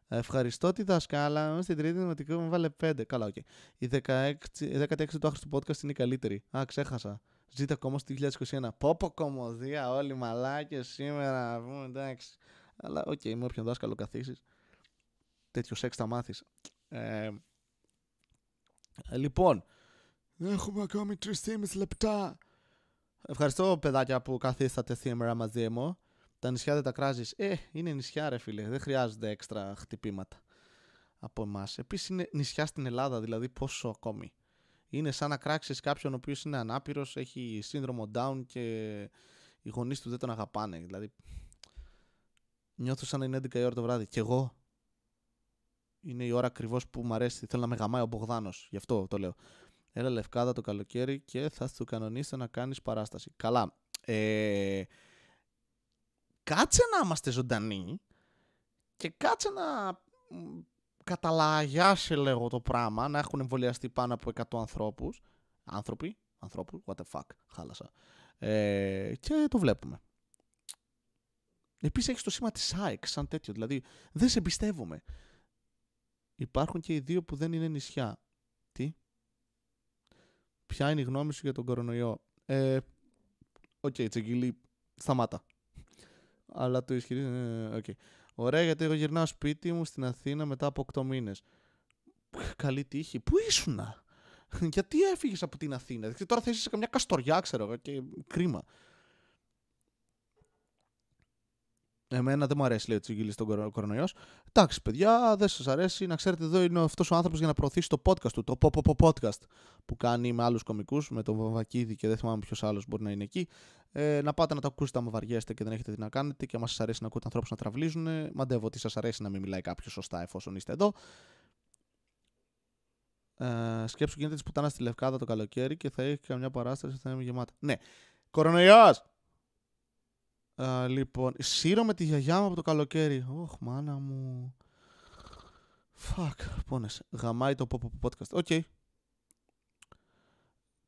Ευχαριστώ τη δασκάλα στην τρίτη δημοτική μου βάλε 5. Καλά, OK. Okay. Η 16, 16 του άχρηστου podcast είναι η καλύτερη. Α, ξέχασα. Ζήτα ακόμα στο 2021. Πόπο κωμωδία, όλοι μαλάκες σήμερα. Πούμε, εντάξει. Αλλά OK, okay, με όποιον δάσκαλο καθίσεις. Τέτοιο σεξ θα μάθεις. Ε, λοιπόν, έχουμε ακόμη 3,5 λεπτά. Ευχαριστώ, παιδάκια, που καθίσατε σήμερα μαζί μου. Τα νησιά δεν τα κράζεις. Ε, είναι νησιά, ρε φίλε. Δεν χρειάζονται έξτρα χτυπήματα από εμάς. Επίσης είναι νησιά στην Ελλάδα, δηλαδή πόσο ακόμη. Είναι σαν να κράξεις κάποιον ο οποίος είναι ανάπηρος, έχει σύνδρομο down και οι γονείς του δεν τον αγαπάνε. Δηλαδή, νιώθω σαν να είναι 11 η ώρα το βράδυ. Κι εγώ είναι η ώρα ακριβώς που μου αρέσει. Θέλω να με γαμάει ο Μπογδάνος. Γι' αυτό το λέω. Έλα λευκάδα το καλοκαίρι και θα σου κανονίσω να κάνεις παράσταση. Καλά. Ε, κάτσε να είμαστε ζωντανοί και κάτσε να καταλαγιάσει λίγο το πράγμα, να έχουν εμβολιαστεί πάνω από 100 ανθρώπους, άνθρωποι, ανθρώπου, what the fuck, χάλασα, ε, και το βλέπουμε. Επίσης έχεις το σήμα της ΑΕΚ σαν τέτοιο, δηλαδή δεν σε εμπιστεύομαι. Υπάρχουν και οι δύο που δεν είναι νησιά. Τι; Ποια είναι η γνώμη σου για τον κορονοϊό. Ε, OK, okay, τσεγγίλη, σταμάτα αλλά το ισχυρίζει. Okay. Ωραία, γιατί εγώ γυρνάω σπίτι μου στην Αθήνα μετά από 8 μήνες. Καλή τύχη. Πού ήσουνα, [laughs] γιατί έφυγες από την Αθήνα; Δηλαδή, τώρα θα είσαι σε καμιά καστοριά, ξέρω εγώ, και κρίμα. Εμένα δεν μου αρέσει, λέει ο Τσιγγίλη στον κορονοϊός. Εντάξει, παιδιά, δεν σας αρέσει. Να ξέρετε, εδώ είναι αυτός ο άνθρωπος για να προωθήσει το podcast του. Το pop podcast που κάνει με άλλους κομικούς, με τον Βαβακίδη και δεν θυμάμαι ποιος άλλος μπορεί να είναι εκεί. Ε, να πάτε να το ακούσετε άμα βαριέστε και δεν έχετε τι να κάνετε και άμα σας αρέσει να ακούτε ανθρώπους να τραυλίζουν. Μαντεύω ότι σας αρέσει να μην μιλάει κάποιος σωστά εφόσον είστε εδώ. Ε, σκέψου γίνεται της πουτάνας στη Λευκάδα το καλοκαίρι και θα έχει καμιά παράσταση θα είναι γεμάτα. Ναι. Κορονοϊός! Uh, λοιπόν, σύρω με τη γιαγιά μου από το καλοκαίρι. Ωχ, μάνα μου. Fuck, πόνες. Γαμάει το pop podcast. OK. Okay.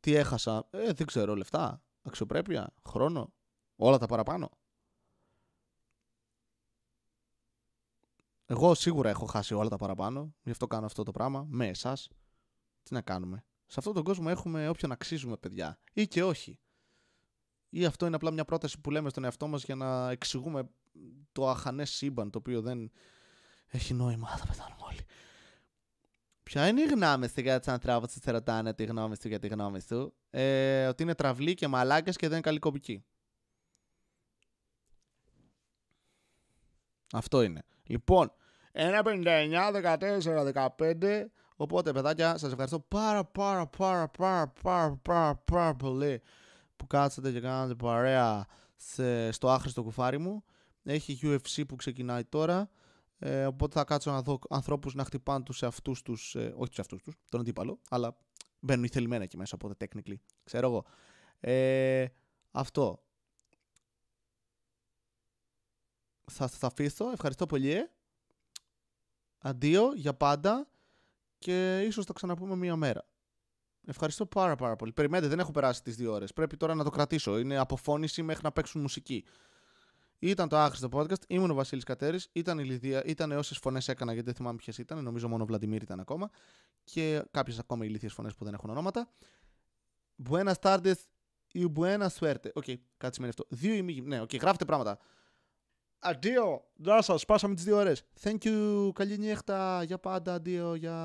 Τι έχασα; Ε, δεν ξέρω, λεφτά, αξιοπρέπεια, χρόνο, όλα τα παραπάνω. Εγώ σίγουρα έχω χάσει όλα τα παραπάνω, γι' αυτό κάνω αυτό το πράγμα, με εσάς. Τι να κάνουμε; Σε αυτόν τον κόσμο έχουμε όποιον αξίζουμε, παιδιά. Ή και όχι. Ή αυτό είναι απλά μια πρόταση που λέμε στον εαυτό μας για να εξηγούμε το αχανές σύμπαν, το οποίο δεν έχει νόημα. Θα πεθάνουμε όλοι. Ποια είναι η γνώμη σου για τους ανθρώπους που σε ρωτάνε τη γνώμη σου για τη γνώμη σου; Ε, ότι είναι τραυλοί και μαλάκες και δεν είναι καλή κοπική. Αυτό είναι. Λοιπόν, 1,59, 14, 15. Οπότε, παιδάκια, σας ευχαριστώ πάρα πάρα πάρα πάρα πάρα πάρα, πάρα πολύ που κάτσατε και κάνατε παρέα σε, στο άχρηστο κουφάρι μου. Έχει UFC που ξεκινάει τώρα. Ε, οπότε θα κάτσω να δω ανθρώπους να χτυπάνε τους εαυτούς τους, ε, όχι τους εαυτούς τους, τον αντίπαλο, αλλά μπαίνουν οι θελημένα εκεί μέσα, οπότε technically, ξέρω εγώ. Ε, αυτό. Θα σας αφήσω, ευχαριστώ πολύ. Αντίο για πάντα και ίσως θα ξαναπούμε μία μέρα. Ευχαριστώ πάρα πάρα πολύ. Περιμένετε, δεν έχω περάσει τις δύο ώρες. Πρέπει τώρα να το κρατήσω. Είναι αποφώνηση μέχρι να παίξουν μουσική. Ήταν το άχρηστο podcast. Ήμουν ο Βασίλης Κατέρης. Ήταν η Λυδία. Ήταν όσες φωνές έκανα γιατί δεν θυμάμαι ποιες ήταν. Νομίζω μόνο ο Βλαντιμίρ ήταν ακόμα. Και κάποιες ακόμα ηλίθιες φωνές που δεν έχουν ονόματα. Buenas tardes y buena suerte. OK, okay, κάτι σημαίνει αυτό. Δύο ημίγοι. Ναι, OK, okay, γράφετε πράγματα. Αντίο. Γεια σας. Σπάσαμε τις δύο ώρες. Thank you. Καλή νύχτα. Για πάντα. Αντίο. Για.